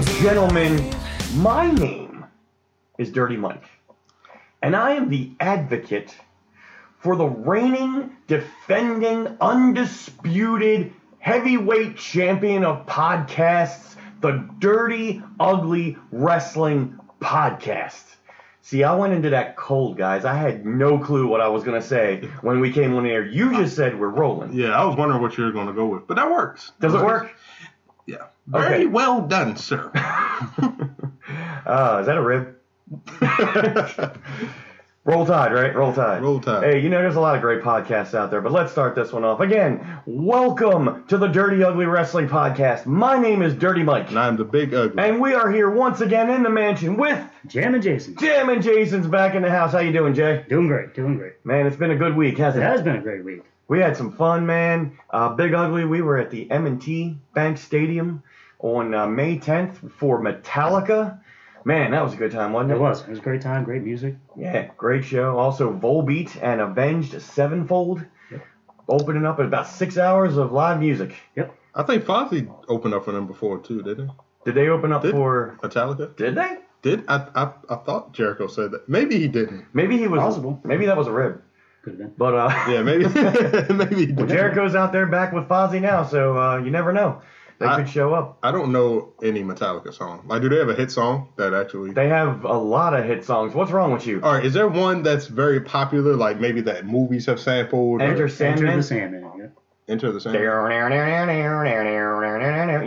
And gentlemen, my name is Dirty Mike, and I am the advocate for the reigning, defending, undisputed heavyweight champion of podcasts, the Dirty Ugly Wrestling Podcast. See, I went into that cold, guys. I had no clue what I was going to say when we came on air. You just said we're rolling. Yeah, I was wondering what you were going to go with, but that works. Does it work? Yeah. Very Okay. well done, sir. Uh, is that a rib? Roll Tide, right? Roll Tide. Roll Tide. Hey, you know, there's a lot of great podcasts out there, but let's start this one off. Again, welcome to the Dirty Ugly Wrestling Podcast. My name is Dirty Mike, and I'm the big ugly. and we are here once again in the mansion with Jam and Jason. Jam and Jason's back in the house. How you doing, Jay? Doing great, doing great. Man, it's been a good week, hasn't it? has been a great week. We had some fun, man. Uh, Big Ugly, we were at the M&T Bank Stadium on uh, May 10th for Metallica. Man, that was a good time, wasn't it? It was. It was a great time, great music. Yeah, great show. Also, Volbeat and Avenged Sevenfold Yep. opening up at about six hours of live music. Yep. I think Fozzy opened up for them before too, didn't he? Did they open up Did- for? Metallica? Did they? Did I, I? I thought Jericho said that. Maybe he didn't. Maybe he was. Possible. Maybe that was a rib. Could have been. But uh, Yeah, maybe. maybe well. Jericho's out there back with Fozzy now, so uh, you never know. They I- could show up. I don't know any Metallica song. Like, do they have a hit song that actually? They have a lot of hit songs. What's wrong with you? All right, is there one that's very popular, like maybe that movies have sampled? or- Enter Enter the Sandman. Yeah. Enter the Sandman?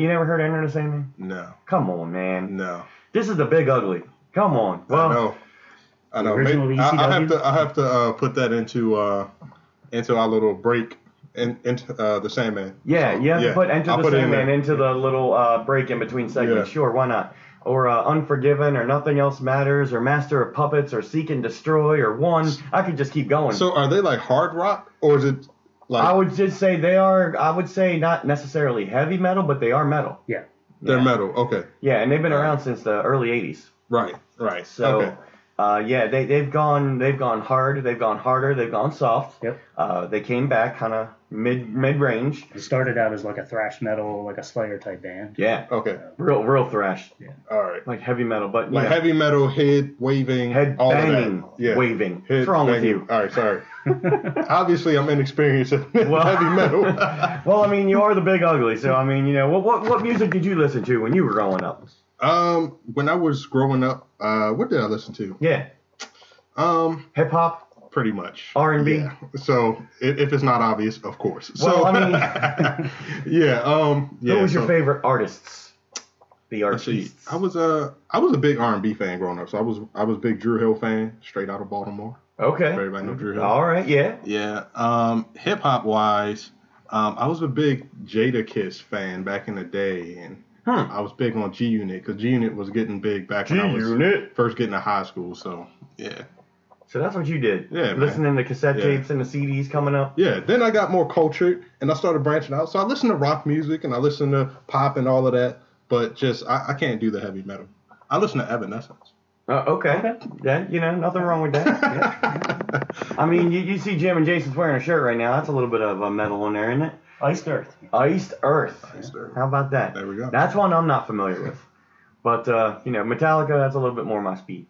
You never heard Enter the Sandman? No, Come on, man. no. This is the Big Ugly. Come on. Well, I know. I know. original Maybe- I, I have to. I have to uh, put that into uh, into our little break in, into uh, the Sandman. Yeah, So, you have to put Enter I'll the put it in Sandman into the little uh, break in between segments. Yeah. Sure, why not? Or uh, Unforgiven, or Nothing Else Matters, or Master of Puppets, or Seek and Destroy, or One. I could just keep going. So are they like hard rock or is it like I would just say they are. I would say not necessarily heavy metal, but they are metal. Yeah. they're yeah. metal? Okay, Yeah, and they've been around since the early '80s. right, right. So, okay. Uh, yeah, they they've gone they've gone hard, they've gone harder, they've gone soft. Yep. Uh, they came back kind of mid mid range. It started out as like a thrash metal, like a Slayer type band. Yeah, Okay, real real thrash, Yeah. all right. like heavy metal, but Like know, heavy metal, head waving, head all banging. Yeah. waving. Head What's wrong with you? All right, sorry. Obviously, I'm inexperienced in Well- heavy metal. Well, I mean, you are the big ugly, so I mean, you know, what what what music did you listen to when you were growing up? Um, when I was growing up, uh, what did I listen to? Yeah, Um, hip hop, pretty much R and B. So if, if it's not obvious, of course. Well, so, I mean- yeah. Um. Yeah. Who was your favorite artists? The artists. I was a I was a big R and B fan growing up. So I was I was a big Dru Hill fan, straight out of Baltimore. Okay. Everybody know Dru Hill. All right. Yeah. Yeah. Um. Hip hop wise, um, I was a big Jadakiss fan back in the day, and Hmm. I was big on G Unit because G Unit was getting big back when I was G-Unit. first getting to high school. So yeah. So that's what you did. Yeah, man. Listening to cassette Yeah. tapes and the CDs coming up. Yeah, then I got more cultured and I started branching out. So I listen to rock music and I listen to pop and all of that, but just I, I can't do the heavy metal. I listen to Evanescence. Uh, okay. Yeah, you know, nothing wrong with that. I mean, you, you see Jim and Jason's wearing a shirt right now. That's a little bit of a metal in there, isn't it? Iced Earth. Iced Earth. Earth. How about that? There we go. That's one I'm not familiar with. But, uh, you know, Metallica, that's a little bit more my speed.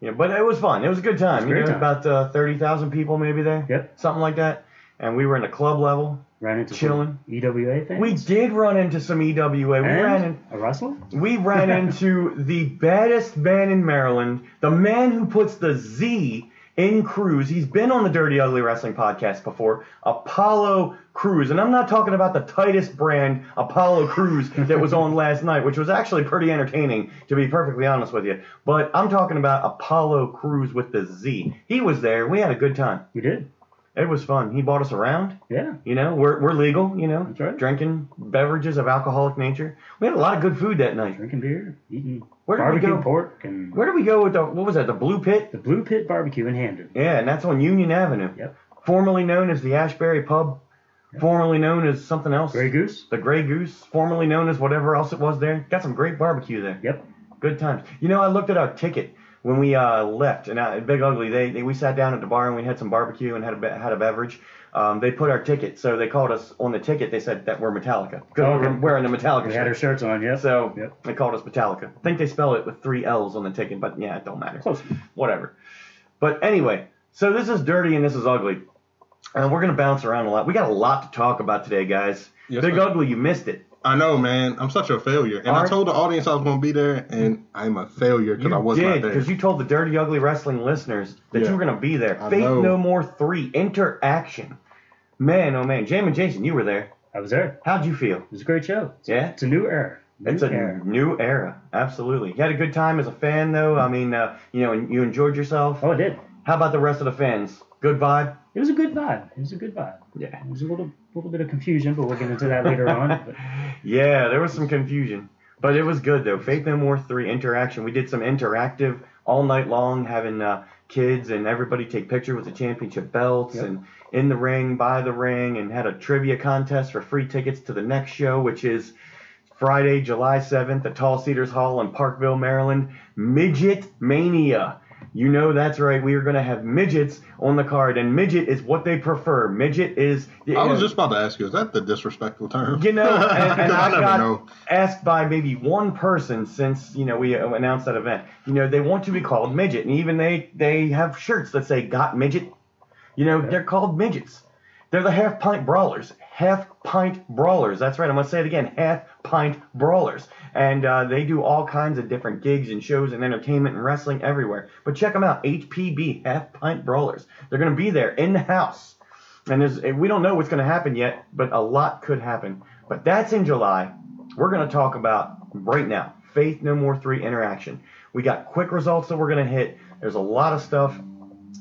You know, but it was fun. It was a good time. It was a you know, time. about uh, 30,000 people maybe there. Yep. Something like that. And we were in the club level. Ran into Chilling. some EWA things. We did run into some EWA. We ran in, and a wrestler. We ran into the baddest man in Maryland, the man who puts the Z in Cruz. He's been on the Dirty Ugly Wrestling podcast before, Apollo Cruz. And I'm not talking about the tightest brand, Apollo Crews, that was on last night, which was actually pretty entertaining, to be perfectly honest with you. But I'm talking about Apollo Cruz with the Z. He was there. We had a good time. We did. It was fun. He bought us around. Yeah. You know, we're, we're legal, you know, That's right. drinking beverages of alcoholic nature. We had a lot of good food that night. Drinking beer, eating Where did we barbecue go? pork, and Where did we go with the what was that? The Blue Pit? the Blue Pit Barbecue in Hampden. Yeah, and that's on Union Avenue. Yep. Formerly known as the Ashbury Pub, formerly known as something else. Grey Goose. The Grey Goose, formerly known as whatever else it was there. Got some great barbecue there. Yep. Good times. You know, I looked at our ticket when we uh, left, and uh, Big Ugly, they, they we sat down at the bar and we had some barbecue and had a be- had a beverage. Um, they put our ticket, so they called us on the ticket. They said that we're Metallica because Oh, we're okay. wearing the Metallica We had our shirts on, yep. So Yep. they called us Metallica. I think they spell it with three L's on the ticket, but yeah, it don't matter. Close. Whatever. But anyway, so this is dirty and this is ugly. And we're gonna bounce around a lot. We got a lot to talk about today, guys. Yes, Big sir. Ugly, you missed it. I know, man. I'm such a failure, and I told the audience I was going to be there, and I'm a failure because I was did not there. because you told the Dirty Ugly Wrestling listeners that Yeah. you were gonna be there. I Faith know. No More Three Interaction. Man, oh man, Jam and Jason, you were there. I was there. How'd you feel? It was a great show. It's, Yeah? It's a new era. New It's a era. new era, absolutely. You had a good time as a fan, though. I mean, uh, you know, you enjoyed yourself. Oh, I did. How about the rest of the fans? Good vibe. It was a good vibe. It was a good vibe. Yeah. It was a little little bit of confusion, but we'll get into that later on. But Yeah, there was some confusion, but it was good though. Faith No More three interaction. We did some interactive all night long, having uh, kids and everybody take pictures with the championship belts Yep. and in the ring, by the ring, and had a trivia contest for free tickets to the next show, which is Friday, July 7th at Tall Cedars Hall in Parkville, Maryland. Midget Mania. You know that's right. We are going to have midgets on the card, and midget is what they prefer. Midget is. I was just about to ask you, is that the disrespectful term? You know, and, and I I never got know. asked by maybe one person since you know we announced that event. You know, they want to be called midget, and even they they have shirts that say "Got Midget." You know, they're called midgets. They're the half pint brawlers. Half pint brawlers. That's right. I'm gonna say it again. Half pint brawlers. And uh, they do all kinds of different gigs and shows and entertainment and wrestling everywhere. But check them out. HPB Half Pint Brawlers. They're gonna be there in the house. And there's, we don't know what's going to happen yet, but a lot could happen. But that's in July. We're going to talk about right now Faith No More 3 interaction. We got quick results that we're going to hit. There's a lot of stuff.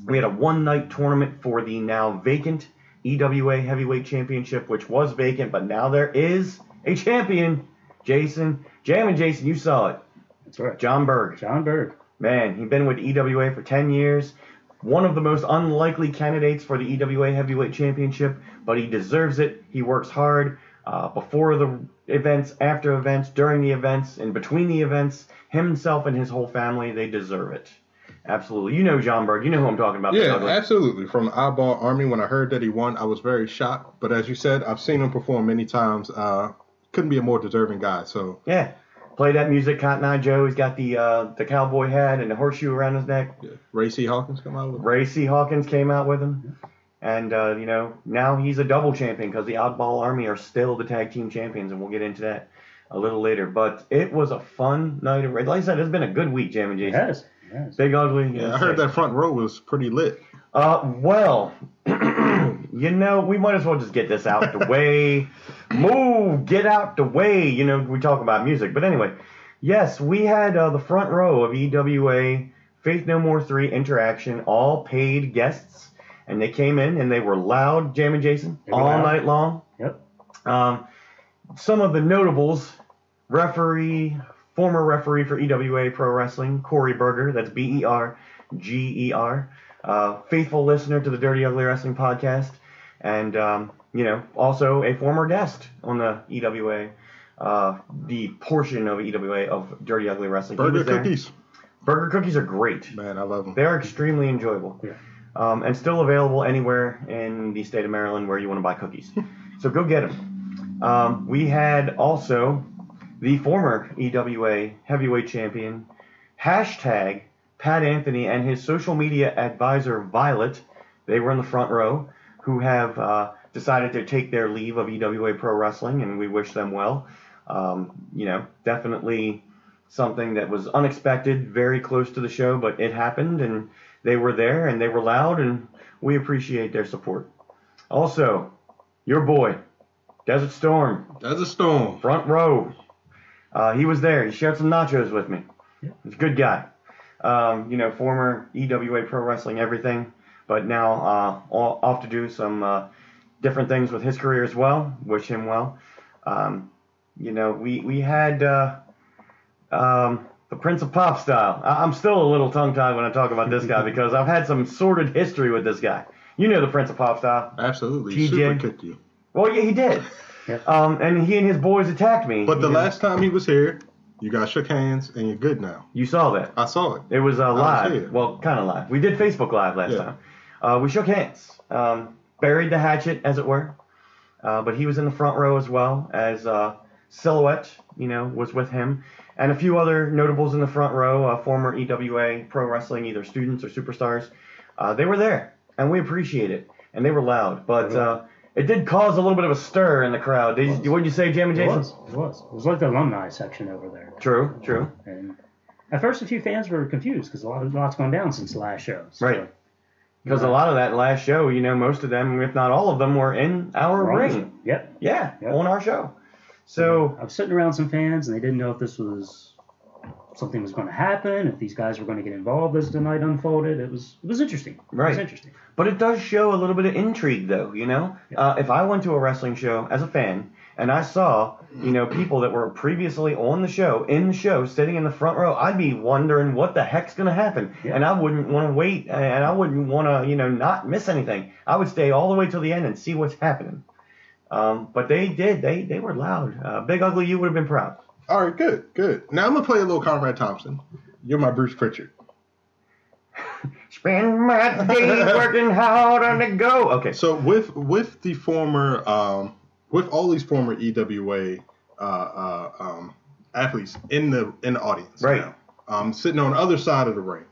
We had a one night tournament for the now vacant EWA Heavyweight Championship, which was vacant, but now there is a champion. Jason, Jam and Jason, you saw it. that's right. John Berg. John Berg. Man, he's been with EWA for 10 years. One of the most unlikely candidates for the EWA Heavyweight Championship, but he deserves it. He works hard uh, before the events, after events, during the events, and between the events. Himself and his whole family, they deserve it. Absolutely. You know John Berg. You know who I'm talking about. Yeah, absolutely. From Eyeball Army, when I heard that he won, I was very shocked. But as you said, I've seen him perform many times. Uh, couldn't be a more deserving guy. So Yeah. Play that music, Cotton Eye Joe. He's got the uh, the cowboy hat and the horseshoe around his neck. yeah. Ray C. Hawkins come out with him. Ray C. Hawkins came out with him. And, uh, you know, now he's a double champion because the Oddball Army are still the tag team champions, and we'll get into that a little later. But it was a fun night. Of, like I said, it's been a good week, Jam and Jason. Yes. Yes. Big Ugly. Yeah, I heard that front row was pretty lit. Uh, well, you know, we might as well just get this out the way. Move, get out the way. You know, we talk about music. But anyway, yes, we had uh, the front row of EWA Faith No More 3 interaction, all paid guests. And they came in and they were loud, Jam and Jason, all loud. night long. Yep. Um, some of the notables, referee, former referee for EWA Pro Wrestling, Corey Berger, that's B E R G E R, uh, faithful listener to the Dirty Ugly Wrestling podcast, and, um, you know, also a former guest on the EWA, uh, the portion of EWA of Dirty Ugly Wrestling. Berger cookies. Berger cookies are great. Man, I love them. They're extremely enjoyable. Yeah. Um, and still available anywhere in the state of Maryland where you want to buy cookies. so go get them. Um, we had also the former EWA heavyweight champion, hashtag Pat Anthony and his social media advisor Violet. They were in the front row, who have uh, decided to take their leave of EWA Pro Wrestling, and we wish them well. Um, you know, definitely something that was unexpected, very close to the show, but it happened, and they were there, and they were loud, and we appreciate their support. Also, your boy, Desert Storm, Desert storm. front row. Uh, he was there. He shared some nachos with me. Yeah. He's a good guy. Um, you know, former EWA Pro Wrestling everything, but now uh, off to do some uh, different things with his career as well. Wish him well. Um, you know, we we had uh, um, the Prince of Pop style. I, I'm still a little tongue tied when I talk about this guy because I've had some sordid history with this guy. You know the Prince of Pop style. Absolutely. TJ. Super kicked you. Well, yeah, he did. Yeah. Um, and he and his boys attacked me. But the know, last time he was here, You guys shook hands and you're good now. You saw that. I saw it. It was uh, live. here. well, kind of live. We did Facebook Live last Yeah. time. Uh, we shook hands, um, buried the hatchet, as it were. Uh, but he was in the front row as well as uh, Silhouette, you know, was with him, and a few other notables in the front row, uh, former EWA pro wrestling, either students or superstars. Uh, they were there, and we appreciate it, and they were loud, but uh, it did cause a little bit of a stir in the crowd. Did you, wouldn't you say, Jam and It was. It was. It was like the alumni section over there. True, true. And at first, a few fans were confused because a lot, a lot's gone down since the last show. So, Right. Because a lot of that last show, you know, most of them, if not all of them, were in our ring. Yep. Yeah, Yep. on our show. So I was sitting around some fans, and they didn't know if this was something was going to happen, if these guys were going to get involved as the night unfolded. It was it was interesting. It Right. was interesting. But it does show a little bit of intrigue, though. You know, uh, if I went to a wrestling show as a fan and I saw, you know, people that were previously on the show in the show sitting in the front row, I'd be wondering what the heck's going to happen, Yeah. and I wouldn't want to wait, and I wouldn't want to, you know, not miss anything. I would stay all the way till the end and see what's happening. Um, but they did. They they were loud. Uh, Big Ugly, you would have been proud. All right, good, good. Now I'm gonna play a little Conrad Thompson. You're my Bruce Pritchard. Spend my days working hard on the go. Okay. So with with the former um, with all these former EWA uh, uh, um, athletes in the in the audience, Right. Now, um, sitting on the other side of the ring.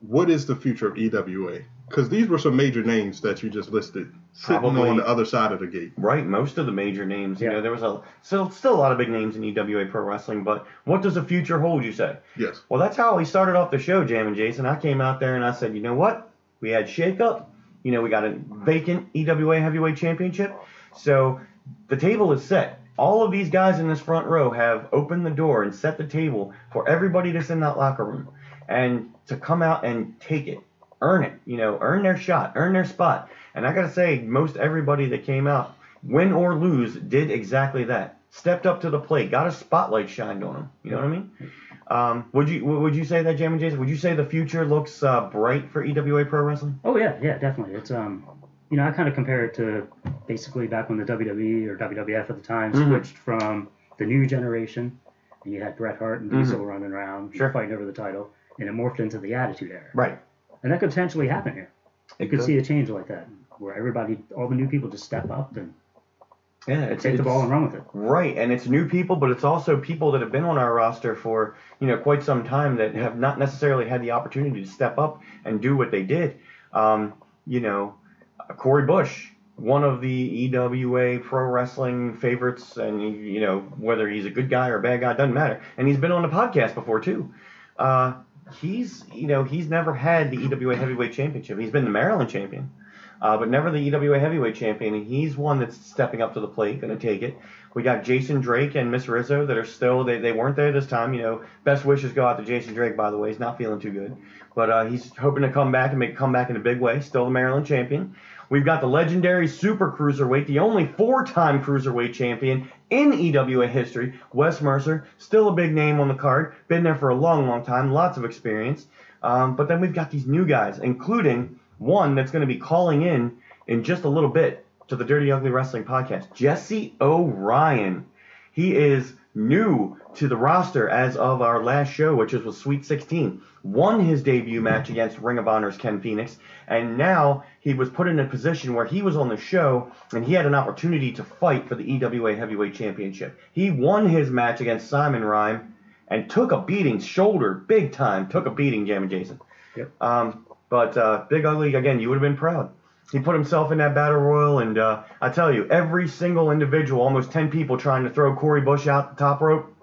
What is the future of EWA? Because these were some major names that you just listed, sitting Probably- on the other side of the gate. Right, most of the major names. You Yeah. know, there was a still still a lot of big names in EWA Pro Wrestling, but what does the future hold? You say. Yes. Well, that's how we started off the show, Jam and Jason. I came out there and I said, you know what? We had shake up. You know, we got a vacant EWA Heavyweight Championship. So the table is set. All of these guys in this front row have opened the door and set the table for everybody that's in that locker room and to come out and take it, earn it, you know, earn their shot, earn their spot. And I got to say, most everybody that came out, win or lose, did exactly that. Stepped up to the plate, got a spotlight shined on them. You know what I mean? Um, would you would you say that, Jam and Jason? Would you say the future looks uh, bright for EWA Pro Wrestling? Oh yeah, yeah, definitely. It's um, you know, I kind of compare it to basically back when the WWE or WWF at the time Mhm. switched from the new generation, and you had Bret Hart and Diesel running around Sure. fighting over the title, and it morphed into the Attitude Era. Right. And that could potentially happen here. It You could see a change like that, where everybody, all the new people, just step up and Yeah, it's, take the ball and run with it. Right, and it's new people, but it's also people that have been on our roster for you know quite some time that have not necessarily had the opportunity to step up and do what they did. Um, you know, Corey Bush, one of the EWA pro wrestling favorites, and you know whether he's a good guy or a bad guy doesn't matter. And he's been on the podcast before too. Uh, he's you know he's never had the EWA heavyweight championship. He's been the Maryland champion uh, but never the EWA heavyweight champion. And he's one that's stepping up to the plate, going to take it. We got Jason Drake and Miss Rizzo that are still they, they weren't there this time. You know, best wishes go out to Jason Drake. By the way, he's not feeling too good, but uh, he's hoping to come back and make a comeback in a big way. Still the Maryland champion. We've got the legendary super cruiserweight, the only four-time cruiserweight champion in EWA history, Wes Mercer. Still a big name on the card. Been there for a long, long time. Lots of experience. Um, but then we've got these new guys, including one that's going to be calling in in just a little bit to the Dirty Ugly Wrestling podcast, Jesse O'Ryan. He is new to the roster as of our last show, which was with Sweet 16. Won his debut match against Ring of Honor's Ken Phoenix, and now he was put in a position where he was on the show and he had an opportunity to fight for the EWA Heavyweight Championship. He won his match against Simon Rhyme and took a beating, shoulder, big time, took a beating, Jam and Jason. Yep. Um, but uh, Big Ugly, again, you would have been proud. He put himself in that battle royal, and uh, I tell you, every single individual, almost 10 people trying to throw Corey Bush out the top rope,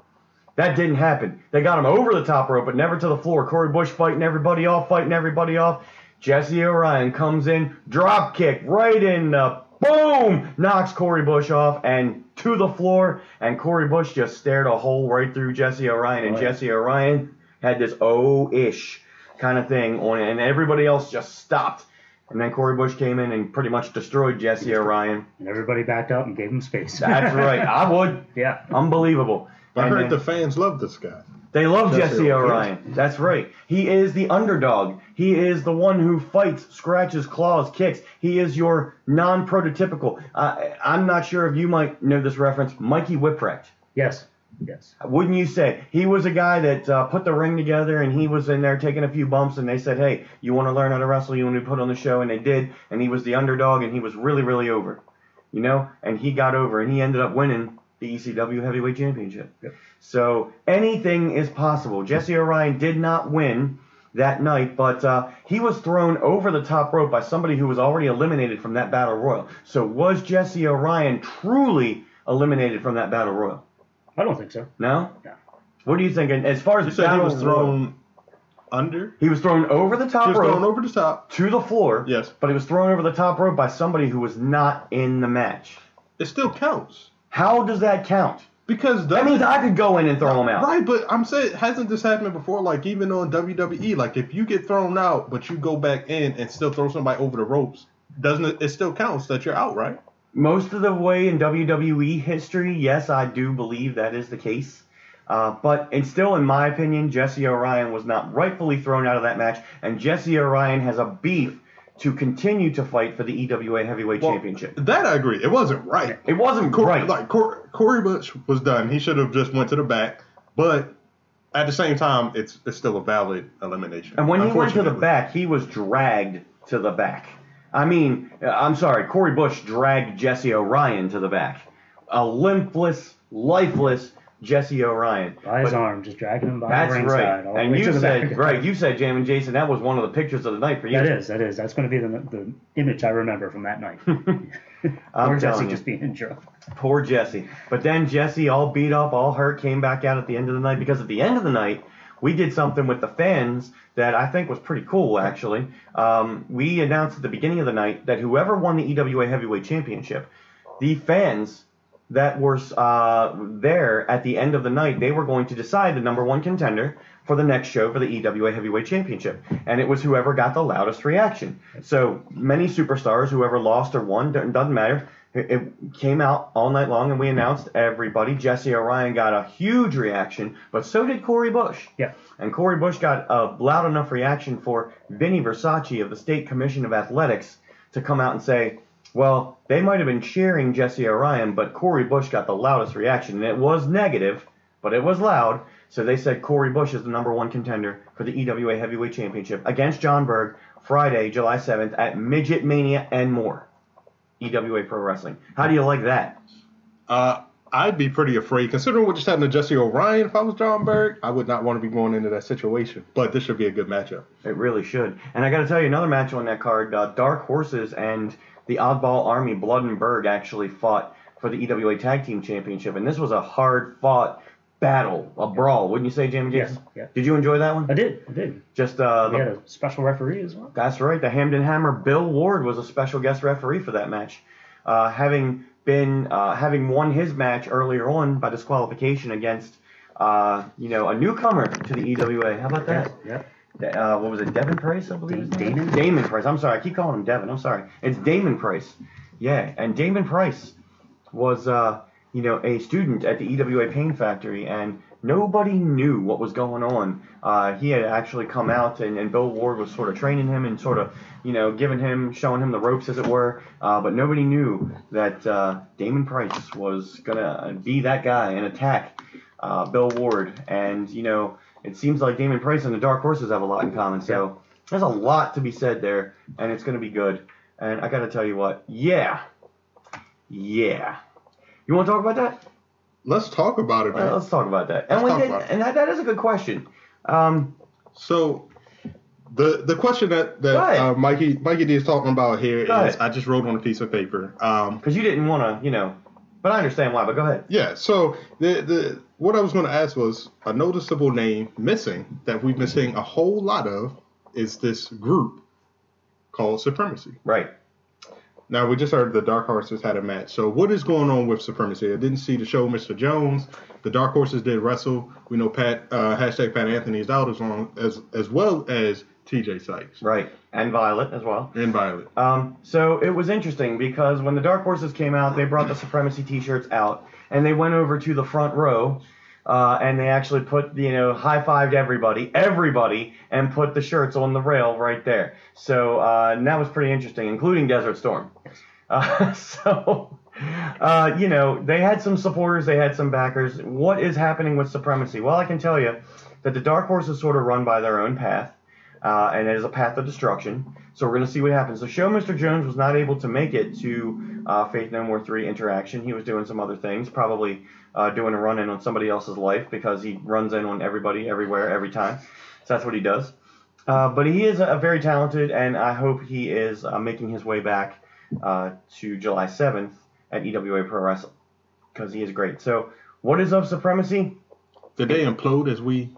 that didn't happen. They got him over the top rope, but never to the floor. Corey Bush fighting everybody off, fighting everybody off. Jesse Orion comes in, drop kick right in the boom, knocks Corey Bush off and to the floor. And Corey Bush just stared a hole right through Jesse Orion, and Oh, yeah. Jesse Orion had this oh-ish kind of thing on it, and everybody else just stopped. And then Corey Bush came in and pretty much destroyed Jesse Orion. And everybody backed up and gave him space. That's right. I would. yeah. Unbelievable. I And heard then- the fans love this guy. they love Jesse Jesse Orion. Orion. That's right. He is the underdog. He is the one who fights, scratches, claws, kicks. He is your non-prototypical. Uh, I'm not sure if you might know this reference. Mikey Whipwreck. Yes. Yes. Wouldn't you say he was a guy that uh, put the ring together and he was in there taking a few bumps and they said, "Hey, you want to learn how to wrestle? You want to put on the show?" And they did, and he was the underdog and he was really, really over, you know. And he got over and he ended up winning the ECW Heavyweight Championship. Yep. So anything is possible. Jesse Orion did not win that night, but uh, he was thrown over the top rope by somebody who was already eliminated from that battle royal. So was Jesse Orion truly eliminated from that battle royal? I don't think so. No. No. What do you think? And as far as You said he battle was royal- thrown under. he was thrown over the top He was rope thrown over the top. to the floor. Yes. But he was thrown over the top rope by somebody who was not in the match. It still counts How does that count? because That means I could go in and throw him out. Right, but I'm saying, hasn't this happened before? Like even on WWE, like if you get thrown out, but you go back in and still throw somebody over the ropes, doesn't it? It still counts that you're out, right? Most of the way in WWE history, yes, I do believe that is the case. Uh, but and still, in my opinion, Jesse Orion was not rightfully thrown out of that match, and Jesse Orion has a beef to continue to fight for the EWA Heavyweight Well, Championship. That I agree. It wasn't right. It wasn't Cor- right. Like Cor- Corey Bush was done. He should have just went to the back. But at the same time, it's it's still a valid elimination. And when he went to the back, he was dragged to the back. I mean, uh, I'm sorry, Corey Bush dragged Jesse O'Ryan to the back. A limpless, lifeless Jesse Orion. By his But arm, just dragging him by That's the right. ringside. all And you said, right, you said, Jam and Jason, that was one of the pictures of the night for you. That is, that is. That's going to be the, the image I remember from that night. I'm or Jesse you. just being drunk. Poor Jesse. But then Jesse, all beat up, all hurt, came back out at the end of the night because at the end of the night, we did something with the fans that I think was pretty cool, actually. Um, we announced at the beginning of the night that whoever won the EWA Heavyweight Championship, the fans that were uh, there at the end of the night, they were going to decide the number one contender for the next show for the EWA Heavyweight Championship. And it was whoever got the loudest reaction. So many superstars, whoever lost or won, doesn't matter. It came out all night long, and we announced everybody. Jesse Orion got a huge reaction, but so did Corey Bush. Yeah. And Corey Bush got a loud enough reaction for Vinny Versace of the State Commission of Athletics to come out and say, well, they might have been cheering Jesse Orion, but Corey Bush got the loudest reaction. And it was negative, but it was loud. So they said Corey Bush is the number one contender for the EWA Heavyweight Championship against John Berg Friday, July 7th at Midget Mania and more. EWA Pro Wrestling. How do you like that? Uh, I'd be pretty afraid, considering what just happened to Jesse Orion. If I was John Berg, I would not want to be going into that situation. But this should be a good matchup. It really should. And I got to tell you, another match on that card: uh, Dark Horses and the Oddball Army, Blood and Berg, actually fought for the EWA Tag Team Championship, and this was a hard-fought battle, a brawl. Wouldn't you say, Jamie Yeah, Jason? yeah. Did you enjoy that one? I did, I did. Just uh, We the, had a special referee as well. that's right. The Hampden Hammer, Bill Ward, was a special guest referee for that match, uh, having been uh, having won his match earlier on by disqualification against. Uh, you know, a newcomer to the EWA. How about that? Yeah. Uh, what was it, Devin Price, I believe. Da- Damon. Damon Price. I'm sorry, I keep calling him Devin. I'm sorry. It's Damon Price. Yeah, and Damon Price was, uh, you know, a student at the EWA Pain Factory, and nobody knew what was going on. Uh, he had actually come out, and, and Bill Ward was sort of training him and sort of, you know, giving him, showing him the ropes, as it were. Uh, but nobody knew that uh, Damon Price was gonna be that guy and attack uh, Bill Ward. And you know, it seems like Damon Price and the Dark Horses have a lot in common. So there's a lot to be said there, and it's gonna be good. And I gotta tell you what, yeah, yeah. You want to talk about that? Let's talk about it, man. Let's talk about that. And, Let's did, about and that, that is a good question. Um, So the the question that that uh, Mikey Mikey D is talking about here is. I just wrote on a piece of paper. Um, because you didn't want to, you know, but I understand why. But go ahead. yeah. So the the what I was going to ask was a noticeable name missing that we've been seeing a whole lot of is this group called Supremacy. Right. Now we just heard the Dark Horses had a match. So what is going on with Supremacy? I didn't see the show, Mr. Jones. The Dark Horses did wrestle. We know Pat uh, hashtag Pat Anthony is out as long as as well as T.J. Sykes Right. And Violet as well. and Violet. Um, so it was interesting because when the Dark Horses came out, they brought the Supremacy T-shirts out, and they went over to the front row, uh, and they actually put, you know, high fived everybody, everybody, and put the shirts on the rail right there. So uh, that was pretty interesting, including Desert Storm. Uh, so uh, you know, they had some supporters, they had some backers. What is happening with Supremacy? Well, I can tell you that the Dark Horses sort of run by their own path, uh, and it is a path of destruction. So we're going to see what happens. The show, Mr. Jones, was not able to make it to uh, Faith No More 3 interaction. He was doing some other things, probably uh, doing a run in on somebody else's life because he runs in on everybody, everywhere, every time. So that's what he does. Uh, but he is a very talented, and I hope he is uh, making his way back uh, to July 7th at EWA Pro Wrestling because he is great. So, what is of supremacy? Did they implode as we?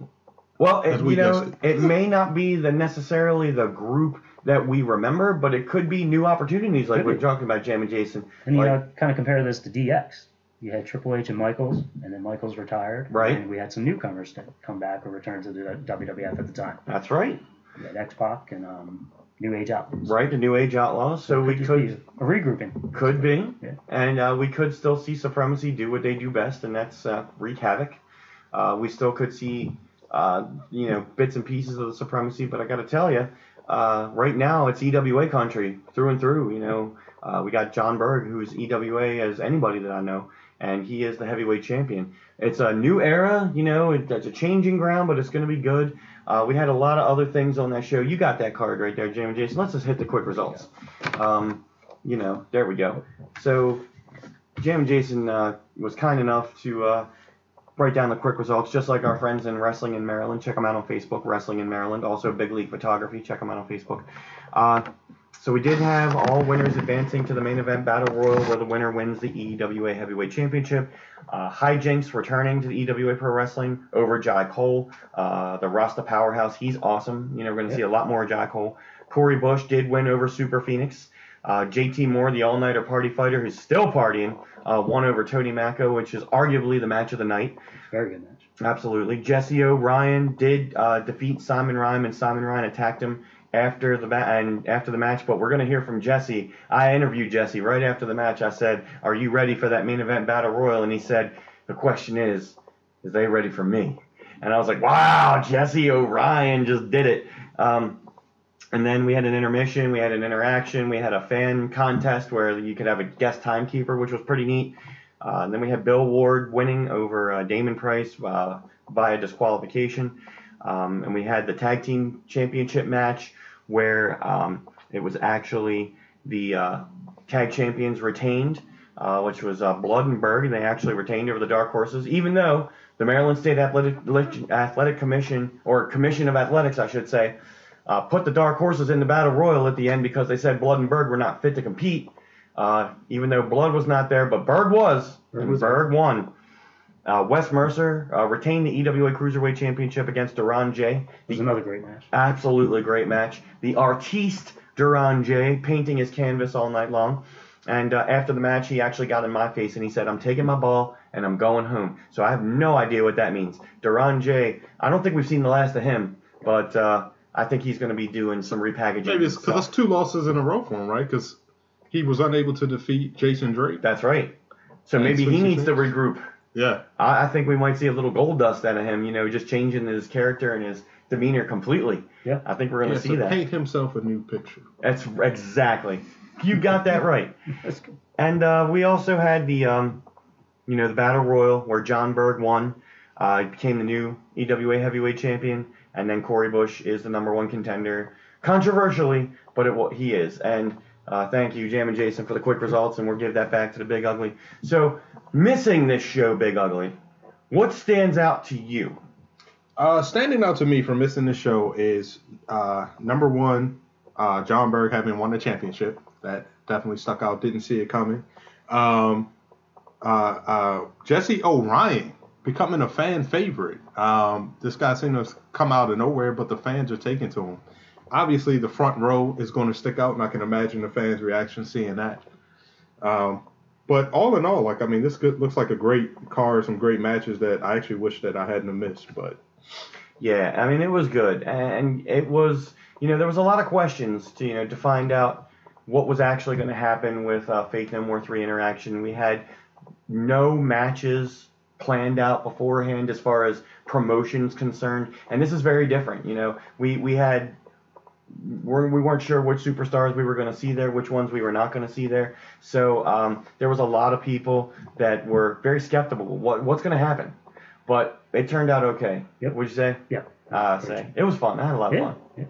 Well, it, we you know, guessed it may not be the necessarily the group that we remember, but it could be new opportunities, like Could we're be. talking about Jam and Jason. And you know, kind of compare this to DX. You had Triple H and Michaels, and then Michaels retired. Right. And we had some newcomers that come back or return to the WWF at the time. That's right, We had X Pac and um, New Age Outlaws. right. The New Age Outlaws. So we could be a regrouping. Could be. Yeah. And uh, we could still see Supremacy do what they do best, and that's uh, wreak havoc. Uh, we still could see, uh, you know, bits and pieces of the Supremacy, but I got to tell you, uh, right now it's EWA country through and through. You know, uh, we got John Berg, who's EWA as anybody that I know, and he is the heavyweight champion. It's a new era, you know, it, it's a changing ground, but it's going to be good. Uh, we had a lot of other things on that show. You got that card right there, Jim and Jason. Let's just hit the quick results. Um, you know, there we go. So, Jam and Jason uh, was kind enough to write down the quick results, just like our friends in Wrestling in Maryland. Check them out on Facebook, Wrestling in Maryland. Also, Big League Photography. Check them out on Facebook. Uh, so we did have all winners advancing to the main event battle royal, where the winner wins the EWA Heavyweight Championship. Uh, Hijinks returning to the EWA Pro Wrestling over Jai Cole, uh, the Rasta powerhouse. He's awesome. You know, we're going to see a lot more of Jai Cole. Corey Bush did win over Super Phoenix. Uh, JT Moore, the all-nighter party fighter who's still partying, uh, won over Tony Mako, which is arguably the match of the night. Very good match. Absolutely. Jesse O'Ryan did uh, defeat Simon Ryan, and Simon Ryan attacked him after the ma- and after the match. But we're going to hear from Jesse. I interviewed Jesse right after the match. I said, "Are you ready for that main event battle royal?" And he said, "The question is, is they ready for me?" And I was like, "Wow, Jesse O'Ryan just did it." Um, and then we had an intermission, we had an interaction, we had a fan contest where you could have a guest timekeeper, which was pretty neat. Uh, and then we had Bill Ward winning over uh, Damon Price uh, via disqualification. Um, and we had the tag team championship match where um, it was actually the uh, tag champions retained, uh, which was uh, Blood and Berg. They actually retained over the Dark Horses, even though the Maryland State Athletic, Athletic Commission, or Commission of Athletics, I should say, uh, put the Dark Horses in the Battle Royal at the end because they said Blood and Berg were not fit to compete. Uh, even though Blood was not there, but Berg was, Berg and was Berg won. Uh, Wes Mercer uh, retained the EWA Cruiserweight Championship against Duran J. It was another great match. Absolutely great match. The artiste Duran J painting his canvas all night long. And uh, after the match, he actually got in my face and he said, I'm taking my ball and I'm going home. So I have no idea what that means. Duran J, I don't think we've seen the last of him, but uh, I think he's going to be doing some repackaging. Maybe it's because himself. that's two losses in a row for him, right? Because he was unable to defeat Jason Drake. That's right. So And maybe he switch needs to regroup. Yeah. I, I think we might see a little gold dust out of him, you know, just changing his character and his demeanor completely. Yeah. I think we're going He to has see to that. paint himself a new picture. That's exactly. You got that right. That's good. And uh, we also had the, um, you know, the battle royal where John Berg won, uh, became the new EWA heavyweight champion, and then Corey Bush is the number one contender, controversially, but it he is. And uh, thank you, Jam and Jason, for the quick results, and we'll give that back to the Big Ugly. So, missing this show, Big Ugly, what stands out to you? Uh, standing out to me for missing this show is uh, number one, uh, John Berg having won the championship. That definitely stuck out. Didn't see it coming. Um, uh, uh, Jesse O'Ryan becoming a fan favorite. Um, this guy seems to come out of nowhere, but the fans are taking to him. Obviously, the front row is going to stick out, and I can imagine the fans' reaction seeing that. Um, but all in all, like I mean, this good, looks like a great card, some great matches that I actually wish that I hadn't missed. But Yeah, I mean it was good, and it was you know there was a lot of questions to you know to find out what was actually going to happen with uh, Faith No More three interaction. We had no matches planned out beforehand as far as promotions concerned, and this is very different. You know, we we had we're, we weren't sure which superstars we were going to see there, which ones we were not going to see there. So um, there was a lot of people that were very skeptical. What what's going to happen? But it turned out okay. Yep. Would you say? Yeah. Uh, say it was fun. I had a lot of Yeah. fun. yeah.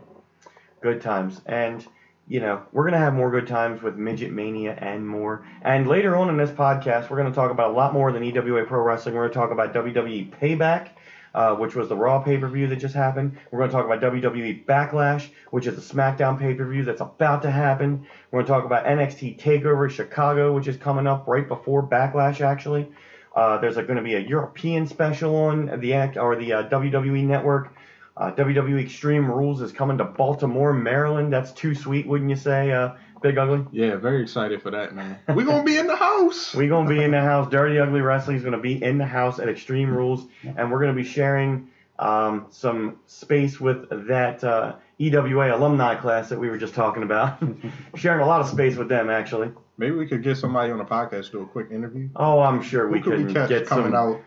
Good times. And you know we're gonna have more good times with Midget Mania and more. And later on in this podcast, we're gonna talk about a lot more than EWA Pro Wrestling. We're gonna talk about WWE Payback. Uh, which was the Raw pay per view that just happened. We're going to talk about WWE Backlash, which is the SmackDown pay per view that's about to happen. We're going to talk about NXT Takeover Chicago, which is coming up right before Backlash, actually. Uh, there's going to be a European special on the act or the uh, WWE Network. Uh, WWE Extreme Rules is coming to Baltimore, Maryland. That's too sweet, wouldn't you say, uh, Big Ugly? Yeah, very excited for that, man. We're gonna be in the house. We're gonna be in the house. Dirty Ugly Wrestling is gonna be in the house at Extreme Rules, and we're gonna be sharing um, some space with that uh, EWA alumni class that we were just talking about. sharing a lot of space with them, actually. Maybe we could get somebody on the podcast to do a quick interview. Oh, I'm sure we Who could could we catch get coming some. out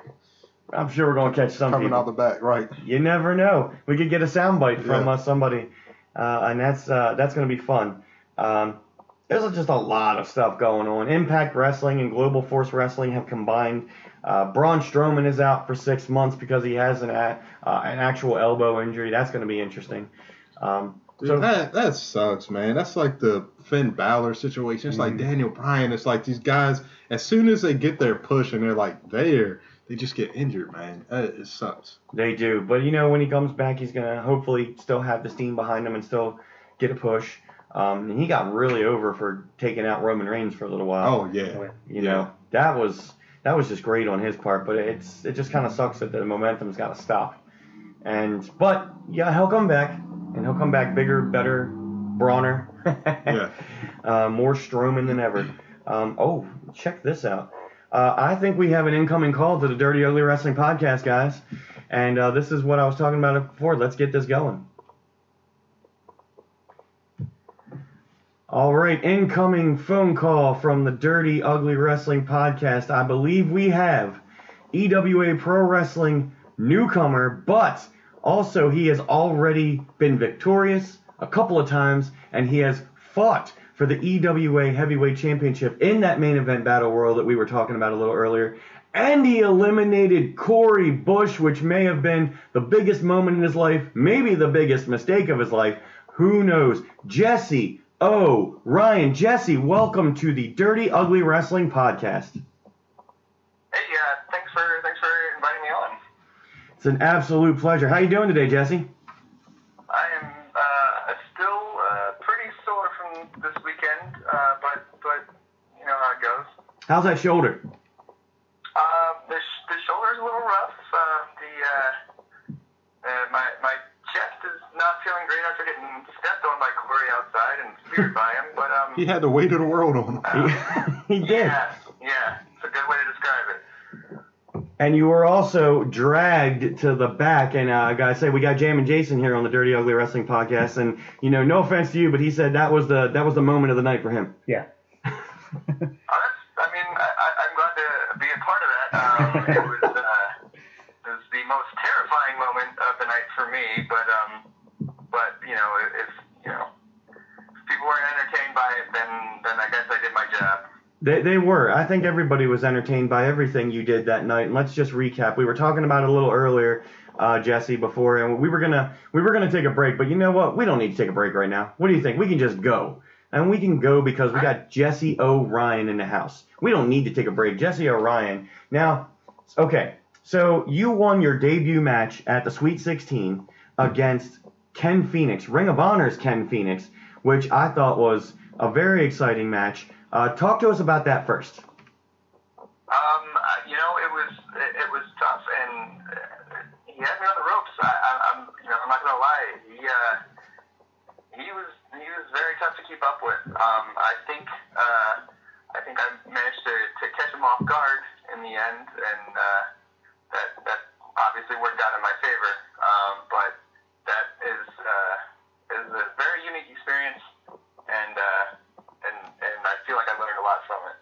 I'm sure we're gonna catch some coming people. out the back, right? You never know. We could get a soundbite from Yeah. uh, somebody, uh, and that's uh, that's going to be fun. Um, there's just a lot of stuff going on. Impact Wrestling and Global Force Wrestling have combined. Uh, Braun Strowman is out for six months because he has an a, uh, an actual elbow injury. That's going to be interesting. Um, Dude, so that that sucks, man. That's like the Finn Balor situation. It's like Mhm. Daniel Bryan. It's like these guys, as soon as they get their push and they're like there, they just get injured, man. That, it sucks. they do, but you know when he comes back, he's going to hopefully still have the steam behind him and still get a push. Um, and he got really over for taking out Roman Reigns for a little while. Oh yeah, Oh, yeah. You Yeah. know, that was that was just great on his part, but it's it just kind of sucks that the momentum's got to stop. And but yeah, he'll come back, and he'll come back bigger, better, brawner, Yeah. uh, more Strowman than ever. Um, oh, check this out. Uh, I think we have an incoming call to the Dirty Ugly Wrestling podcast, guys, and uh, this is what I was talking about before. Let's get this going. All right, incoming phone call from the Dirty Ugly Wrestling podcast. I believe we have EWA Pro Wrestling newcomer, but also he has already been victorious a couple of times, and he has fought for the EWA Heavyweight Championship in that main event battle royal that we were talking about a little earlier. And he eliminated Corey Bush, which may have been the biggest moment in his life, maybe the biggest mistake of his life. Who knows? Jesse oh, Ryan. Jesse, welcome to the Dirty Ugly Wrestling Podcast. Hey, uh, thanks for thanks for inviting me on. It's an absolute pleasure. How are you doing today, Jesse? How's that shoulder? Uh, the sh- the shoulder's a little rough. Uh, the uh, uh, my my chest is not feeling great after getting stepped on by Corey outside and speared by him. But um, he had the weight of the world on him. he did. yeah, yeah, it's a good way to describe it. And you were also dragged to the back. And uh, I gotta say, we got Jam and Jason here on the Dirty Ugly Wrestling Podcast. And you know, no offense to you, but he said that was the that was the moment of the night for him. Yeah. I mean, I, I, I'm glad to be a part of that. Um, it was uh, it was the most terrifying moment of the night for me. But um, but you know, if you know, if people weren't entertained by it, then then I guess I did my job. They, they were. I think everybody was entertained by everything you did that night. And let's just recap. We were talking about it a little earlier, uh, Jesse, before, and we were gonna we were gonna take a break. But you know what? We don't need to take a break right now. What do you think? We can just go, and we can go because we got Jesse O'Ryan in the house. We don't need to take a break. Jesse O'Ryan. Now, okay. So you won your debut match at the Sweet 16 against Ken Phoenix, Ring of Honor's Ken Phoenix, which I thought was a very exciting match. Uh, talk to us about that first. Um, uh, you know, it was it, it was tough, and uh, he had me on the ropes. I, I, I'm you know I'm not gonna lie. He uh, he was he was very tough to keep up with. Um, I think uh, I think I managed to, to catch him off guard in the end, and uh, that that obviously worked out in my favor. Um, but that is uh, is a very unique experience, and uh, and and I feel like I learned a lot from it.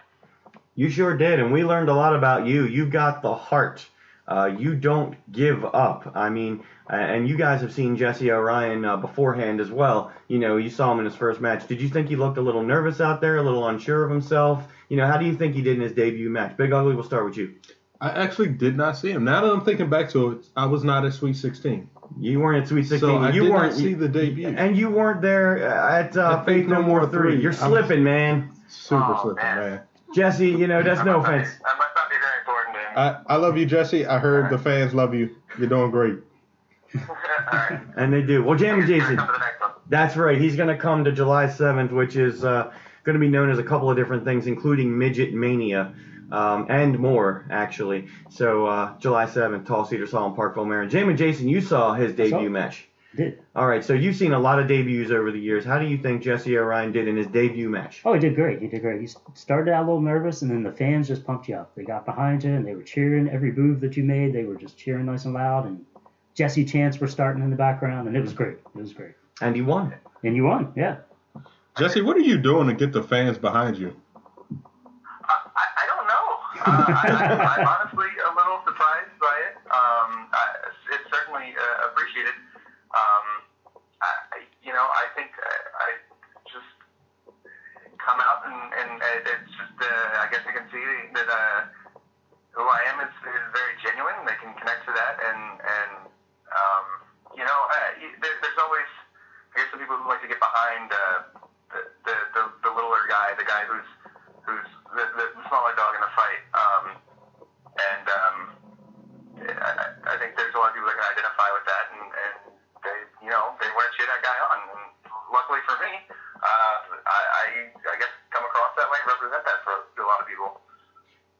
You sure did, and we learned a lot about you. You've got the heart Uh, you don't give up. I mean, uh, and you guys have seen Jesse Orion uh, beforehand as well. You know, you saw him in his first match. Did you think he looked a little nervous out there, a little unsure of himself? You know, how do you think he did in his debut match? Big Ugly, we'll start with you. I actually did not see him. Now that I'm thinking back to it, I was not at Sweet 16. You weren't at Sweet 16. So I you did weren't not see the debut. and you weren't there at uh, Faith No More Three. You're I'm- slipping, man. Super Oh, slipping, man. man. Jesse, you know that's no must not be- offense. I, I love you, Jesse. I heard the fans love you. You're doing great. All right. And they do. Well, Jammin' Here, Jason. Come to the next one. That's right. He's going to come to July 7th, which is uh, going to be known as a couple of different things, including Midget Mania um, and more, actually. So uh, July 7th, Tall Cedar Hall in Parkville, Maryland. Jamin Jason, you saw his debut it. match. Did. All right, so you've seen a lot of debuts over the years. How do you think Jesse Orion did in his debut match? Oh, he did great. He did great. He started out a little nervous, and then the fans just pumped you up. They got behind you, and they were cheering every move that you made. They were just cheering nice and loud, and Jesse chants were starting in the background, and it was great. It was great. And he won. And you won, yeah. Jesse, what are you doing to get the fans behind you? Uh, I, I don't know. Uh, I, I, I'm honestly a little surprised by it. Um, I, it's certainly uh, appreciated. Um, I, I- you know, I think I, I just come out and, it's just, uh, I guess you can see that uh, who I am is, is very genuine. They can connect to that, and and um, you know, uh, there, there's always, I guess, some people who like to get behind uh, the, the the the littler guy, the guy who's who's the, the smaller dog in the fight. Um, and um, I, I- I think there's a lot of people that can identify with that, and, and they, you know, they want to cheer that guy on. And luckily for me, uh, I, I, I guess across that way and represent that for a lot of people.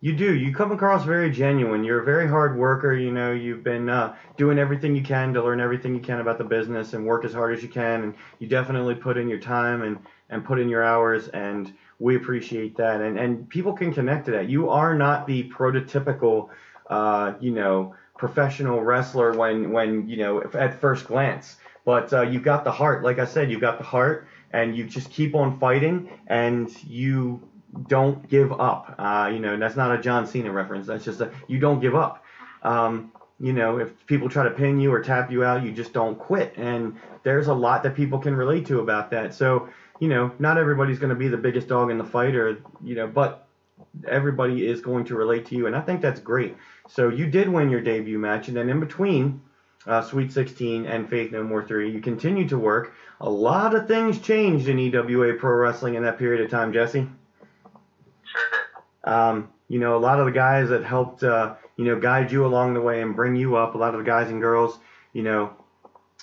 You do. You come across very genuine. You're a very hard worker. You know, you've been uh, doing everything you can to learn everything you can about the business and work as hard as you can. And you definitely put in your time and, and put in your hours. And we appreciate that. And, and people can connect to that. You are not the prototypical, uh, you know, professional wrestler when, when, you know, at first glance. But uh, you've got the heart. Like I said, you've got the heart and you just keep on fighting and you don't give up. Uh, you know, that's not a John Cena reference. That's just a you don't give up. Um, you know, if people try to pin you or tap you out, you just don't quit. And there's a lot that people can relate to about that. So, you know, not everybody's going to be the biggest dog in the fight, or you know, but everybody is going to relate to you, and I think that's great. So you did win your debut match, and then in between. Uh, Sweet 16 and Faith No More 3. You continued to work. A lot of things changed in EWA Pro Wrestling in that period of time, Jesse. Sure did. Um, you know, a lot of the guys that helped, uh, you know, guide you along the way and bring you up, a lot of the guys and girls, you know,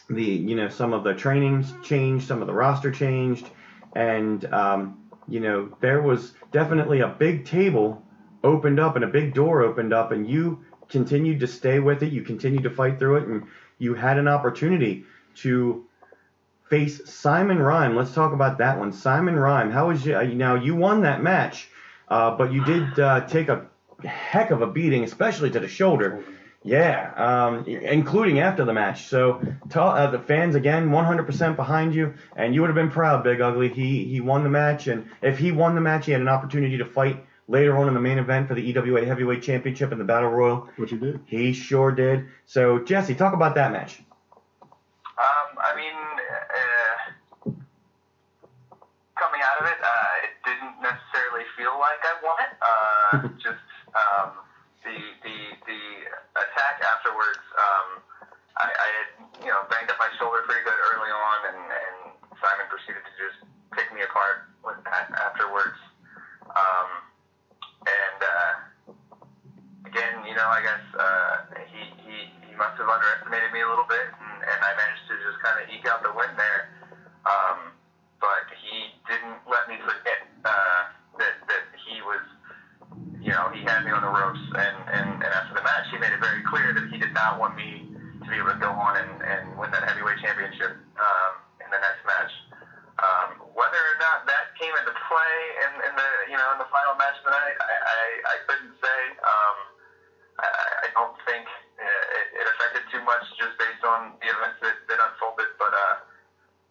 the, you know, some of the trainings changed, some of the roster changed, and, um, you know, there was definitely a big table opened up and a big door opened up, and you continued to stay with it, you continued to fight through it, and you had an opportunity to face Simon Rhyme. Let's talk about that one. Simon Rhyme, how was you? Now you won that match, uh, but you did uh, take a heck of a beating, especially to the shoulder. Yeah, um, including after the match. So tell uh, the fans again, 100% behind you, and you would have been proud, Big Ugly. He he won the match, and if he won the match, he had an opportunity to fight later on in the main event for the EWA Heavyweight Championship in the Battle Royal. What you did? He sure did. So Jesse, talk about that match. Um, I mean, uh, coming out of it, uh, it didn't necessarily feel like I won it. Uh, just um, the the the attack afterwards. Um, I, I had you know banged up my shoulder pretty good early on, and, and Simon proceeded to just pick me apart with that afterwards. Um, and uh, again, you know, I guess uh, he, he he must have underestimated me a little bit, and, and I managed to just kind of eke out the win there. Um, but he didn't let me forget uh, that that he was, you know, he had me on the ropes, and, and, and after the match, he made it very clear that he did not want me to be able to go on and, and win that heavyweight championship um, in the next match. Um, whether or not that came into play in, in the you know in the final match of the night, I, I, I couldn't say. Um, I, I don't think uh, it, it affected too much just based on the events that, that unfolded, but uh,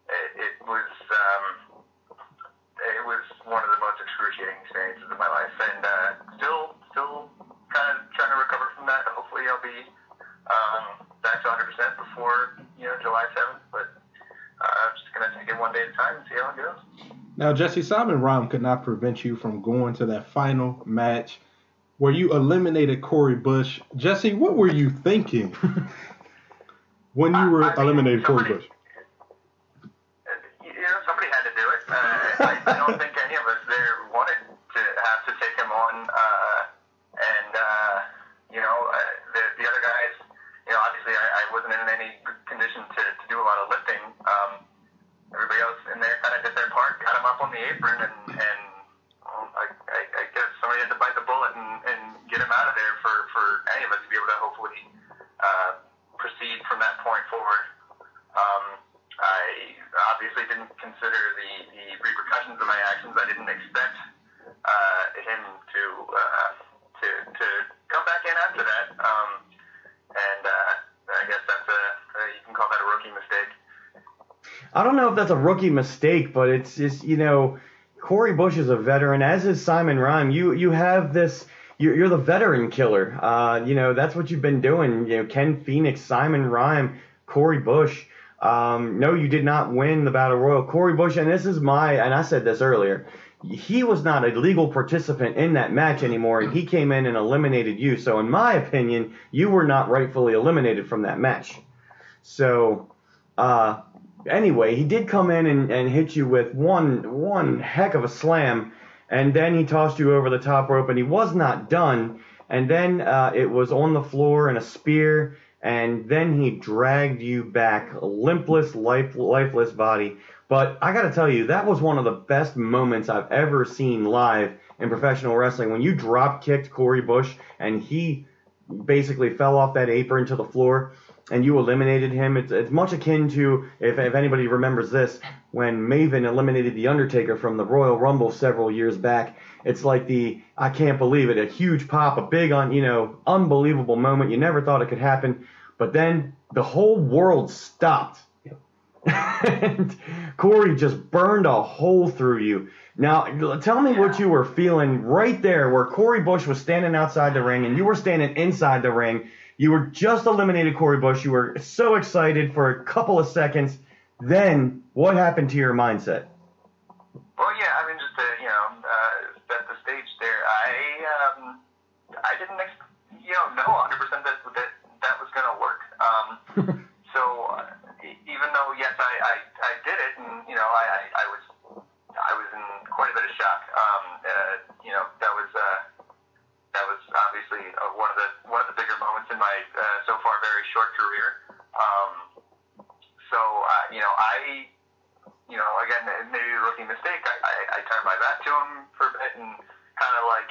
it, it was um, it was one of the most excruciating experiences of my life, and uh, still still kind of trying to recover from that. Hopefully, I'll be for you know July 7th, but uh, I'm just gonna take it one day at a time and see how it goes. Now, Jesse Simon Rhyme could not prevent you from going to that final match where you eliminated Corey Bush. Jesse, what were you thinking when you were I- eliminated Corey Bush? Uh, You know, somebody had to do it. Uh, I, I don't think any of us there wanted to have to take him on. Uh, and, uh, you know, uh, the, the other guys, you know, obviously I, I wasn't in any good condition to, to do a lot of lifting. Um, everybody else in there kind of did their part, got him up on the apron, and, and well, I, I, I guess somebody had to bite the bullet and, and get him out of there for, for any of us to be able to hopefully uh, proceed from that point forward. Um, I obviously didn't consider the, the repercussions of my actions. I didn't expect uh, him to, uh, to to come back in after that. Um, and uh, I guess that's a uh, you can call that a rookie mistake. I don't know if that's a rookie mistake, but it's just you know, Corey Bush is a veteran, as is Simon Rhyme. You you have this. You're, you're the veteran killer. Uh, you know that's what you've been doing. You know Ken Phoenix, Simon Rhyme, Corey Bush. Um, no, you did not win the battle royal. Corey Bush, and this is my, and I said this earlier. He was not a legal participant in that match anymore, and he came in and eliminated you. So, in my opinion, you were not rightfully eliminated from that match. So, uh, anyway, he did come in and, and hit you with one one heck of a slam, and then he tossed you over the top rope, and he was not done. And then uh, it was on the floor and a spear, and then he dragged you back, limpless, life, lifeless body. But I got to tell you, that was one of the best moments I've ever seen live in professional wrestling. When you drop kicked Corey Bush and he basically fell off that apron to the floor and you eliminated him. It's, it's much akin to, if, if anybody remembers this, when Maven eliminated The Undertaker from the Royal Rumble several years back. It's like the, I can't believe it, a huge pop, a big, on, you know, unbelievable moment. You never thought it could happen. But then the whole world stopped. and Corey just burned a hole through you. Now, tell me what you were feeling right there where Corey Bush was standing outside the ring and you were standing inside the ring. You were just eliminated Corey Bush. You were so excited for a couple of seconds. Then, what happened to your mindset? Well, yeah, I mean, just to you know uh, set the stage there. I um, I didn't ex- you know know 100 percent that that that was gonna work. Um, so uh, even though yes, I, I I did it, and you know I I, I was I was in quite a bit of shock. Um, uh, you know that was uh, that was obviously uh, one of the one of the bigger moments in my uh, so far very short career. Um, so uh, you know I you know, again, maybe a rookie mistake. I, I, I turned my back to him for a bit and kind of like,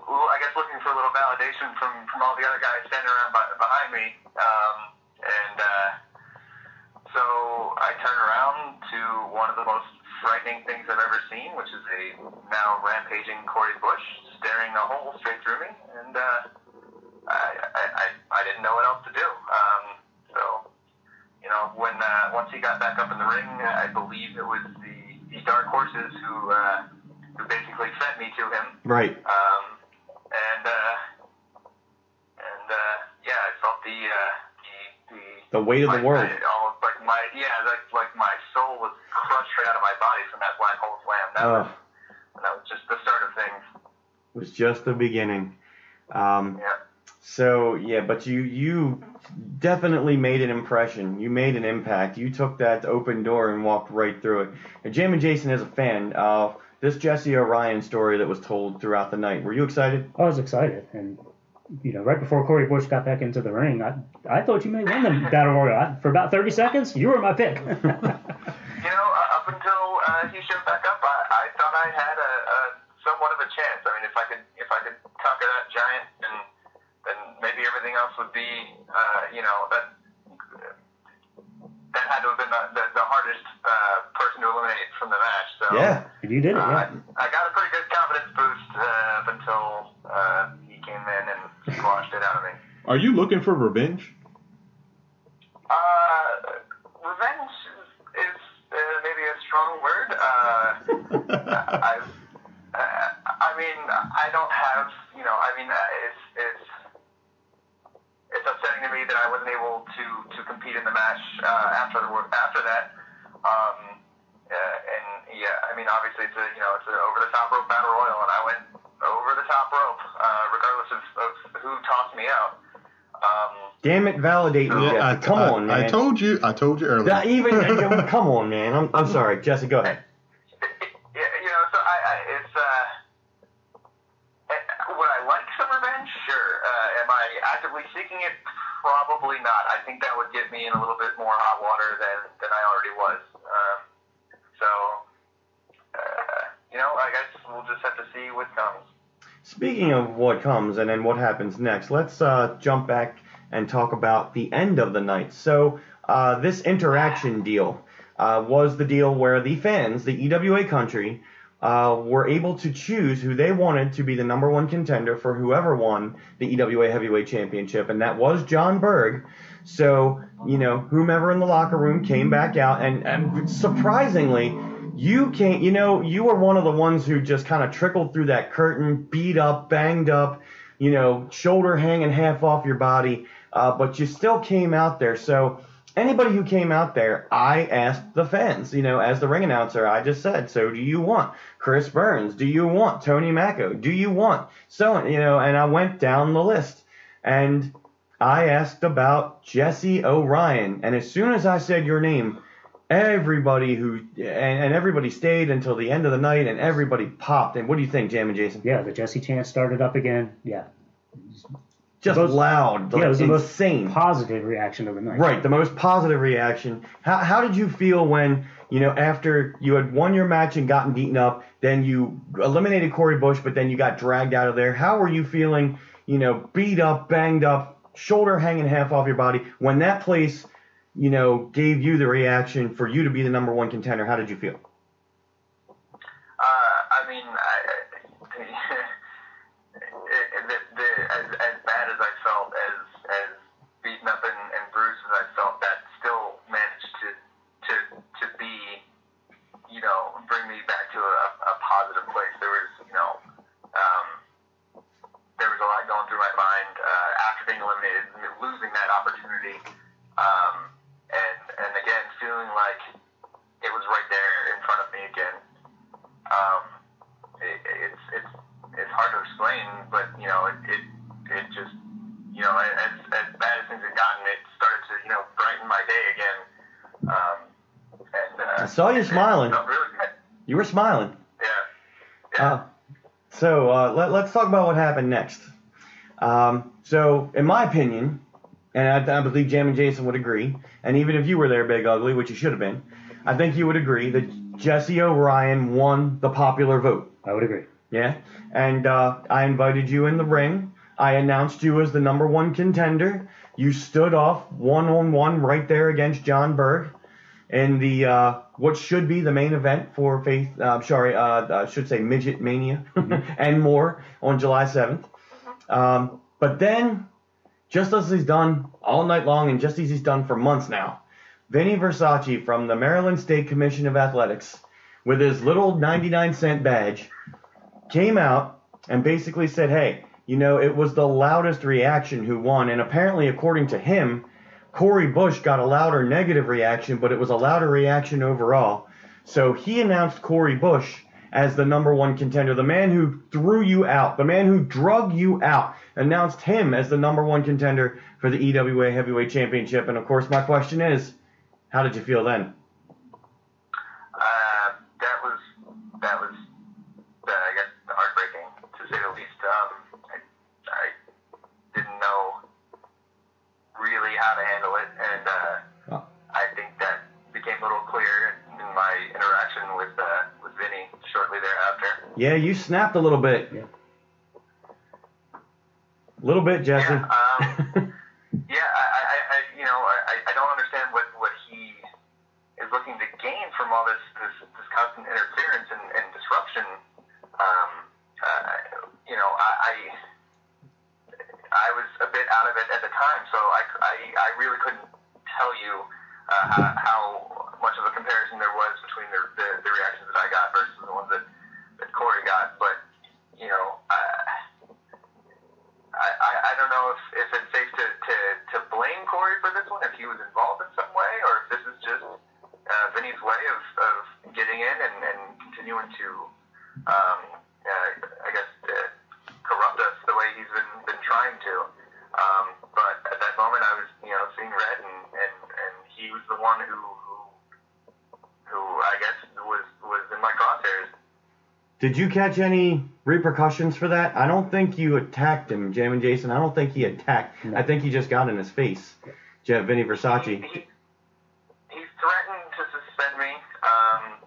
I guess looking for a little validation from, from all the other guys standing around by, behind me. Um, and uh, so I turned around to one of the most frightening things I've ever seen, which is a now rampaging Corey Bush staring a hole straight through me. And uh, I, I, I, I didn't know what else to do. Um, so you know, when uh, once he got back up in the ring, I believe it was the, the Dark Horses who uh, who basically fed me to him. Right. Um, and uh, and uh, yeah, I felt the uh, the, the The weight of the world. I- almost like my yeah, like like my soul was crushed right out of my body from that black hole slam. That was Oh, that was just the start of things. it was just the beginning. Um, Yeah. So yeah, but you you definitely made an impression. You made an impact. You took that open door and walked right through it. And Jam and Jason is a fan of this Jesse Orion story that was told throughout the night. Were you excited? I was excited, and you know, right before Corey Bush got back into the ring, I I thought you may win the battle royal. I, for about 30 seconds, you were my pick. he showed back up, I, I thought I had a, a somewhat of a chance. I mean, if I could, if I could conquer that giant, then then maybe everything else would be, uh, you know, that that had to have been the, the, the hardest uh, person to eliminate from the match. So Yeah. and you did it, uh, yeah. I got a pretty good confidence boost uh, up until uh, he came in and squashed it out of me. Are you looking for revenge? Uh, revenge is, is uh, maybe a strong word. Uh, I've, uh, I mean, I don't have, you know, I mean, uh, it's it's it's upsetting to me that I wasn't able to repeat in the match uh, after the after that. Um, uh, and yeah, I mean, obviously it's a you know it's an over the top rope battle royal, and I went over the top rope, uh, regardless of, of who tossed me out. Um, Damn it, validate me, Yeah, I, Come I- on, man. I told you. I told you earlier. That even come on, man. I'm, I'm sorry, Jesse. Go ahead. yeah, you know, so I, I it's uh, eh, would I like some revenge? Sure. Uh, am I actively seeking it? Probably not. I think that would get me in a little bit more hot water than than I already was. Um, so, uh, you know, I guess we'll just have to see what comes. Speaking of what comes and then what happens next, let's uh, jump back and talk about the end of the night. So, uh, this interaction deal uh, was the deal where the fans, the EWA country, uh, were able to choose who they wanted to be the number one contender for whoever won the EWA Heavyweight Championship, and that was John Berg. So, you know, whomever in the locker room came back out, and, and surprisingly, you can't, you know, you were one of the ones who just kind of trickled through that curtain, beat up, banged up, you know, shoulder hanging half off your body, uh, but you still came out there. So, anybody who came out there, I asked the fans, you know, as the ring announcer, I just said, so do you want Chris Burns? Do you want Tony Macco? Do you want so, you know, and I went down the list and I asked about Jesse O'Ryan. And as soon as I said your name, everybody who, and, and everybody stayed until the end of the night and everybody popped. And what do you think, Jam and Jason? Yeah, the Jesse chance started up again. Yeah. Just Most- loud, yeah, it was the most insane. positive reaction of the night. Right, the most positive reaction. How, how did you feel when, you know, after you had won your match and gotten beaten up, then you eliminated Corey Bush, but then you got dragged out of there? How were you feeling, you know, beat up, banged up, shoulder hanging half off your body, when that place, you know, gave you the reaction for you to be the number one contender? How did you feel? Uh, I mean, I, it, the, the, as, as bad as I felt, as as beaten up and, and bruised as I felt, that still managed to to to be, you know, bring me back to a, a positive place. There was, you know, um, there was a lot going through my mind uh, after being eliminated, losing that opportunity, um, and and again feeling like it was right there in front of me again um, it, it's it's it's hard to explain, but you know, it it, it just you know, as as bad as things had gotten, it started to you know brighten my day again. Um, and uh, I saw you it- it smiling. felt really. You were smiling. Yeah. Yeah. Uh, so uh, let, let's talk about what happened next. Um, so, in my opinion, and I, I believe Jam and Jason would agree, and even if you were there, Big Ugly, which you should have been, I think you would agree that Jesse O'Ryan won the popular vote. I would agree. Yeah, and uh, I invited you in the ring. I announced you as the number one contender. You stood off one on one right there against John Berg in the uh, what should be the main event for Faith. Uh, I'm sorry, uh, I should say Midget Mania and more on July 7th. Um, but then, just as he's done all night long, and just as he's done for months now, Vinny Versace from the Maryland State Commission of Athletics, with his little 99 cent badge, came out and basically said, hey, you know, it was the loudest reaction who won. And apparently, according to him, Corey Bush got a louder negative reaction, but it was a louder reaction overall. So he announced Corey Bush as the number one contender. The man who threw you out, the man who drug you out, announced him as the number one contender for the EWA Heavyweight Championship. And of course, my question is, how did you feel then? Uh, that was that was uh, I guess heartbreaking to say the least. Um, I, I didn't know really how to handle it, and uh, Oh. I think that became a little clear in my interaction with uh, with Vinny shortly thereafter. Yeah, you snapped a little bit. Yeah. A little bit, Jesse. Yeah, um, Yeah, I, I, I I- you know, I, I don't understand what, what he is looking to gain from all this this, this constant interference and, and disruption. Um, uh, you know, I, I I was a bit out of it at the time, so I, I, I really couldn't tell you uh, how, how much of a comparison there was between the, the, the reactions that I got versus the ones that, that Corey got, but you know, I, I I don't know if, if it's safe to, to to blame Corey for this one if he was involved in some way or if this is just uh, Vinny's way of, of getting in and, and continuing to um, uh, I guess uh, corrupt us the way he's been been trying to. Um, but at that moment, I was you know seeing red and and, and he was the one who who who I guess did you catch any repercussions for that? I don't think you attacked him, Jam and Jason. I don't think he attacked. No. I think he just got in his face. Jeff Vinny Versace. He, he's threatened to suspend me. Um,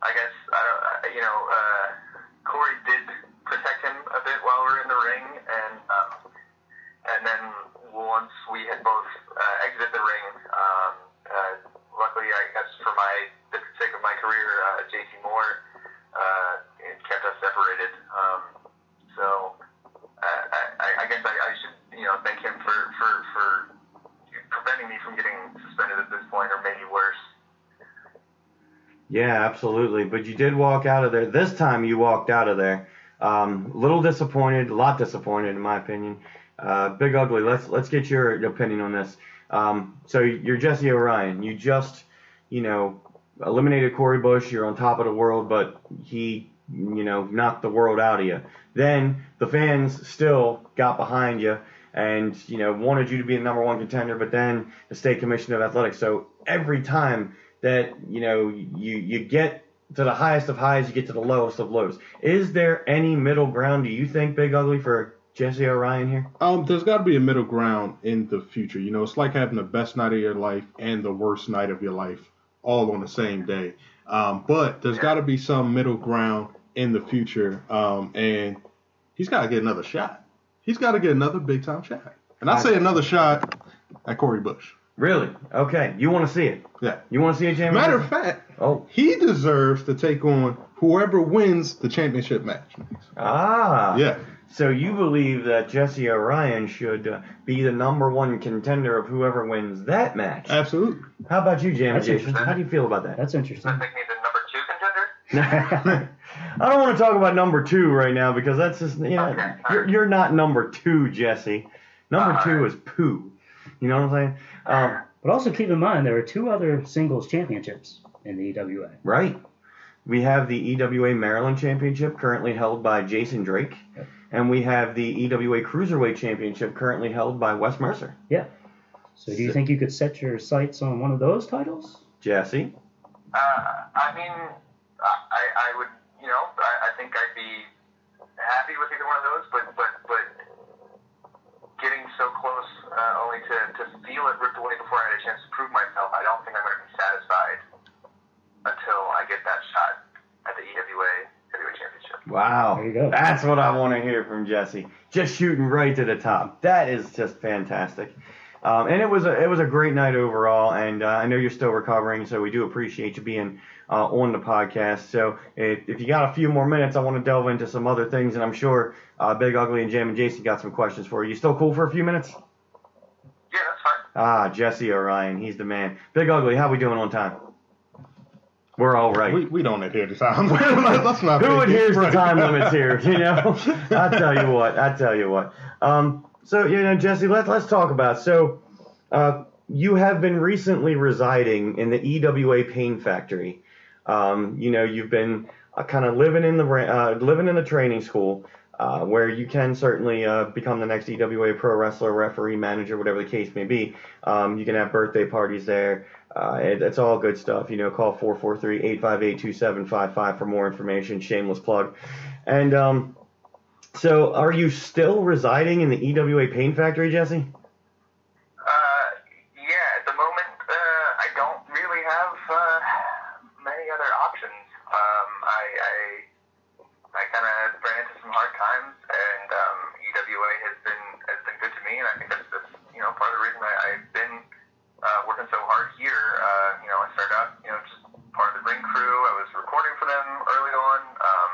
I guess I don't. uh, You know, uh, Corey did protect him a bit while we were in the ring, and um, and then once we had both uh, exited the ring, um, uh, luckily, I guess for my the sake of my career, uh, JT Moore uh, it kept us separated. Um, so uh, I, I- I guess I, I should you know thank him for for for preventing me from getting suspended at this point, or maybe worse. Yeah, absolutely. But you did walk out of there. This time you walked out of there. Um, little disappointed, a lot disappointed in my opinion. Uh, Big Ugly, let's let's get your opinion on this. Um, so you're Jesse Orion. You just, you know, eliminated Corey Bush. You're on top of the world, but he, you know, knocked the world out of you. Then the fans still got behind you and you know wanted you to be the number one contender. But then the state commission of athletics. So every time that you know you you get to the highest of highs, you get to the lowest of lows. Is there any middle ground? Do you think, Big Ugly, for Jesse Orion here? Um, there's got to be a middle ground in the future. You know, it's like having the best night of your life and the worst night of your life all on the same day. Um, but there's got to be some middle ground in the future. Um, and he's got to get another shot. He's got to get another big time shot. And I say another shot at Corey Bush. Really? Okay. You want to see it? Yeah. You want to see a Jamie? Matter of fact, Oh. he deserves to take on whoever wins the championship match. Ah. Yeah. So you believe that Jesse Orion should uh, be the number one contender of whoever wins that match? Absolutely. How about you, Jam That's Jason? interesting. How do you feel about that? That's interesting. that make me the number two contender? I don't want to talk about number two right now because that's just you know Okay. you're, you're not number two, Jesse. Number two is poo. You know what I'm saying? Um, But also keep in mind there are two other singles championships in the EWA. right. We have the EWA Maryland Championship currently held by Jason Drake, Yep. and we have the EWA Cruiserweight Championship currently held by Wes Mercer. Yeah. So do you think you could set your sights on one of those titles? Jesse, Uh, I mean, I, I would, you know, I, I think I'd be happy with either one of those, but but but getting so close uh, only to, to feel it ripped away before I had a chance to prove myself, I don't think I'm going to be satisfied until I get that shot at the EWA Heavyweight Championship. wow, There you go. that's what I want to hear from Jesse. Just shooting right to the top. That is just fantastic. Um, and it was a it was a great night overall, and uh, I know you're still recovering, so we do appreciate you being uh, on the podcast. So if, if you got a few more minutes, I want to delve into some other things, and I'm sure uh, Big Ugly and Jam and Jason got some questions for you. You still cool for a few minutes? Yeah, that's fine. Ah, Jesse Orion, he's the man. Big Ugly, how we doing on time? We're all right. We, we don't adhere to time. Let's not Who make adheres to time limits here? You know, I tell you what. I tell you what. Um, so you know, Jesse, let's let's talk about. So, uh, you have been recently residing in the EWA Pain Factory. Um, you know, you've been uh, kind of living in the uh, living in a training school. Uh, where you can certainly uh, become the next EWA pro wrestler, referee, manager, whatever the case may be. Um, you can have birthday parties there. Uh, it, it's all good stuff. You know, call 443-858-2755 for more information. Shameless plug. And um, so, are you still residing in the EWA Pain Factory, Jesse? Uh, yeah, at the moment, uh, I don't really have uh, many other options. Um, I, I, I kind of ran into some hard times, and um, EWA has been has been good to me, and I think that's, that's you know part of the reason I, I've been uh, working so hard here. Uh, you know, I started out you know just part of the ring crew. I was recording for them early on. Um,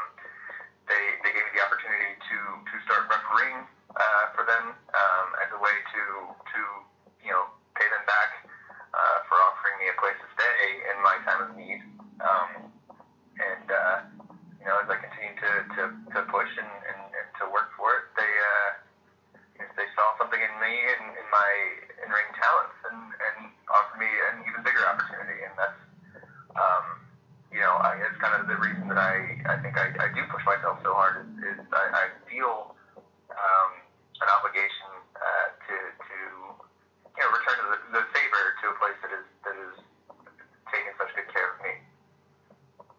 they they gave me the opportunity to to start refereeing uh, for them um, as a way to to you know pay them back uh, for offering me a place to stay in my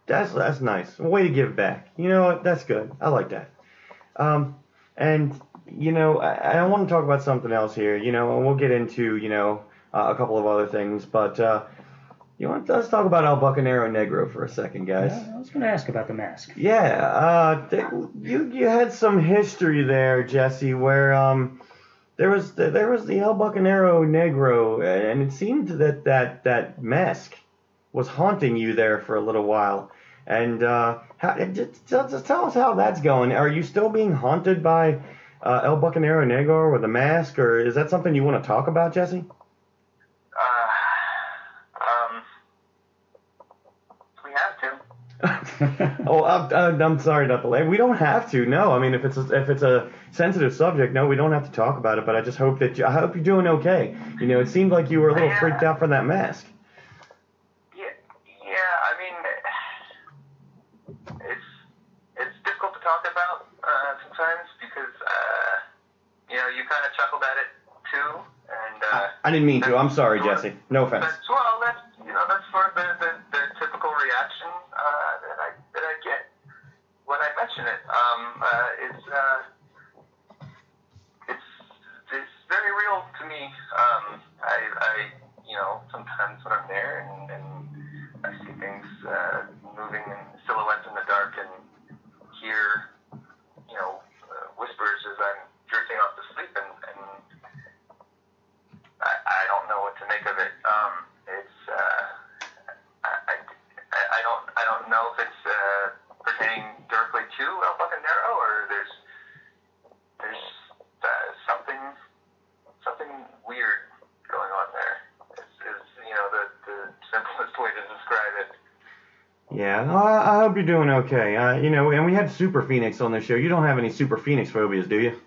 That's that's nice. Way to give back. You know what? That's good. I like that. Um, and you know, I, I want to talk about something else here. You know, and we'll get into you know uh, a couple of other things, but uh, you want let's talk about El Bucanero Negro for a second, guys. Yeah, I was going to ask about the mask. Yeah, uh, th- you you had some history there, Jesse, where um there was there was the El Bucanero Negro, and it seemed that that that mask was haunting you there for a little while. And uh, how, just, just tell us how that's going. Are you still being haunted by uh, El Bucanero Negro with the mask, or is that something you want to talk about, Jesse? Uh, um, we have to. oh, I'm, I'm- I'm sorry, not the lay. We don't have to. No, I mean, if it's a, if it's a sensitive subject, no, we don't have to talk about it. But I just hope that you, I hope you're doing okay. You know, it seemed like you were a little Yeah. freaked out from that mask. Yeah, yeah. I mean, it's it's difficult to talk about uh, sometimes because uh, you know you kind of chuckled at it too, and uh, I didn't mean to. I'm sorry, Jesse. No offense. that's well, that's you know that's sort of the, the, the typical reaction uh, that I that I get when I mention it. Um, uh, it's uh, it's it's very real to me. Um, I, I you know sometimes when I'm there and, and I see things uh, moving in silhouettes in the dark and hear you know uh, whispers as I'm drifting off to sleep and, and I, I don't know what to make of it. Um, it's uh, I, I, I don't I don't know if it's uh, pertaining directly to El Bucanero or there's there's uh, something something weird going on there. Is, is you know the the simplest way to describe it. Yeah, no, I, I hope you're doing okay. Uh, you know, and we had Super Phoenix on the show. You don't have any Super Phoenix phobias, do you?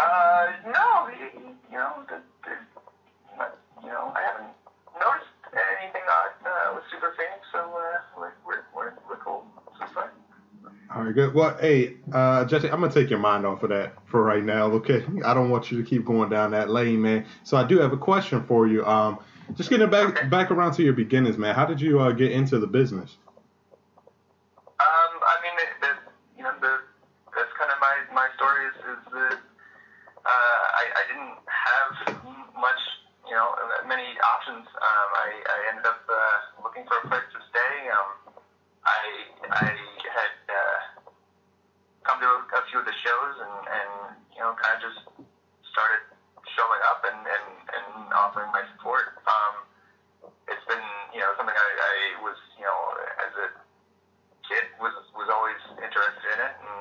Uh, no, you, you know, the, the, you know, I haven't noticed anything odd uh, with Super Phoenix, so uh, we're, we're, we're, we're cool so far. All right, good. Well, hey, uh, Jesse, I'm gonna take your mind off of that for right now. Okay, I don't want you to keep going down that lane, man. So I do have a question for you. Um, just getting back back around to your beginnings, man. How did you uh, get into the business? Um, I mean, the, you know, the, that's kind of my, my story is, is that uh, I, I didn't have much, you know, many options. Um, I, I ended up uh, looking for a place to stay. Um, I, I had uh, come to a, a few of the shows and, and you know, kind of just started showing up and, and offering my support. Um, it's been, you know, something I, I was, you know, as a kid was was always interested in it, and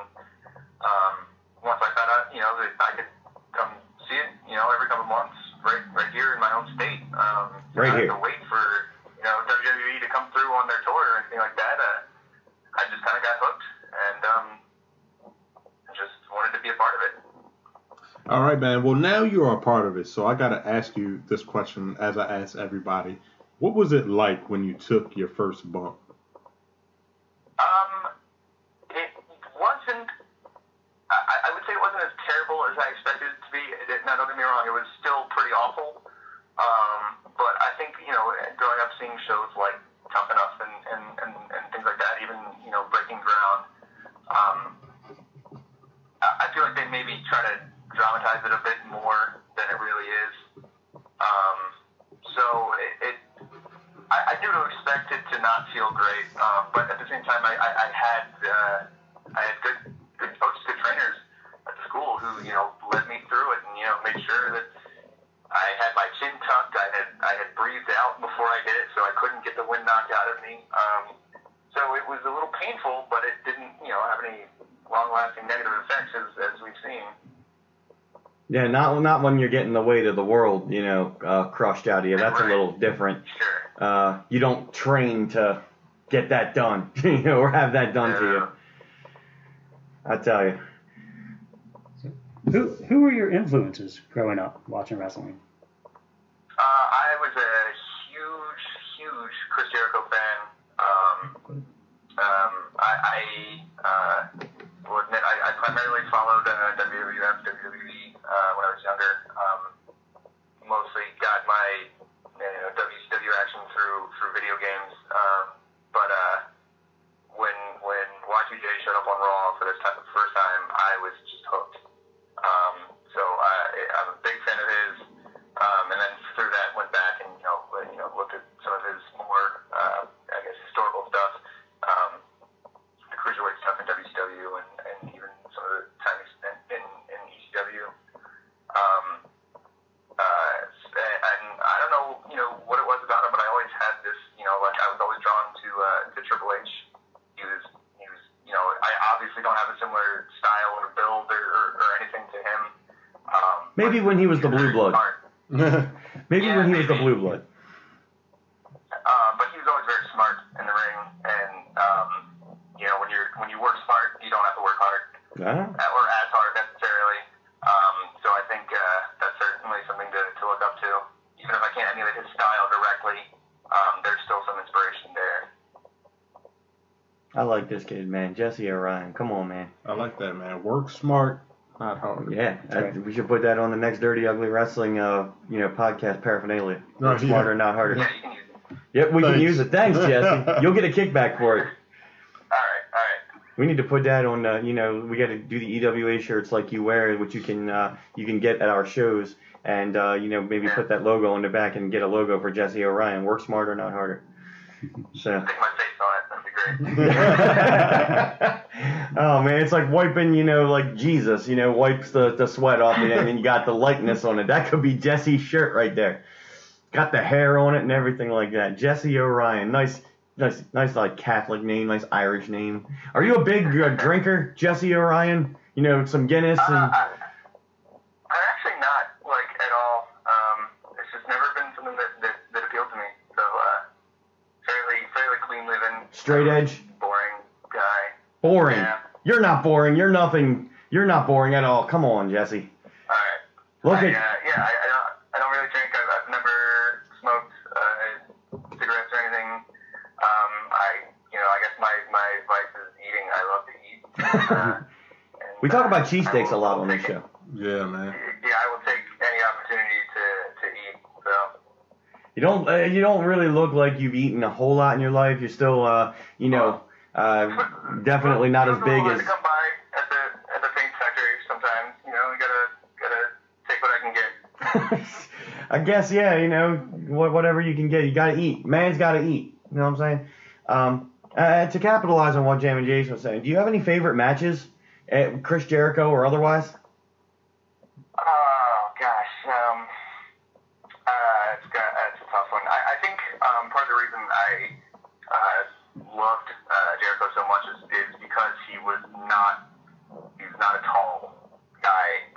um, once I found out, you know, that I could come see it, you know, every couple months, right right here in my own state. Um, Right here. to wait for you know WWE to come through on their tour or anything like that. Uh, I just kind of got hooked, and um, just wanted to be a part of it. All right, man. Well, now you are a part of it, so I gotta ask you this question as I ask everybody. What was it like when you took your first bump? Um, it wasn't. I, I would say it wasn't as terrible as I expected it to be. It, now, don't get me wrong; it was still pretty awful. Um, but I think you know, growing up seeing shows like Tough Enough and and, and, and things like that, even you know, Breaking Ground. Um, I I feel like they maybe try to dramatize it a bit more than it really is. Um, so it, it I, I do expect it to not feel great, um, but at the same time, I, I, I had uh, I had good good coaches, good trainers at the school who you know led me through it and you know made sure that I had my chin tucked. I had I had breathed out before I did it, so I couldn't get the wind knocked out of me. Um, so it was a little painful, but it didn't you know have any long-lasting negative effects as, as we've seen. Yeah, not not when you're getting the weight of the world, you know, uh, crushed out of you. That's a little different. Sure. Uh, you don't train to get that done, you know, or have that done to you. I tell you. Who who were your influences growing up watching wrestling? Uh, I was a huge, huge Chris Jericho fan. Um, um, I, I uh, will admit I, I primarily followed uh, WWF, WWE uh, when I was younger. Um, mostly got my you know, WCW action through through video games. Um, but uh, when when Y2J showed up on Raw for this time, first time, I was Maybe when he was the blue blood. Maybe Yeah, when he was the blue blood. Uh, but he was always very smart in the ring, and um, you know when you're when you work smart, you don't have to work hard Ah, uh, or as hard necessarily. Um, so I think uh, that's certainly something to, to look up to. Even if I can't emulate his style directly, um, there's still some inspiration there. I like this kid, man. Jesse Orion. Come on, man. I like that, man. Work smart, not hard. Yeah, I- we should put that on the next Dirty Ugly Wrestling, uh, you know, podcast paraphernalia. Right, yeah. Smarter, not harder. Yeah, you can use it. Yep, we can use it. Thanks, Jesse. You'll get a kickback for it. All right, all right. We need to put that on. Uh, you know, we got to do the EWA shirts like you wear, which you can uh, you can get at our shows, and uh, you know maybe put that logo on the back and get a logo for Jesse O'Ryan. Work smarter, not harder. So. Stick my face on it. That'd be great. oh man, it's like wiping, you know, like Jesus, you know, wipes the, the sweat off it, and then you got the likeness on it. That could be Jesse's shirt right there. Got the hair on it and everything like that. Jesse Orion, nice, nice, nice like Catholic name, nice Irish name. Are you a big uh, drinker, Jesse Orion? You know, some Guinness Uh, and. I, I'm actually not like at all. Um, it's just never been something that, that, that appealed to me. So uh, fairly fairly clean living. Straight edge? Boring guy. Boring. Yeah. You're not boring. You're nothing. You're not boring at all. Come on, Jesse. All right. Look I, at. uh, yeah, I, I don't I don't really drink. I've, I've never smoked uh, cigarettes or anything. Um, I you know I guess my my vice is eating. I love to eat. Uh, and, We talk about uh, cheesesteaks a lot on this show. Yeah, man. Yeah, I will take any opportunity to to eat. So. You don't. Uh, you don't really look like you've eaten a whole lot in your life. You're still, uh, you know, uh, definitely not as big as. come by at the at the Pain Factory sometimes. You know, you gotta gotta take what I can get. I guess yeah. You know, whatever you can get, you gotta eat. Man's gotta eat. You know what I'm saying? Um, uh, to capitalize on what Jam and Jason was saying, do you have any favorite matches, uh, Chris Jericho or otherwise?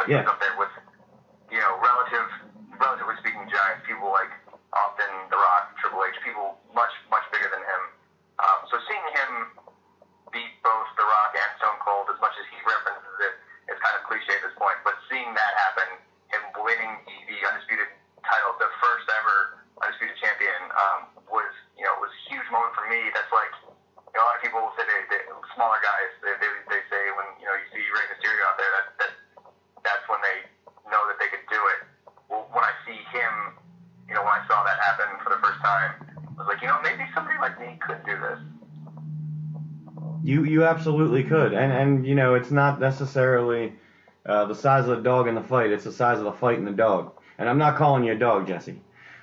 Yeah. he's up there with you know relative relatively speaking giants. People like Austin, The Rock, Triple H, people much much bigger than him. Um, so seeing him beat both The Rock and Stone Cold, as much as he references it, it's kind of cliche at this point. But seeing that happen, him winning the, the undisputed title, the first ever undisputed champion, um, was you know was a huge moment for me. That's like you know, a lot of people will say they, they smaller guys. They, they they say when you know you see Rey Mysterio out there, that that that's when they know that they could do it. Well, when I see him, you know, when I saw that happen for the first time, I was like, you know, maybe somebody like me could do this. You you absolutely could, and and you know it's not necessarily uh, the size of the dog in the fight; it's the size of the fight in the dog. And I'm not calling you a dog, Jesse,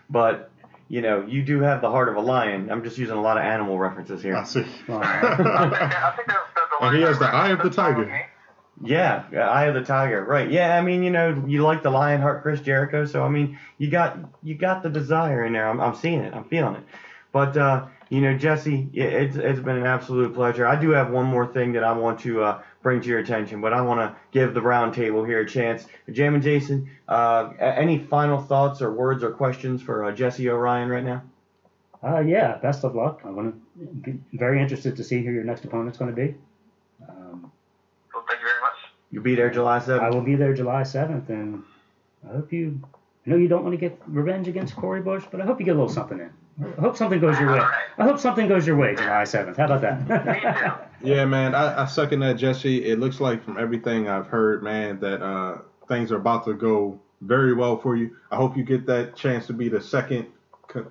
but you know you do have the heart of a lion. I'm just using a lot of animal references here. I see. Well, I'll take that. The, the, the And he has the eye of the that's fine with tiger. Yeah, yeah, Eye of the Tiger, right? Yeah, I mean, you know, you like the Lionheart, Chris Jericho, so I mean, you got you got the desire in there. I'm, I'm seeing it, I'm feeling it. But uh, you know, Jesse, it, it's it's been an absolute pleasure. I do have one more thing that I want to uh, bring to your attention, but I want to give the roundtable here a chance. Jam and Jason, uh, any final thoughts or words or questions for uh, Jesse Orion right now? uh, yeah, best of luck. I'm gonna be very interested to see who your next opponent's going to be. Um, Well, thank you very much. You'll be there July 7th. I will be there July 7th, and I hope you. I know you don't want to get revenge against Corey Bush, but I hope you get a little something in. I hope something goes your way. All right. I hope something goes your way July 7th. How about that? Yeah, man, I, I second that, Jesse. It looks like from everything I've heard, man, that uh, things are about to go very well for you. I hope you get that chance to be the second,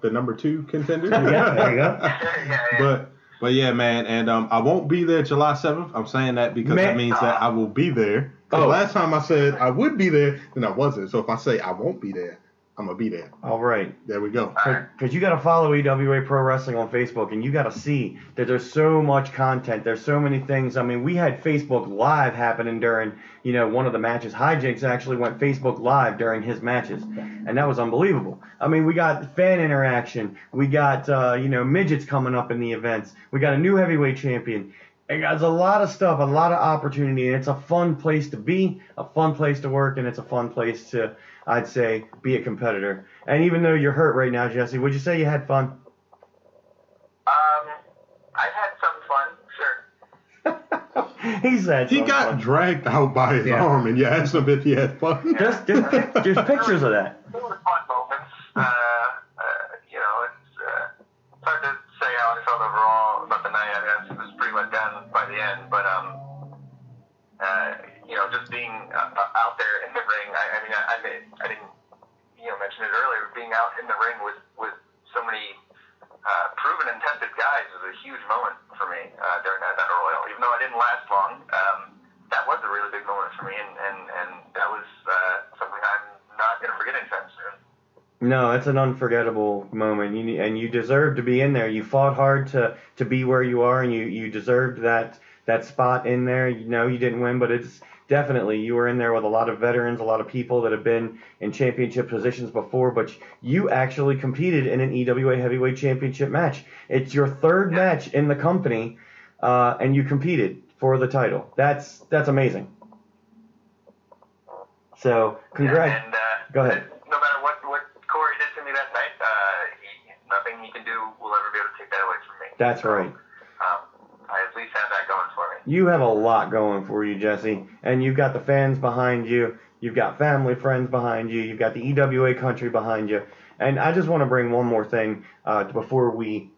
the number two contender. Yeah, there you go. Yeah, yeah, yeah. But but yeah, man, and um, I won't be there July seventh. I'm saying that because Man- that means that I will be there. Oh. last time I said I would be there, then I wasn't. So if I say I won't be there, I'm gonna be there. All right. There we go. Because you got to follow EWA Pro Wrestling on Facebook, and you got to see that there's so much content. There's so many things. I mean, we had Facebook Live happening during, you know, one of the matches. Hijinks actually went Facebook Live during his matches, and that was unbelievable. I mean, we got fan interaction. We got, uh, you know, midgets coming up in the events. We got a new heavyweight champion. it has a lot of stuff, a lot of opportunity, and it's a fun place to be, a fun place to work, and it's a fun place to, I'd say, be a competitor. And even though you're hurt right now, Jesse, would you say you had fun? Um, I've had some fun, sure. he said He got fun. dragged out by his Yeah. arm, and you asked him if he had fun. Just, just, just pictures of that. There were fun moments. Uh, uh, you know, it's, uh, it's hard to say how I felt overall about the night. I guess it was pretty let down by the end, but um, uh, you know, just being uh, uh, out there in the ring. I, I mean, I, I, made, I didn't, you know, mention it earlier. Being out in the ring with with so many uh, proven and tested guys was a huge moment for me uh, during that battle royal. Even though I didn't last long, um, that was a really big moment for me, and and, and that was uh, something I'm not going to forget anytime soon. No, it's an unforgettable moment, you, and you deserve to be in there. You fought hard to to be where you are, and you you deserved that that spot in there. You know you didn't win, but it's definitely you were in there with a lot of veterans, a lot of people that have been in championship positions before. But you actually competed in an EWA Heavyweight Championship match. It's your third match in the company, uh, and you competed for the title. That's that's amazing. So congrats. Yeah, and, uh, Go ahead. No matter what, what Corey did to me that night, uh, he, nothing he can do will ever be able to take that away from me. That's right. Um, I at least have that going for me. You have a lot going for you, Jesse, and you've got the fans behind you. You've got family, friends behind you. You've got the EWA country behind you. And I just want to bring one more thing uh, before we,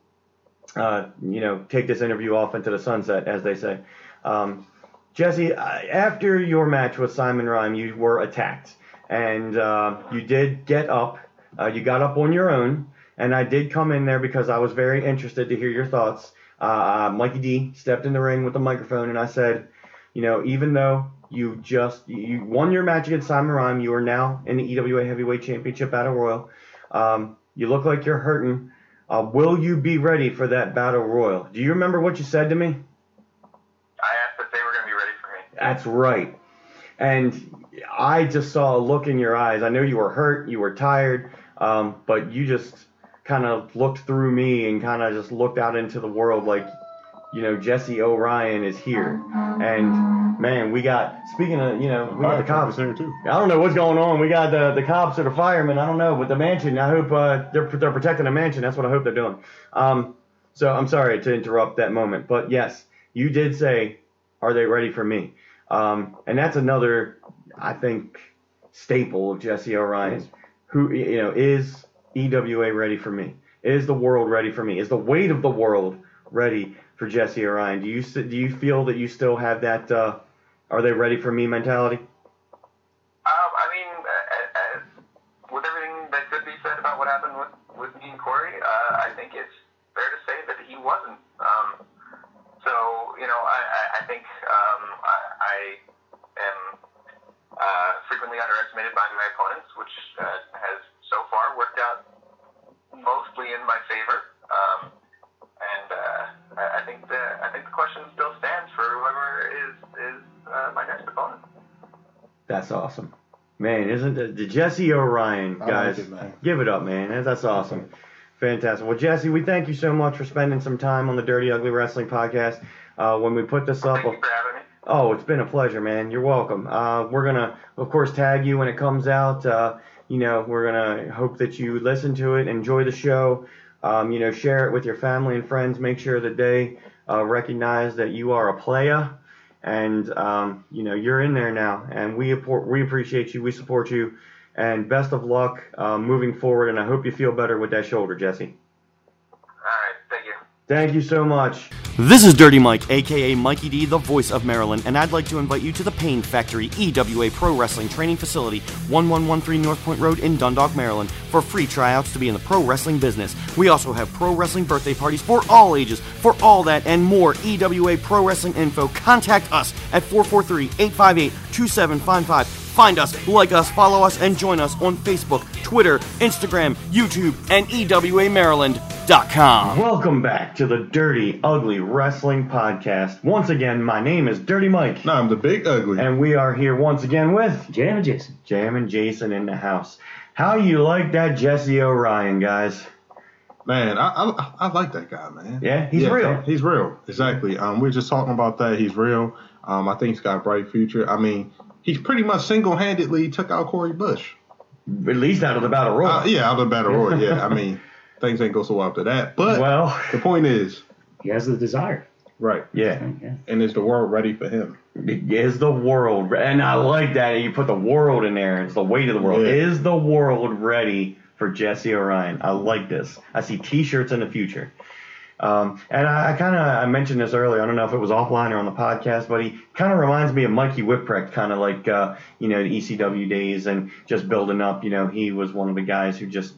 uh, you know, take this interview off into the sunset, as they say. Um, Jesse, uh, after your match with Simon Rhyme, you were attacked, and uh, you did get up. Uh, you got up on your own, and I did come in there because I was very interested to hear your thoughts. Uh, uh, Mikey D stepped in the ring with the microphone, and I said, you know, even though you just you won your match against Simon Rhyme, you are now in the EWA Heavyweight Championship Battle Royal. Um, you look like you're hurting. Uh, will you be ready for that Battle Royal? Do you remember what you said to me? I asked if they were going to be ready for me. That's right. And I just saw a look in your eyes. I know you were hurt, you were tired, um, but you just kind of looked through me and kind of just looked out into the world like, you know, Jesse O'Ryan is here. And man, we got speaking of, you know, we got the cops. there too. I don't know what's going on. We got the the cops or the firemen. I don't know, but the mansion. I hope uh, they're they're protecting the mansion. That's what I hope they're doing. Um, so I'm sorry to interrupt that moment, but yes, you did say, "Are they ready for me?" Um, and that's another, I think, staple of Jesse O'Ryan. Who you know is EWA ready for me? Is the world ready for me? Is the weight of the world ready for Jesse O'Ryan? Do you do you feel that you still have that? Uh, are they ready for me mentality? Um, I mean, uh, uh, with everything that could be said about what happened with, with me and Corey, uh, I think it's fair to say that he wasn't. Um, so, you know, I, I, I think um, I, I am uh, frequently underestimated by my opponents, which uh, has so far worked out mostly in my favor. Um, and uh, I, I think the I think the question still stands for whoever is is uh, my next opponent. That's awesome. Man, isn't it? The Jesse O'Ryan, I like guys. it. Give it up, man. That's- That's awesome. Fantastic. Well, Jesse, we thank you so much for spending some time on the Dirty Ugly Wrestling podcast. Uh, when we put this up, Thank you for having me. Oh, it's been a pleasure, man. You're welcome. Uh, we're gonna, of course, tag you when it comes out. Uh, you know, we're gonna hope that you listen to it, enjoy the show. Um, you know, share it with your family and friends. Make sure that they uh, recognize that you are a player, and um, you know you're in there now. And we we appreciate you. We support you. And best of luck uh, moving forward. And I hope you feel better with that shoulder, Jesse. Thank you so much. This is Dirty Mike, aka Mikey D, the voice of Maryland, and I'd like to invite you to the Pain Factory EWA Pro Wrestling Training Facility, 1113 North Point Road in Dundalk, Maryland, for free tryouts to be in the pro wrestling business. We also have pro wrestling birthday parties for all ages. For all that and more EWA Pro Wrestling info, contact us at 443 858 2755. Find us, like us, follow us, and join us on Facebook, Twitter, Instagram, YouTube, and EWAMaryland.com. Welcome back to the Dirty Ugly Wrestling Podcast. Once again, my name is Dirty Mike, No, I'm the big ugly. and we are here once again with Jam and Jason. Jam and Jason in the house. How you like that Jesse O'Ryan, guys? Man, I, I I like that guy, man. Yeah, he's real. He's real. Exactly. Um, we are just talking about that. He's real. Um, I think he's got a bright future. I mean, he's pretty much single-handedly took out Corey Bush. At least out of the battle royal. Uh, yeah, out of the battle royal. Yeah, I mean, things ain't go so well after that. But Well, the point is, He has the desire. right, yeah. Yeah. and is the world ready for him? Is the world, and I like that you put the world in there. It's the weight of the world. Yeah. Is the world ready for Jesse Orion? I like this. I see T-shirts in the future. Um, and I, I kind of I mentioned this earlier. I don't know if it was offline or on the podcast, but he kind of reminds me of Mikey Whipwreck, kind of like uh, you know the ECW days and just building up. You know, he was one of the guys who just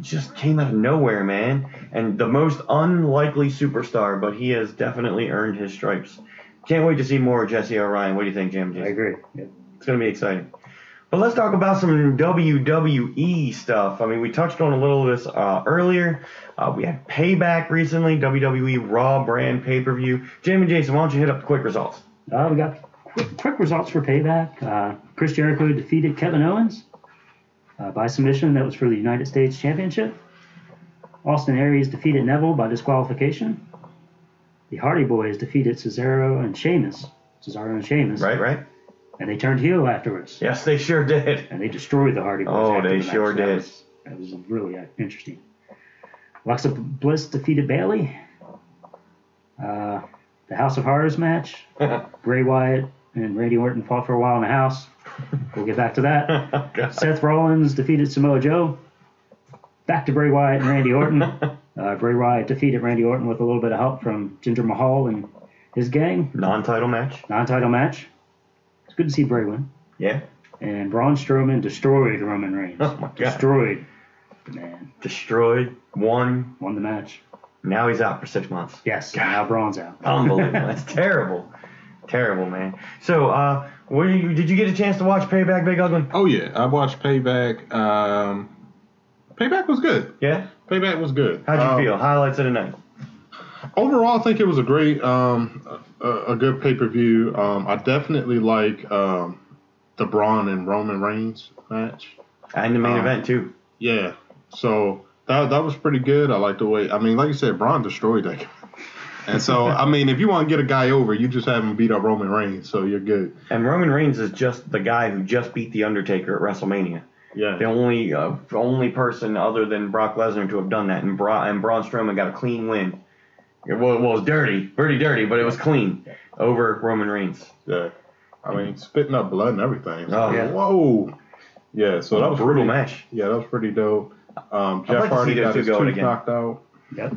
just came out of nowhere, man, and the most unlikely superstar. But he has definitely earned his stripes. Can't wait to see more of Jesse Orion. What do you think, Jim? I agree. Yeah. It's going to be exciting. But let's talk about some WWE stuff. I mean, we touched on a little of this uh, earlier. Uh, we had Payback recently, WWE Raw brand pay per view. Jim and Jason, why don't you hit up the quick results? Uh, we got quick, quick results for payback. Uh, Chris Jericho defeated Kevin Owens uh, by submission. That was for the United States Championship. Austin Aries defeated Neville by disqualification. The Hardy Boys defeated Cesaro and Sheamus. Cesaro and Sheamus. Right, right? And they turned heel afterwards. Yes, they sure did. And they destroyed the Hardy Boys. Oh, they the match. sure That did. was- That was really uh, interesting. Alexa Bliss defeated Bayley. Uh, the House of Horrors match. Bray Wyatt and Randy Orton fought for a while in the house. We'll get back to that. God. Seth Rollins defeated Samoa Joe. Back to Bray Wyatt and Randy Orton. Uh, Bray Wyatt defeated Randy Orton with a little bit of help from Jinder Mahal and his gang. Non-title match. Non-title match. It's good to see Bray win. Yeah. And Braun Strowman destroyed Roman Reigns. Oh my God. Destroyed man. Destroyed. Won. Won the match. Now he's out for six months. Yes. God. Now Braun's out. Unbelievable. That's terrible. Terrible, man. So, uh, what did you, did you get a chance to watch Payback, Big Ugly? Oh yeah, I watched Payback. Um, Payback was good. Yeah. Payback was good. How'd you Um, feel? Highlights of the night. Overall, I think it was a great, um, a, a good pay per view. Um, I definitely like um, the Braun and Roman Reigns match. And the main Um, event too. Yeah, so that that was pretty good. I like the way. I mean, like you said, Braun destroyed that guy. And so, I mean, if you want to get a guy over, you just have him beat up Roman Reigns, so you're good. And Roman Reigns is just the guy who just beat the Undertaker at WrestleMania. Yeah. The only uh, only person other than Brock Lesnar to have done that, and, Bra- and Braun Strowman got a clean win. It was, well, it was dirty, pretty dirty, but it was clean over Roman Reigns. yeah. I mean, spitting up blood and everything. It's Oh, yeah. Whoa. Yeah, so that was a brutal pretty, match. Yeah, that was pretty dope. Um, Jeff like Hardy got his going tooth again. knocked out. Yep.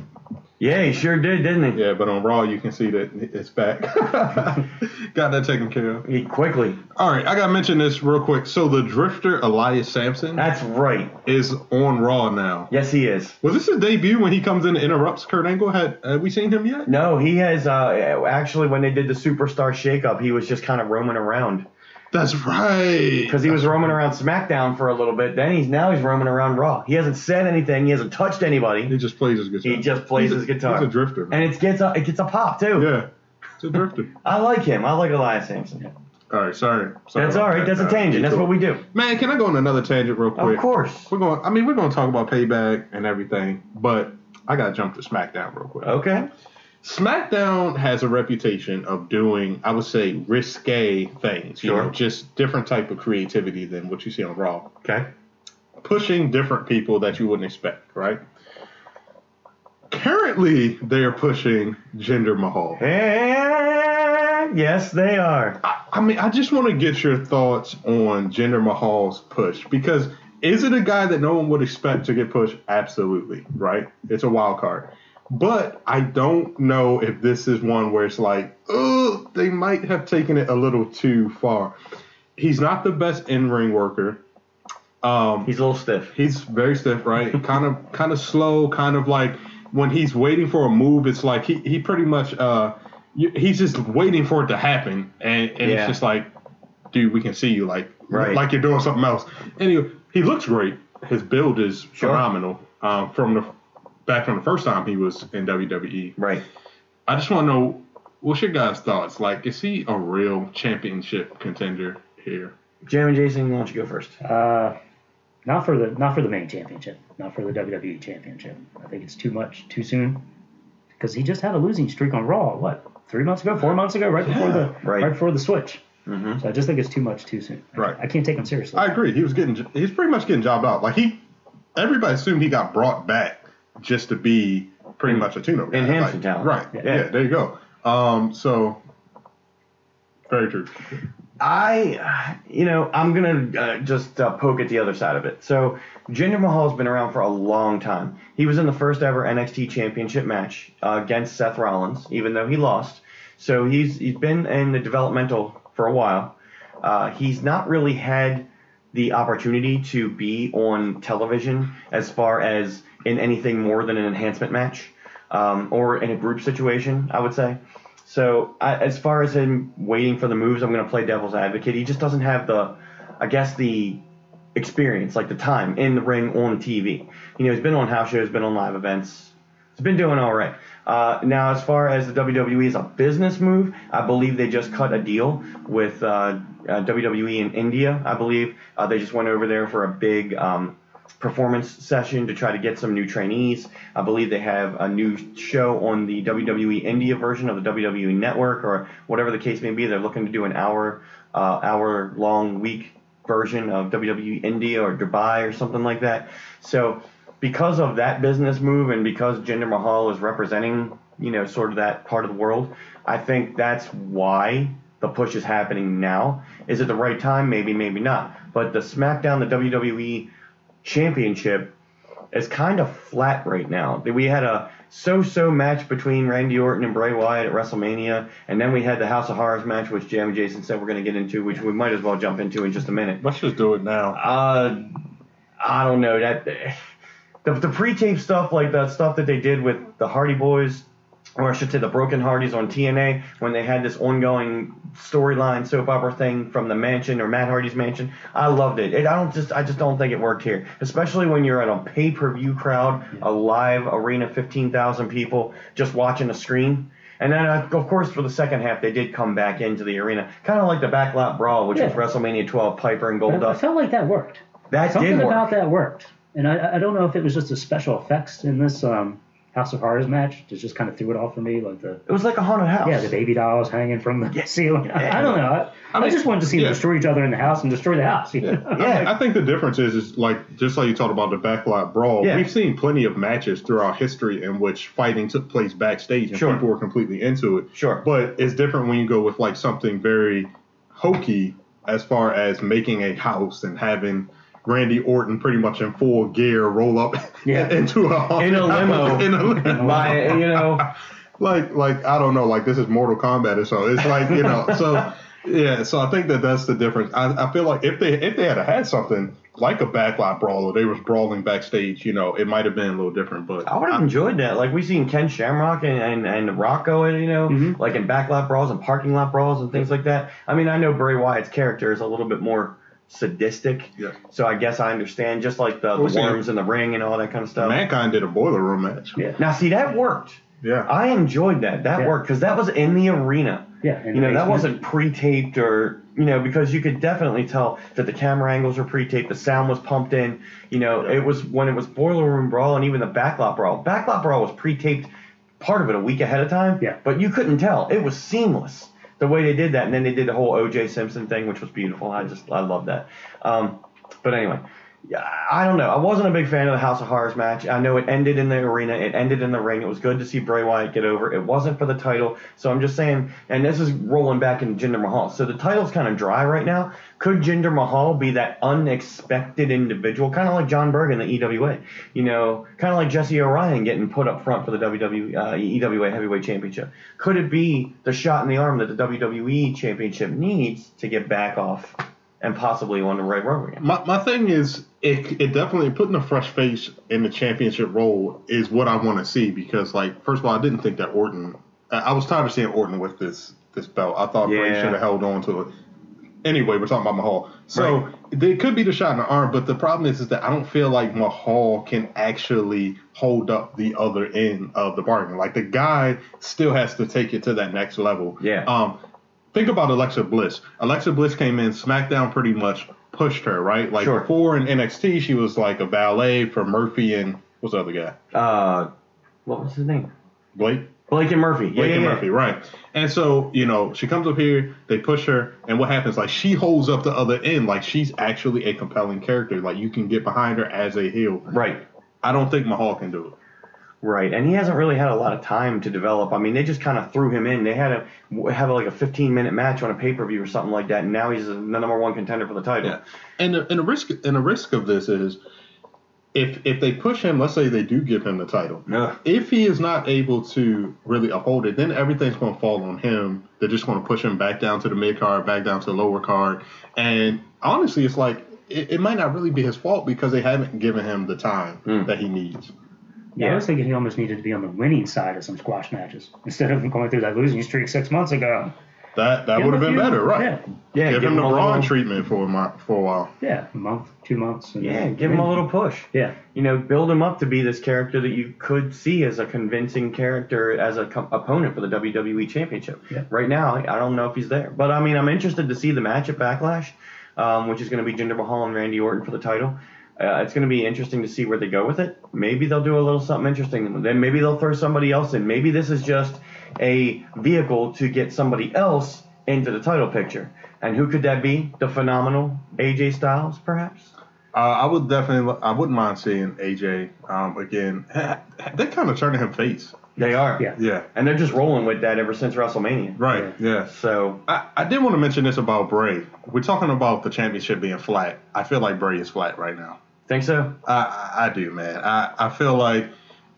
Yeah, he sure did, didn't he? Yeah, but on Raw you can see that it's back. got that taken care of. He quickly. All right, I gotta mention this real quick. So the Drifter Elias Samson That's right. is on Raw now. Yes, he is. Was this his debut when he comes in and interrupts Kurt Angle? Had have we seen him yet? No, he has. Uh, actually, when they did the Superstar Shakeup, he was just kind of roaming around That's right. because he was roaming around SmackDown for a little bit. Then he's now he's roaming around Raw. He hasn't said anything. He hasn't touched anybody, He just plays his guitar. He just plays He's a- his guitar. He's a drifter. and it gets a it gets a pop too. yeah, it's a drifter. I like him. I like Elias Samson. all right, sorry. sorry That's all right. that. That's a tangent. That's what we do. Man, can I go on another tangent real quick? Of course. We're going. I mean, we're going to talk about payback and everything, but I got to jump to SmackDown real quick. Okay. SmackDown has a reputation of doing, I would say, risque things. You Sure. know, just different type of creativity than what you see on Raw. Okay. Pushing different people that you wouldn't expect, right? Currently, they are pushing Jinder Mahal. And yes, they are. I, I mean, I just want to get your thoughts on Jinder Mahal's push because is it a guy that no one would expect to get pushed? Absolutely, right? It's a wild card. But I don't know if this is one where it's like, oh, they might have taken it a little too far. He's not the best in-ring worker. Um, He's a little stiff. He's very stiff, right? kind of, kind of slow. Kind of like when he's waiting for a move, it's like he, he pretty much uh, he's just waiting for it to happen, and, and Yeah. it's just like, dude, we can see you, like, Right. like you're doing something else. Anyway, he looks great. His build is Sure. phenomenal. Um, from the back from the first time he was in WWE. Right. I just want to know what's your guys' thoughts? Like, is he a real championship contender here? Jam and Jason, why don't you go first? Uh, Not for the not for the main championship, not for the WWE championship. I think it's too much too soon because he just had a losing streak on Raw. What three months ago, four months ago, right before the right. right before the switch. hmm So I just think it's too much too soon. I- Right. I can't take him seriously. I agree. He was getting. He's pretty much getting jobbed out. Like he, everybody assumed he got brought back just to be pretty much a tune-up guy. Enhancing Like, talent. Right. Yeah. Yeah. There you go. Um. So. Very true. I, you know, I'm gonna uh, just uh, poke at the other side of it. So Jinder Mahal's been around for a long time. He was in the first ever NXT Championship match uh, against Seth Rollins, even though he lost. So he's he's been in the developmental for a while. Uh, he's not really had the opportunity to be on television as far as in anything more than an enhancement match um, or in a group situation, I would say. So I, as far as him waiting for the moves, I'm going to play devil's advocate. He just doesn't have the, I guess the experience, like the time in the ring on TV. You know, he's been on house shows, been on live events. He's been doing all right. Uh, now, as far as the WWE is a business move, I believe they just cut a deal with uh, uh, WWE in India. I believe uh, they just went over there for a big um, performance session to try to get some new trainees. I believe they have a new show on the WWE India version of the WWE Network or whatever the case may be. They're looking to do an hour uh, hour long week version of WWE India or Dubai or something like that. So because of that business move and because Jinder Mahal is representing, you know, sort of that part of the world, I think that's why the push is happening now. Is it the right time? Maybe, maybe not. But the SmackDown, the WWE Championship is kind of flat right now. We had a so-so match between Randy Orton and Bray Wyatt at WrestleMania, and then we had the House of Horrors match, which Jam and Jason said we're going to get into, which we might as well jump into in just a minute. Let's just do it now. Uh, I don't know that the, the pre-tape stuff, like that stuff that they did with the Hardy Boys, or I should say the Broken Hardys on TNA, when they had this ongoing storyline soap opera thing from the mansion or Matt Hardy's mansion. I loved it. it. I don't just, I just don't think it worked here, especially when you're at a pay-per-view crowd, a live arena, fifteen thousand people just watching a screen. And then, uh, of course, for the second half, they did come back into the arena, kind of like the Backlot Brawl, which Yeah. was WrestleMania 12, Piper and Goldust. felt like that worked. That Something did work. about that worked. And I, I don't know if it was just the special effects in this um, House of Horrors match that just kind of threw it off for me, like the It was like a haunted house. yeah the baby dolls hanging from the Yeah. ceiling. I, I don't know. I, I, mean, just wanted to see them destroy each other in the house and destroy the house. You know? Yeah. I think the difference is, is like just like you talked about the backlot brawl. Yeah. We've seen plenty of matches throughout history in which fighting took place backstage and Sure. people were completely into it. Sure. But it's different when you go with like something very hokey as far as making a house and having Randy Orton pretty much in full gear roll up Yeah. into a In a limo. in a limo. My, you know, like like I don't know, like this is Mortal Kombat or so. It's like you know, so yeah. So I think that that's the difference. I, I feel like if they if they had had something like a backlot brawl or they was brawling backstage, you know, it might have been a little different. But I would have enjoyed that. Like we seen Ken Shamrock and and, and Rocco, and you know, Mhm. like in backlot brawls and parking lot brawls and things like that. I mean, I know Bray Wyatt's character is a little bit more sadistic, Yeah. so I guess I understand. Just like the, the we seen- worms in the ring and all that kind of stuff. Mankind did a boiler room match. Yeah. Now, see, that worked. Yeah. I enjoyed that. That Yeah. worked because that was in the arena. Yeah, you know, that basement. wasn't pre-taped or you know because you could definitely tell that the camera angles were pre-taped, the sound was pumped in. You know, Yeah. it was when it was boiler room brawl and even the backlot brawl. Backlot brawl was pre-taped, part of it a week ahead of time. Yeah. But you couldn't tell. It was seamless the way they did that, and then they did the whole O.J. Simpson thing, which was beautiful. I just I love that. Um, but anyway. Yeah, I don't know. I wasn't a big fan of the House of Horrors match. I know it ended in the arena. It ended in the ring. It was good to see Bray Wyatt get over. It wasn't for the title. So I'm just saying, and this is rolling back into Jinder Mahal. So the title's kind of dry right now. Could Jinder Mahal be that unexpected individual, kind of like John Berg in the EWA? You know, kind of like Jesse Orion getting put up front for the WWE, uh, EWA Heavyweight Championship. Could it be the shot in the arm that the WWE Championship needs to get back off and possibly on the right again? My, my thing is, it, it definitely putting a fresh face in the championship role is what I want to see because, like, first of all, I didn't think that Orton. I was tired of seeing Orton with this this belt. I thought Bray should have held on to it. Anyway, we're talking about Mahal. So there could be the shot in the arm, but the problem is, is that I don't feel like Mahal can actually hold up the other end of the bargain. Like the guy still has to take it to that next level. Yeah. Um, think about Alexa Bliss. Alexa Bliss came in SmackDown pretty much pushed her, right? Like Sure. before in NXT, she was like a valet for Murphy and what's the other guy? Uh, what was his name? Blake. Blake and Murphy. Yeah, Blake yeah, and yeah. Murphy, right? And so you know she comes up here, they push her, and what happens? Like she holds up the other end, like she's actually a compelling character. Like you can get behind her as a heel. Right. I don't think Mahal can do it. Right, and he hasn't really had a lot of time to develop. I mean, they just kind of threw him in. They had a have like a 15 minute match on a pay per view or something like that, and now he's the number one contender for the title. Yeah, and the, and the risk and the risk of this is if if they push him, let's say they do give him the title, Ugh. if he is not able to really uphold it, then everything's going to fall on him. They're just going to push him back down to the mid card, back down to the lower card, and honestly, it's like it, it might not really be his fault because they haven't given him the time Hmm. that he needs. Yeah, I Yeah. was thinking he almost needed to be on the winning side of some squash matches instead of going through that losing streak six months ago. That that would have been few- better, right? Yeah, Yeah, give, him the a Braun little, treatment for a mo- for a while. yeah, a month, two months. And Yeah, give him a little push. Yeah, You know, build him up to be this character that you could see as a convincing character as a com- opponent for the WWE Championship. Yeah. Right now, I don't know if he's there, but I mean, I'm interested to see the match at Backlash, um, which is going to be Jinder Mahal and Randy Orton for the title. Uh, it's going to be interesting to see where they go with it. Maybe they'll do a little something interesting. Then maybe they'll throw somebody else in. Maybe this is just a vehicle to get somebody else into the title picture. And who could that be? The phenomenal AJ Styles, perhaps? Uh, I would definitely, I wouldn't mind seeing AJ um, again. They kind of turning him face. They are. Yeah. Yeah, And they're just rolling with that ever since WrestleMania. right. Yeah. So, I, I did want to mention this about Bray. We're talking about the championship being flat. I feel like Bray is flat right now. Think so? I, I do, man. I, I feel like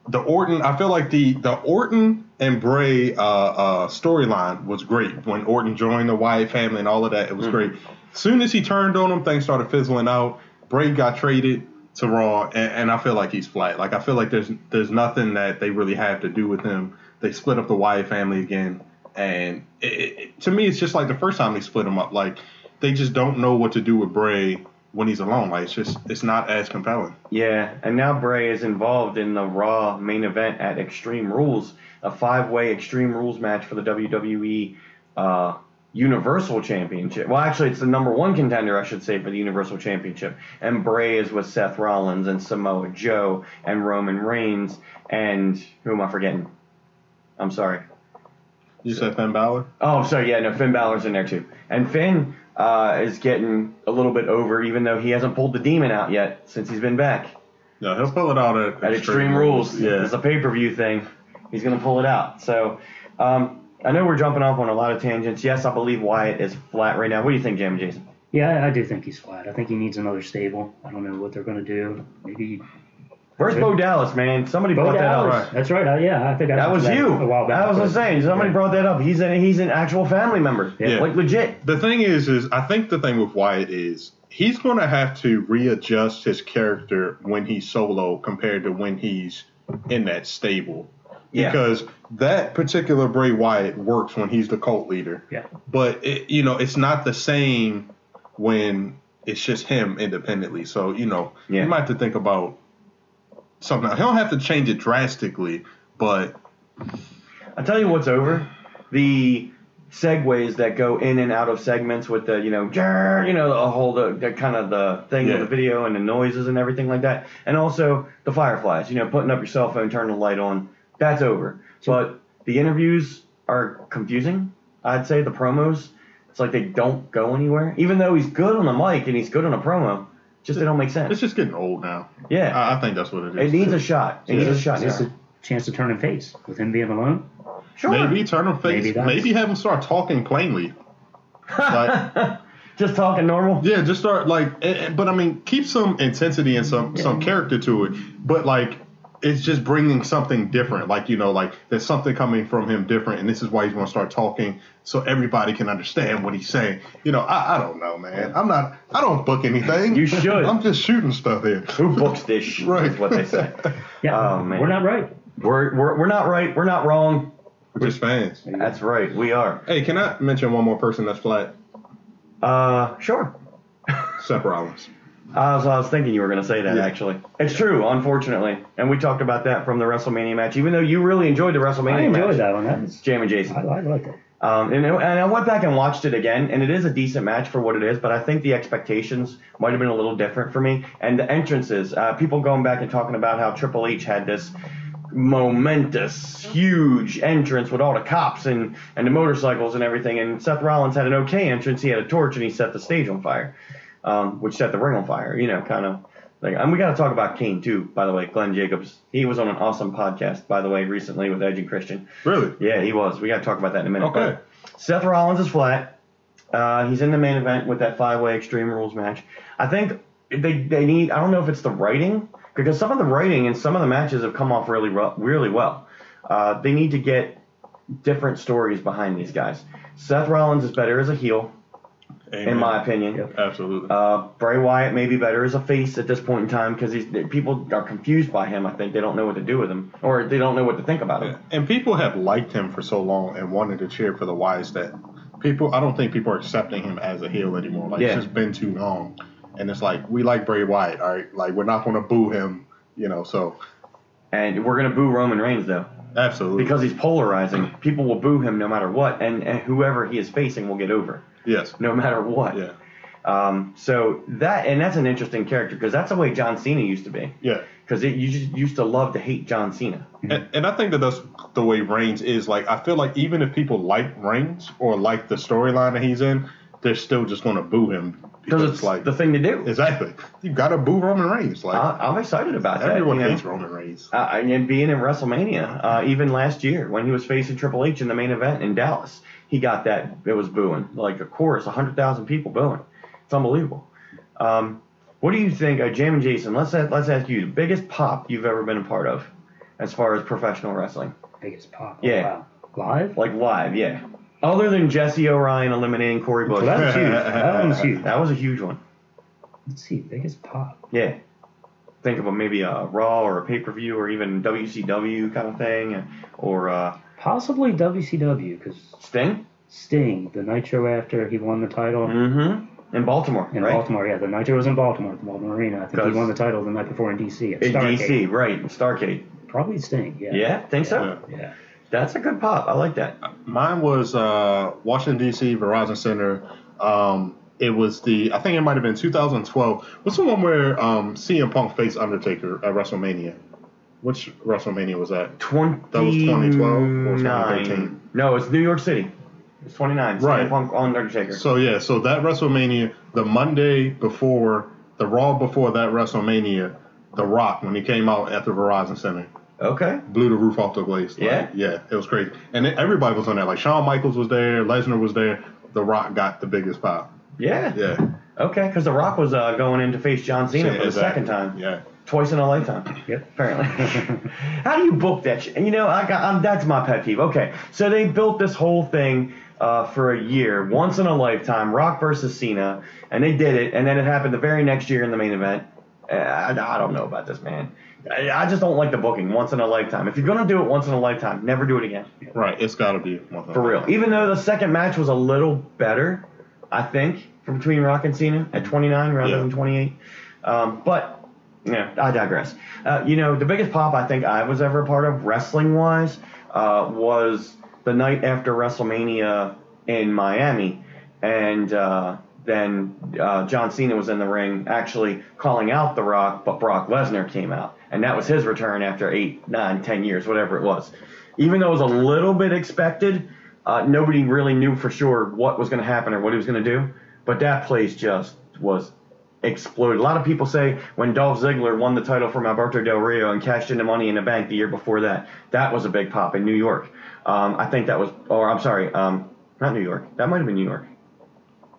the Orton. I feel like the the Orton and Bray uh, uh, storyline was great when Orton joined the Wyatt family and all of that. It was great. As soon as he turned on them, things started fizzling out. Bray got traded to Raw, and, and I feel like he's flat. Like I feel like there's there's nothing that they really have to do with him. They split up the Wyatt family again, and it, it, to me, it's just like the first time they split him up. Like they just don't know what to do with Bray when he's alone. Like it's just it's not as compelling. Yeah. And now Bray is involved in the Raw main event at Extreme Rules, a five way Extreme Rules match for the WWE uh, Universal Championship. Well, actually, it's the number one contender, I should say, for the Universal Championship. And Bray is with Seth Rollins and Samoa Joe and Roman Reigns and who am I forgetting? I'm sorry. You said Finn Balor? Oh, sorry, yeah, no, Finn Balor's in there too. And Finn uh, is getting a little bit over, even though he hasn't pulled the demon out yet since he's been back. No, he'll pull it out at, At Extreme Rules, Yeah. it's a pay per view thing. He's going to pull it out. So, um, I know we're jumping off on a lot of tangents. Yes, I believe Wyatt is flat right now. What do you think, Jamie Jason? yeah, I do think he's flat. I think he needs another stable. I don't know what they're going to do. Maybe Where's Bo Dallas, man? Somebody Bo brought that Dallas. up. That's right. Uh, yeah, I think I That was mentioned you. a while back. That was what I was saying. Somebody Yeah. brought that up. He's a, he's an actual family member. Yeah. Like legit. The thing is, is I think the thing with Wyatt is he's going to have to readjust his character when he's solo compared to when he's in that stable. Yeah. Because that particular Bray Wyatt works when he's the cult leader. Yeah. But it, you know, it's not the same when it's just him independently. So you know, Yeah. you might have to think about something. He don't have to change it drastically, but I tell you what's over the segues that go in and out of segments with the you know you know the whole the, the kind of the thing Yeah. of the video and the noises and everything like that, and also the fireflies. You know, putting up your cell phone, turning the light on. That's over. But the interviews are confusing. I'd say the promos. It's like they don't go anywhere, even though he's good on the mic and he's good on a promo. Just they don't make sense. it's just getting old now. Yeah, I, I think that's what it is. it it is. needs a shot. It needs a shot. this now. a chance to turn him face with him being alone? Sure. Maybe turn him face. Maybe Maybe, have him start talking plainly. Like, Just talking normal. yeah, just start like. But I mean, keep some intensity and some some character to it. But like, it's just bringing something different. Like you know, like there's something coming from him different, and this is why he's going to start talking so everybody can understand what he's saying. You know, I, I don't know, man. I'm not. I don't book anything. You should. I'm just shooting stuff here. Who books this shit? Right. Is what they say. Yeah, Oh, man. we're not right. We're, we're, we're not right. We're not wrong. We're just fans. That's right. We are. Hey, can I mention one more person that's flat? Uh, sure. Seth Rollins. I was, I was thinking you were going to say that, Yeah. actually. It's true, unfortunately. And we talked about that from the WrestleMania match, even though you really enjoyed the WrestleMania match. I enjoyed match. that one. That was, Jamie Jason. I, I liked it. Um, and, and I went back and watched it again, and it is a decent match for what it is, but I think the expectations might have been a little different for me. And the entrances, uh, people going back and talking about how Triple H had this momentous, huge entrance with all the cops and, and the motorcycles and everything, and Seth Rollins had an okay entrance. He had a torch and he set the stage on fire, um, which set the ring on fire, you know, kind of. Like, and we got to talk about Kane too, by the way. Glenn Jacobs, he was on an awesome podcast, by the way, recently with Edge and Christian. Really? Yeah, he was. We got to talk about that in a minute. Okay. But Seth Rollins is flat. Uh, he's in the main event with that five-way Extreme Rules match. I think they they need. I don't know if it's the writing because some of the writing and some of the matches have come off really really well. Uh, they need to get different stories behind these guys. Seth Rollins is better as a heel, in my opinion. Yep. Absolutely. Uh, Bray Wyatt may be better as a face at this point in time because people are confused by him. I think they don't know what to do with him, or they don't know what to think about him. And people have liked him for so long and wanted to cheer for the Wyatts that people, I don't think people are accepting him as a heel anymore. Like, Yeah. it's just been too long. And it's like, we like Bray Wyatt, all right? Like, we're not going to boo him, you know, so And we're gonna boo Roman Reigns though. absolutely. because he's polarizing. People will boo him no matter what, and, and whoever he is facing will get over yes. no matter what. Yeah. Um, so that and that's an interesting character because that's the way John Cena used to be. Yeah. Because you just used to love to hate John Cena. And, and I think that that's the way Reigns is. Like, I feel like even if people like Reigns or like the storyline that he's in, they're still just going to boo him Because it's like the thing to do. exactly You've got to boo Roman Reigns. Like I, I'm excited about that. everyone you know? hates Roman Reigns. Uh, and being in WrestleMania, uh, even last year when he was facing Triple H in the main event in Dallas, he got that. It was booing like a chorus, hundred thousand people booing. It's unbelievable. Um, what do you think, uh, Jam and Jason? Let's let's ask you the biggest pop you've ever been a part of, as far as professional wrestling, Biggest pop. Yeah. Wow. Live? like live, yeah. Other than Jesse O'Ryan eliminating Corey Bush, that was huge. That one was huge. that was a huge one. Let's see. Biggest pop. Yeah. Think of a, maybe a Raw or a pay per view or even WCW kind of thing, or uh, Possibly WCW because Sting. Sting, the Nitro after he won the title Mm-hmm. In Baltimore, in right? Baltimore. Yeah, the Nitro was in Baltimore at the Baltimore Arena. I think he won the title the night before in DC. At In Starrcade. DC, right? In Starrcade. Probably Sting. Yeah. Yeah, think so. Yeah. Yeah. That's a good pop. I like that. Mine was uh, Washington D.C. Verizon Center. Um, it was the I think it might have been 2012. What's the one where um, CM Punk faced Undertaker at WrestleMania? Which WrestleMania was that? Twenty. That was 2012 or 2013? No, it's New York City. It's 29. Right. CM Punk on Undertaker. So yeah, so that WrestleMania, the Monday before, the Raw before that WrestleMania, The Rock when he came out at the Verizon Center. okay. blew the roof off the place. Like, Yeah? yeah, it was crazy, and it, everybody was on there. Like Shawn Michaels was there, Lesnar was there. The Rock got the biggest pop. Yeah. Yeah, Okay, because The Rock was uh, going in to face John Cena Yeah, for the exactly. second time. Yeah, Twice in a lifetime. Yep. Apparently. How do you book that shit? You know, I got, I'm, that's my pet peeve. Okay, so they built this whole thing uh, for a year, once in a lifetime, Rock versus Cena, and they did it, and then it happened the very next year in the main event. Uh, I, I don't know about this, man. I, I just don't like the booking once in a lifetime. If you're gonna do it once in a lifetime, never do it again. right. It's got to be For real. Even though the second match was a little better, I think, for between Rock and Cena at 29 rather Yeah. than 28. Um, but, yeah, I digress. Uh, you know, the biggest pop I think I was ever a part of, wrestling wise, uh, was the night after WrestleMania in Miami. And uh, then uh, John Cena was in the ring actually calling out The Rock, but Brock Lesnar came out. And that was his return after eight, nine, ten years, whatever it was. Even though it was a little bit expected, uh, nobody really knew for sure what was going to happen or what he was going to do. But that place just was exploded. A lot of people say when Dolph Ziggler won the title from Alberto Del Rio and cashed in the money in the bank the year before that, that was a big pop in New York. Um, I think that was, or I'm sorry, um, not New York. That might have been New York.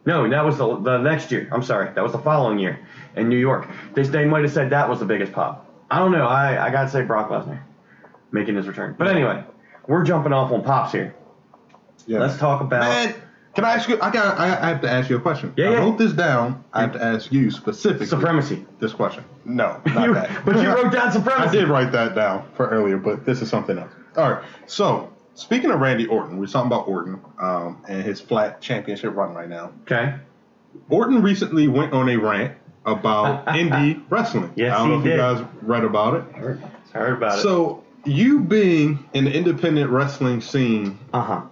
No, that was the, the next year. I'm sorry. That was the following year in New York. They, they might have said that was the biggest pop. I don't know. I, I got to say Brock Lesnar making his return. But anyway, we're jumping off on pops here. Yeah. Let's talk about. Man, can I ask you? I got. I, I have to ask you a question. Yeah, I yeah. wrote this down. I have to ask you specifically. Supremacy. This question. No, not You- that. but you wrote down supremacy. I did write that down for earlier, but this is something else. All right. So speaking of Randy Orton, we're talking about Orton um, and his flat championship run right now. Okay. Orton recently went on a rant about indie wrestling. Yes, I don't he know if did. you guys read about it. Heard. I heard about it. So you being in the independent wrestling scene, Uh huh.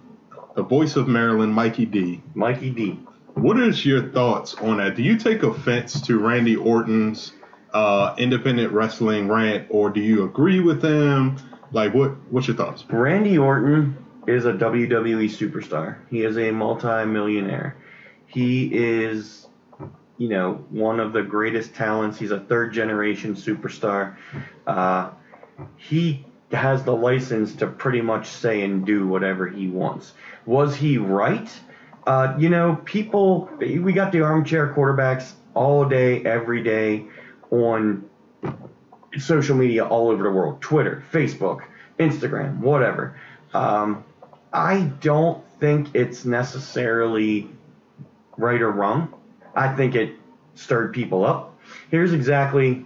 The voice of Maryland, Mikey D. Mikey D. What is your thoughts on that? Do you take offense to Randy Orton's uh, independent wrestling rant, or do you agree with him? Like, what what's your thoughts? Randy Orton is a WWE superstar. He is a multi-millionaire. He is, you know, one of the greatest talents. He's a third-generation superstar. Uh, he has the license to pretty much say and do whatever he wants. Was he right? Uh, you know, people, we got the armchair quarterbacks all day, every day on social media all over the world Twitter, Facebook, Instagram, whatever. Um, I don't think it's necessarily right or wrong. I think it stirred people up. Here's exactly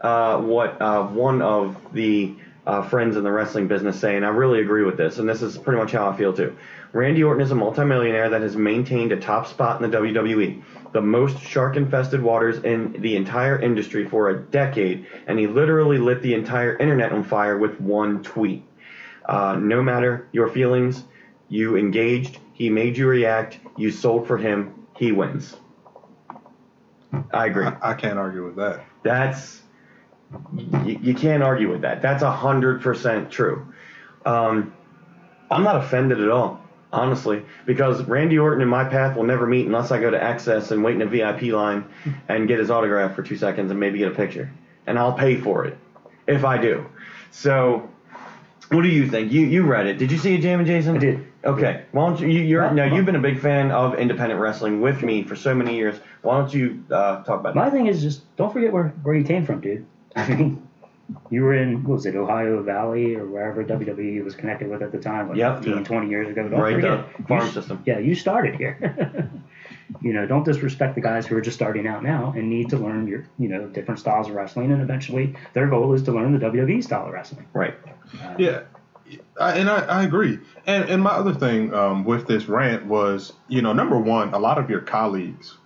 uh, what uh, one of the uh, friends in the wrestling business say, and I really agree with this, and this is pretty much how I feel too. Randy Orton is a multimillionaire that has maintained a top spot in the WWE, the most shark infested waters in the entire industry for a decade, and he literally lit the entire internet on fire with one tweet. Uh, no matter your feelings, you engaged, he made you react, you sold for him, he wins. I agree. I, I can't argue with that. That's you, you can't argue with that. That's a hundred percent true. Um, I'm not offended at all, honestly, because Randy Orton and my path will never meet unless I go to Axxess and wait in a VIP line and get his autograph for two seconds and maybe get a picture, and I'll pay for it if I do. So, what do you think? You you read it? Did you see it, Jam and Jason? I did. Okay. Why don't you? you you're, Well, now you've been a big fan of independent wrestling with me for so many years. Why don't you uh, talk about My that? thing is just don't forget where, where you came from, dude. I mean, you were in, what was it, Ohio Valley or wherever WWE was connected with at the time, like Yep. 15, 20 years ago. Don't Right, forget. the farm you, system. Yeah, you started here. you know, don't disrespect the guys who are just starting out now and need to learn your, you know, different styles of wrestling. And eventually their goal is to learn the WWE style of wrestling. Right. Yeah, I, and I, I agree. And and my other thing um, with this rant was, you know, number one, a lot of your colleagues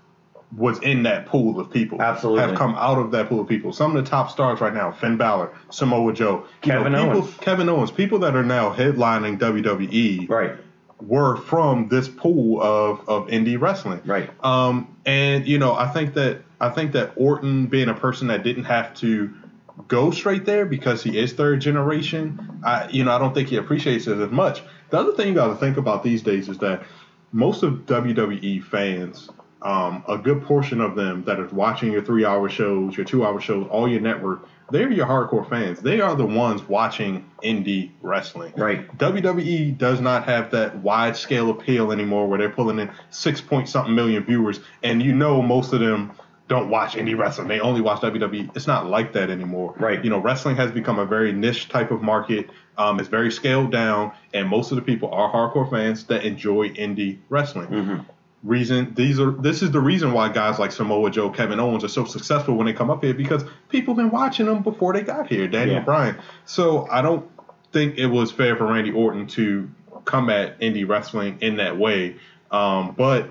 was in that pool of people. Absolutely. have come out of that pool of people. Some of the top stars right now: Finn Balor, Samoa Joe, Kevin know, people, Owens. Kevin Owens, people that are now headlining WWE Right. were from this pool of of indie wrestling. Right. Um, and you know, I think that I think that Orton being a person that didn't have to go straight there because he is third generation, I you know, I don't think he appreciates it as much. The other thing you got to think about these days is that most of WWE fans, um, a good portion of them that are watching your three hour shows, your two hour shows, all your network, they're your hardcore fans. They are the ones watching indie wrestling. Right. WWE does not have that wide scale appeal anymore where they're pulling in six point something million viewers, and you know most of them don't watch indie wrestling. They only watch WWE. It's not like that anymore. Right. You know, wrestling has become a very niche type of market. Um, it's very scaled down, and most of the people are hardcore fans that enjoy indie wrestling. Mm-hmm. Reason these are this is the reason why guys like Samoa Joe, Kevin Owens are so successful when they come up here because people been watching them before they got here. Daniel Yeah. Bryan. So I don't think it was fair for Randy Orton to come at indie wrestling in that way. Um, but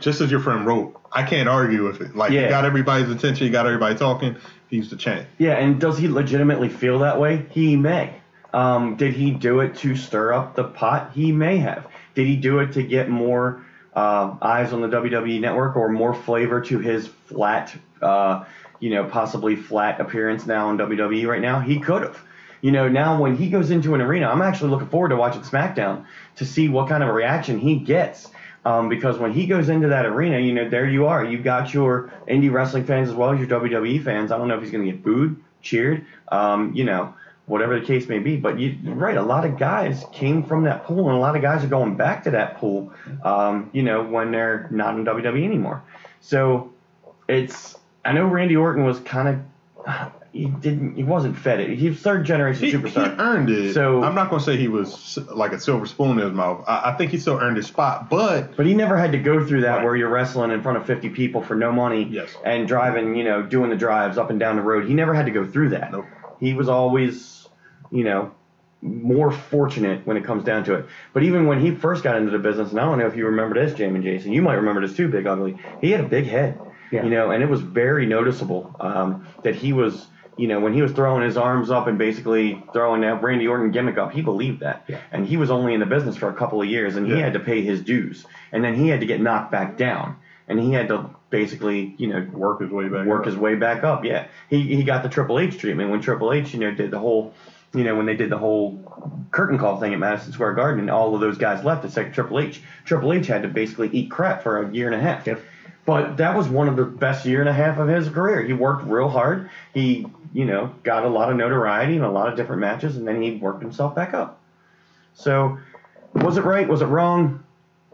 just as your friend wrote, I can't argue with it. Like Yeah. you got everybody's attention, you got everybody talking. He's the champ. Yeah, and does he legitimately feel that way? He may. Um, did he do it to stir up the pot? He may have. Did he do it to get more uh, eyes on the WWE network or more flavor to his flat, uh, you know, possibly flat appearance now on WWE right now? He could have. You know, now when he goes into an arena, I'm actually looking forward to watching SmackDown to see what kind of a reaction he gets. Um, because when he goes into that arena, you know, there you are. You've got your indie wrestling fans as well as your WWE fans. I don't know if he's going to get booed, cheered, um, you know, whatever the case may be. But you, you're right. A lot of guys came from that pool, and a lot of guys are going back to that pool, um, you know, when they're not in WWE anymore. So it's, I know Randy Orton was kind of, he didn't, he wasn't fed it. He was third generation He, he superstar. earned it. So- I'm not gonna say he was like a silver spoon in his mouth. I, I think he still earned his spot, but But he never had to go through that Right. where you're wrestling in front of 50 people for no money Yes. and driving, you know, doing the drives up and down the road. He never had to go through that. Nope. He was always, you know, more fortunate when it comes down to it. But even when he first got into the business, and I don't know if you remember this, Jamie and Jason, you might remember this too, Big Ugly. He had a big head, Yeah. you know, and it was very noticeable um, that he was you know, when he was throwing his arms up and basically throwing that Randy Orton gimmick up, he believed that. Yeah. And he was only in the business for a couple of years, and he Yeah. had to pay his dues, and then he had to get knocked back down, and he had to basically, you know, Work his way back. work up. his way back up. Yeah, he he got the Triple H treatment when Triple H, you know, did the whole, you know, when they did the whole curtain call thing at Madison Square Garden, and all of those guys left. It's like Triple H. Triple H had to basically eat crap for a year and a half. Yep. But that was one of the best year and a half of his career. He worked real hard. He, you know, got a lot of notoriety and a lot of different matches, and then he worked himself back up. So, was it right? Was it wrong?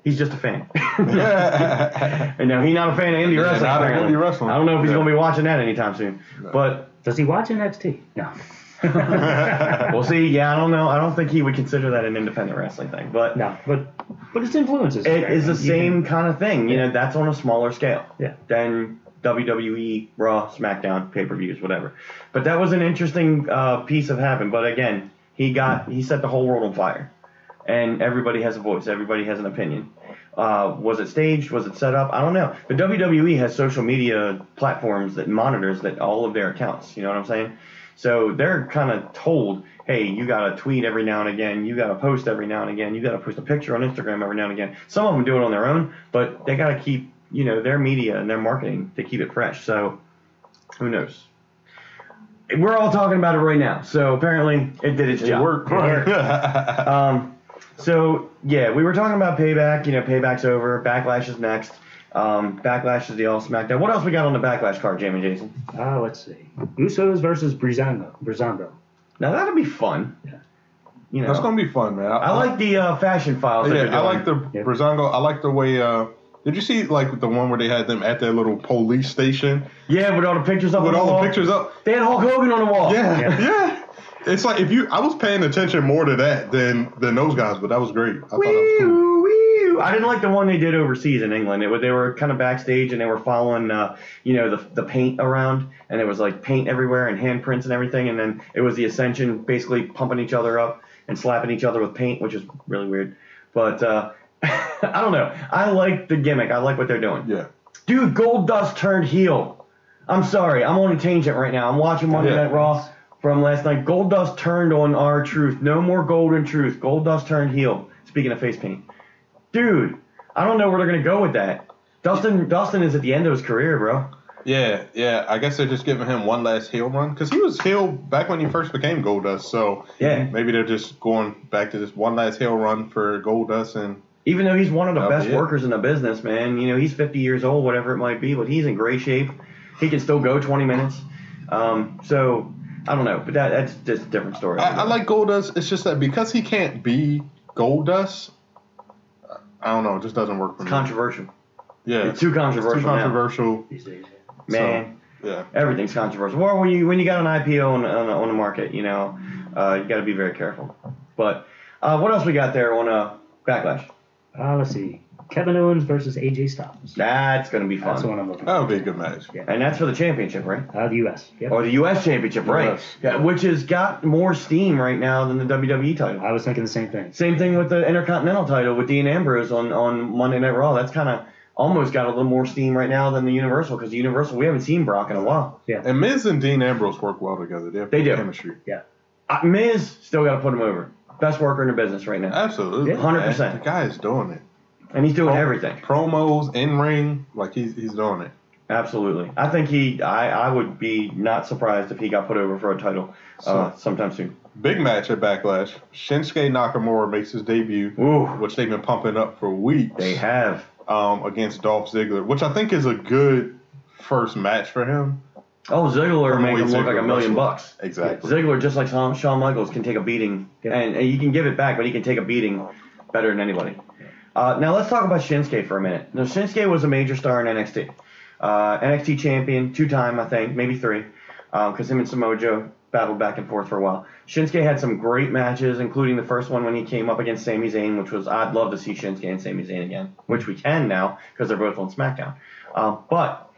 He's just a fan. and now he's not a fan of indie wrestling. not of indie wrestling. I don't know if he's Yeah. going to be watching that anytime soon. But Does he watch NXT? No. we'll see. Yeah, I don't know. I don't think he would consider that an independent wrestling thing. But no, but but its influences. it is the same kind of thing. You know, that's on a smaller scale. Yeah. Than WWE, Raw, SmackDown, pay per views, whatever. But that was an interesting uh, piece of happen. But again, he got he set the whole world on fire, and everybody has a voice. Everybody has an opinion. Uh, was it staged? Was it set up? I don't know. But WWE has social media platforms that monitors that all of their accounts. You know what I'm saying? So they're kind of told, hey, you got to tweet every now and again. You got to post every now and again. You got to post a picture on Instagram every now and again. Some of them do it on their own, but they got to keep, you know, their media and their marketing to keep it fresh. So who knows? We're all talking about it right now. So apparently it did its It job. worked. Um, so yeah, we were talking about payback. You know, payback's over. Backlash is next. Um, Backlash is the All SmackDown. What else we got on the Backlash card, Jamie Jason? Uh, let's see. Usos versus Breezango. Breezango. Now that'll be fun. Yeah. You know, That's gonna be fun, man. I like the uh, fashion files. Yeah, they're I like the Yeah. Breezango. I like the way. Uh, did you see like the one where they had them at their little police station yeah, with all the pictures up with on all the wall. the pictures up? They had Hulk Hogan on the wall. Yeah, Yeah. yeah, It's like if you, I was paying attention more to that than than those guys, but that was great. I thought that was cool. I didn't like the one they did overseas in England. It, was- they were kind of backstage and they were following, uh, you know, the, the paint around, and it was like paint everywhere and handprints and everything. And then it was the Ascension basically pumping each other up and slapping each other with paint, which is really weird. But uh, I don't know. I like the gimmick. I like what they're doing. Yeah, Dude, Goldust turned heel. I'm sorry, I'm on a tangent right now. I'm watching Monday Yeah. Night Raw from last night. Goldust turned on R-Truth. No more golden truth. Goldust turned heel. Speaking of face paint, dude, I don't know where they're gonna go with that. Dustin, Dustin is at the end of his career, bro. yeah, yeah. I guess they're just giving him one last heel run because he was heel back when he first became Goldust. So Yeah. maybe they're just going back to this one last heel run for Goldust and Even though he's one of the best be workers in the business, man. You know, he's 50 years old, whatever it might be, but he's in great shape. He can still go 20 minutes. Um, so I don't know, but that, that's just a different story. I, I like Goldust. It's just that because he can't be Goldust, I don't know. It just doesn't work for me. controversial. yeah, It's too controversial It's too now. controversial. These days. Man, Yeah. everything's controversial. Well, when you when you got an IPO on on, on the market, you know, uh, you got to be very careful. But uh, what else we got there on uh, Backlash? Uh, let's see. Kevin Owens versus AJ Styles. That's gonna be fun. That's the fun, one I'm looking That for. would be a good match. Yeah. and that's for the championship, right? Uh, the U.S. Yep. Or the U.S. championship, right? US. Yeah, which has got more steam right now than the WWE title. I was thinking the same thing. Same thing with the Intercontinental title with Dean Ambrose on, on Monday Night Raw. That's kind of almost got a little more steam right now than the Universal because the Universal we haven't seen Brock in a while. Yeah. And Miz and Dean Ambrose work well together. They have They do. chemistry. Uh, Miz still got to put him over. Best worker in the business right now, Absolutely. Yeah. 100%. The guy is doing it. And he's doing everything. Promos, in ring, like he's he's doing it. Absolutely. I think he. I, I would be not surprised if he got put over for a title uh, So- sometime soon. Big match at Backlash. Shinsuke Nakamura makes his debut, Ooh, which they've been pumping up for weeks. they have. um, against Dolph Ziggler, which I think is a good first match for him. Oh, Ziggler From the him look like a million bucks. Exactly. Ziggler, just like Shawn, Shawn Michaels, can take a beating, and, and you can give it back, but he can take a beating better than anybody. Uh, now let's talk about Shinsuke for a minute. Now Shinsuke was a major star in NXT, uh, NXT champion, two time I think, maybe three, because him and Samoa battled back and forth for a while. Shinsuke had some great matches, including the first one when he came up against Sami Zayn, which was I'd love to see Shinsuke and Sami Zayn again, which we can now because they're both on SmackDown. Uh, but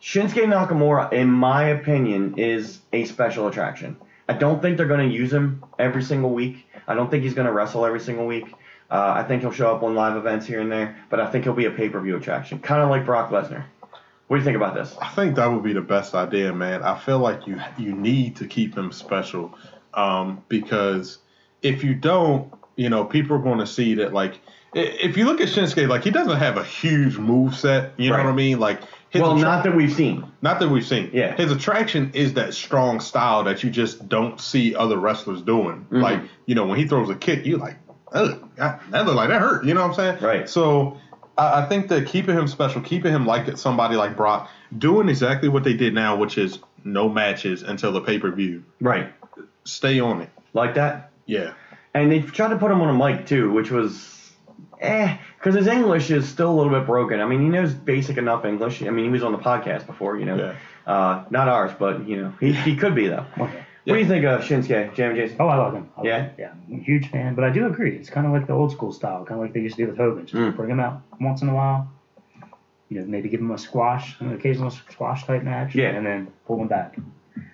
Shinsuke Nakamura, in my opinion, is a special attraction. I don't think they're going to use him every single week. I don't think he's going to wrestle every single week. Uh, I think he'll show up on live events here and there, but I think he'll be a pay per view attraction, kind of like Brock Lesnar. What do you think about this? I think that would be the best idea, man. I feel like you you need to keep him special um, because if you don't, you know, people are going to see that. Like, if you look at Shinsuke, like he doesn't have a huge move set. You know what I mean? Like, his Well, attra- not that we've seen. not that we've seen. Yeah. His attraction is that strong style that you just don't see other wrestlers doing. Mhm. Like, you know, when he throws a kick, you like, ugh, God, that look like that hurt. You know what I'm saying? Right. So I, I think that keeping him special, keeping him like somebody like Brock, doing exactly what they did now, which is no matches until the pay per view. Right. Stay on it. Like that? Yeah. And they tried to put him on a mic too, which was eh, because his English is still a little bit broken. I mean, he knows basic enough English. I mean, he was on the podcast before, you know. Yeah. Uh, not ours, but you know, he, he could be though. Okay. What do you think of Shinsuke, Jam Jason? Oh, I love him. I love Yeah? him. yeah, I'm a huge fan. But I do agree. It's kind of like the old school style, kind of like they used to do with Hogan. Just Mm. bring him out once in a while. You know, maybe give him a squash, an occasional squash type match. Yeah. And then pull him back.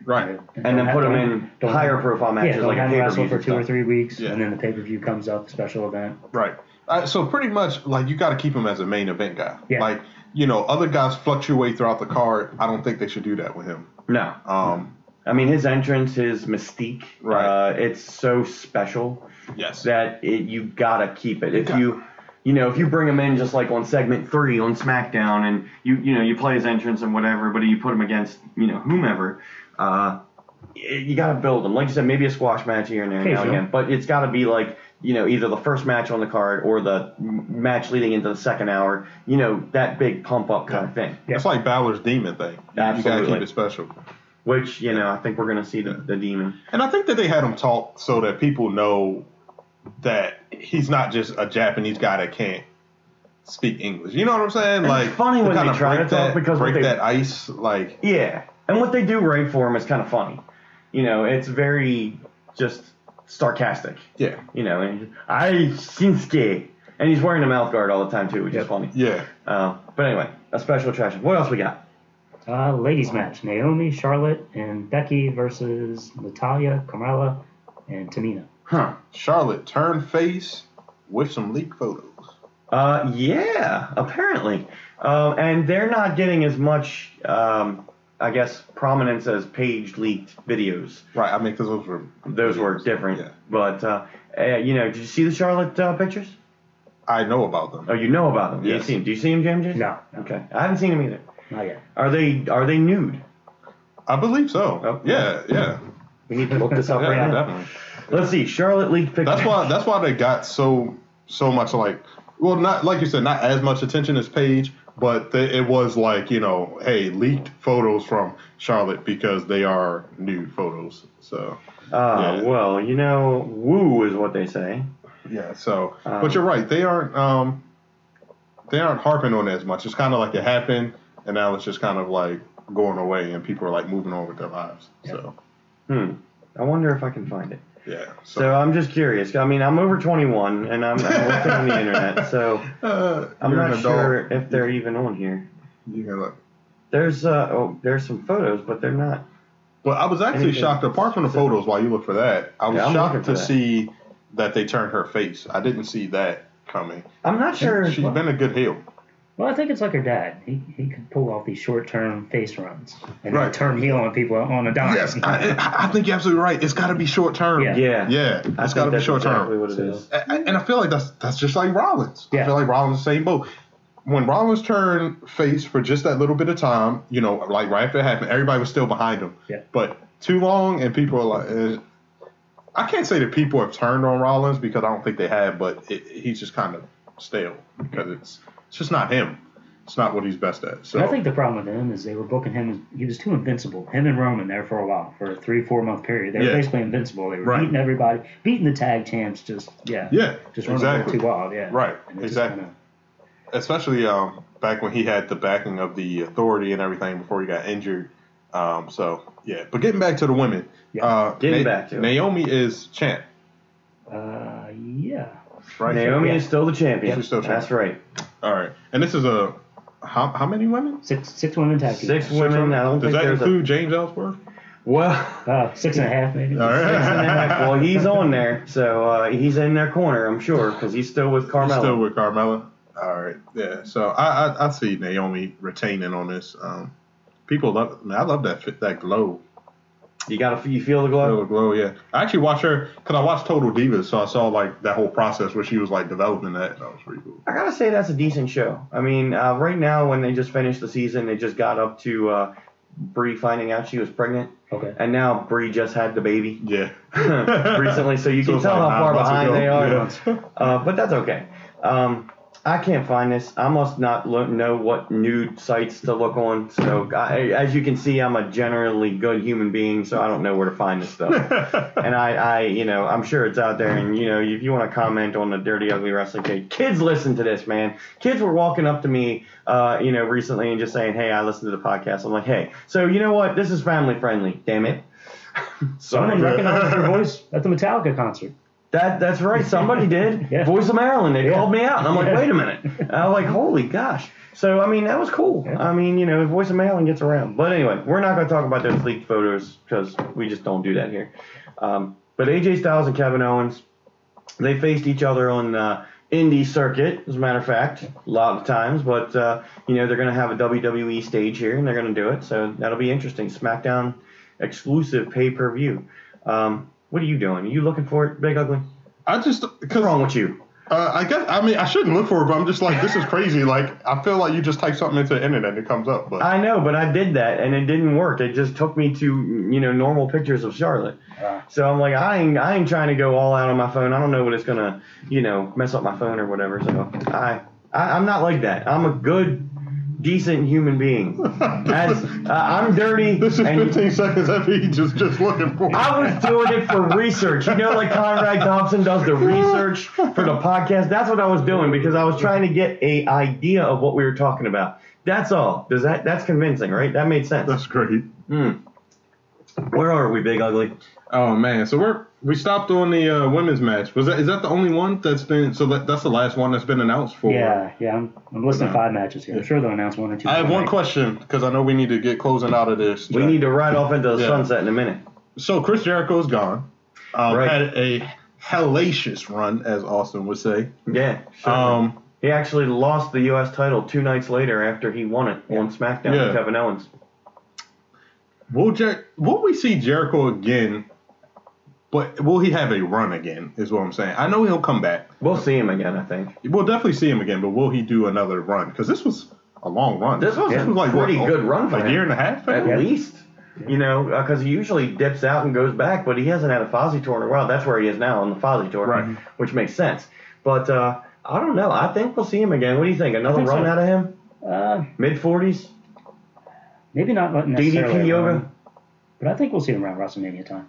Right. And then put him in don't higher have- profile matches yeah, don't like a have pay him per wrestle for two or three weeks, Yeah. and then the pay per view comes up, special event. Right. Uh, so pretty much, like you got to keep him as a main event guy. Yeah. Like you know, other guys fluctuate throughout the card. I don't think they should do that with him. No. Um. I mean, his entrance, his mystique, Right. uh, it's so special Yes. that it, you gotta keep it. If got- you, you know, if you bring him in just like on segment three on SmackDown, and you, you know, you play his entrance and whatever, but you put him against, you know, whomever, uh, y- you gotta build him. Like you said, maybe a squash match here and there now and again, but it's gotta be like, you know, either the first match on the card or the match leading into the second hour. You know, that big pump up kind of thing. Yeah. It's like Balor's demon thing. Absolutely. You gotta keep it special. Which you know, I think we're gonna see the, the demon. And I think that they had him talk so that people know that he's not just a Japanese guy that can't speak English. You know what I'm saying? It's like funny when they try to talk that, because break they- that ice. Like Yeah, and what they do right for him is kind of funny. You know, it's very just sarcastic. yeah, You know, and he's, I Shinsuke, and he's wearing a mouth guard all the time too, which is funny. yeah. Uh, but anyway, a special attraction. What else we got? Uh, ladies match: Naomi, Charlotte, and Becky versus Natalya, Carmella, and Tamina. Huh? Charlotte turned face with some leak photos. Uh, yeah, apparently. Uh, and they're not getting as much, um, I guess, prominence as Paige leaked videos. Right. I mean, because those were Those were different. Yeah. But uh, uh, you know, did you see the Charlotte uh, pictures? I know about them. Oh, you know about them. Yes. You see them. Do you see them, James? Jason? No, no. Okay, I haven't seen them either. Not yet. Are they are they nude? I believe so. Oh. Yeah, yeah, We need to look this up yeah, right now. definitely. Let's see. Charlotte leaked pictures. That's why. That's why they got so so much like. Well, not like you said, not as much attention as Paige, but the, it was like you know, hey, leaked photos from Charlotte because they are nude photos. So Uh, Yeah. well, you know, woo is what they say. yeah, so Um, but you're right, they aren't um they aren't harping on it as much. It's kind of like it happened, and now it's just kind of like going away, and people are like moving on with their lives. So Hmm. I wonder if I can find it. yeah, So I'm just curious. I mean, I'm over 21 and I'm, I'm looking on the internet, so uh, I'm not sure if they're even on here. You can look. There's uh oh, there's some photos, but they're not. Well, I was actually Anything shocked. Apart from the photos, while you look for that, I was Yeah, shocked to that. see that they turned her face. I didn't see that coming. I'm not sure. She's been a good heel. Well, I think it's like her dad. He he could pull off these short term face runs and Right. turn heel on people on a dime. Yes, I, I think you're absolutely right. It's got to be short term. Yeah. Yeah. yeah, I it's think got to be that's short exactly term. what it And, and I feel like that's that's just like Rollins. I feel like Rollins the same boat. When Rollins turned face for just that little bit of time, you know, like right after it happened, everybody was still behind him. Yeah. But too long, and people are like, eh, I can't say that people have turned on Rollins because I don't think they have, but it, he's just kind of stale because it's it's just not him. It's not what he's best at. So And I think the problem with him is they were booking him. as He was too invincible. Him and Roman there for a while, for a three four month period. They were Yeah. basically invincible. They were Right. beating everybody, beating the tag champs. Just yeah, yeah, just running a exactly. too wild. Yeah, Right, And it just exactly. kinda- especially um, back when he had the backing of the authority and everything before he got injured. Um, so yeah, but getting back to the women, Yeah. uh, Getting back to. Naomi is champ, Uh, yeah. right? Naomi Yeah. is still the champion. She's still That's right. All right, and this is a how how many women? Six six women tag team. Six women. I don't Does think that there's include James Ellsworth? well. Uh, six and a half maybe. All right. Six and a half. Well, he's on there, so uh, he's in their corner, I'm sure, because he's still with He's Carmella. still with Carmella. All right, yeah. So I, I I see Naomi retaining on this. Um, people love. Man, I love that fit- that glow. You gotta you feel the glow. Feel the glow, yeah. I actually watched her because I watched Total Divas, so I saw like that whole process where she was like developing that. That was pretty cool. I gotta say that's a decent show. I mean, uh, right now when they just finished the season, they just got up to uh, Brie finding out she was pregnant, Okay. and now Brie just had the baby Yeah. recently, so you So can tell like how far behind ago. they are. Yeah. Uh, but that's okay. Um, I can't find this. I must not lo- know what nude sites to look on. So, I, as you can see, I'm a generally good human being, so I don't know where to find this stuff. and I, I, you know, I'm sure it's out there. And you know, if you want to comment on the Dirty Ugly Wrestling page, kids listen to this, man. Kids were walking up to me, uh, you know, recently and just saying, "Hey, I listened to the podcast." I'm like, "Hey, so you know what? This is family friendly. Damn it." Someone recognized your voice at the Metallica concert. That that's right. Somebody did. Yeah. Voice of Maryland. They Yeah. called me out, and I'm like, wait a minute. And I'm like, holy gosh. So I mean, that was cool. Yeah. I mean, you know, Voice of Maryland gets around. But anyway, we're not going to talk about those leaked photos because we just don't do that here. Um, but AJ Styles and Kevin Owens, they faced each other on uh, indie circuit, as a matter of fact, a lot of times. But uh, you know, they're going to have a WWE stage here, and they're going to do it. So that'll be interesting. SmackDown exclusive pay per view. Um, what are you doing? Are you looking for it, Big Ugly? I just What's wrong with you? uh, I guess I mean I shouldn't look for it, but I'm just like this is crazy. Like I feel like you just type something into the internet and it comes up, but I know, but I did that and it didn't work. It just took me to you know normal pictures of Charlotte. Uh, So I'm like, I ain't I ain't trying to go all out on my phone. I don't know what it's gonna you know mess up my phone or whatever. So I, I I'm not like that. I'm a good, decent human being. As uh, I'm dirty this is and 15 seconds of me just just looking for. I was doing it for research. You know, like Conrad Thompson does the research for the podcast. That's what I was doing because I was trying to get a idea of what we were talking about. That's all. Does that? That's convincing, right? That made sense. That's great. Hmm. Where are we, Big Ugly? Oh man, so we're we stopped on the uh, women's match. Was that is that the only one that's been? So that, that's the last one that's been announced for. yeah, yeah. I'm, I'm listing five matches here. I'm sure they'll announce one or two. I have one tonight. question because I know we need to get closing out of this. We need to ride off into the Yeah. sunset in a minute. So Chris Jericho is gone. Um, Right. Had a hellacious run, as Austin would say. Yeah. Sure. Um, he actually lost the U.S. title two nights later after he won it on SmackDown Yeah. with Kevin Owens. will Jer- will we see Jericho again? But will he have a run again? Is what I'm saying. I know he'll come back. We'll see him again, I think. We'll definitely see him again. But will he do another run? Because this was a long run. This was a like pretty what, good run for a him. year and a half. At maybe? least. You know, because he usually dips out and goes back, but he hasn't had a Fozzy tour in a while. That's where he is now on the Fozzy tour, Right. which makes sense. But uh, I don't know. I think we'll see him again. What do you think? Another think run so. out of him? Uh, Mid 40s? maybe not necessarily. DDP a yoga? run, But I think we'll see him around WrestleMania time.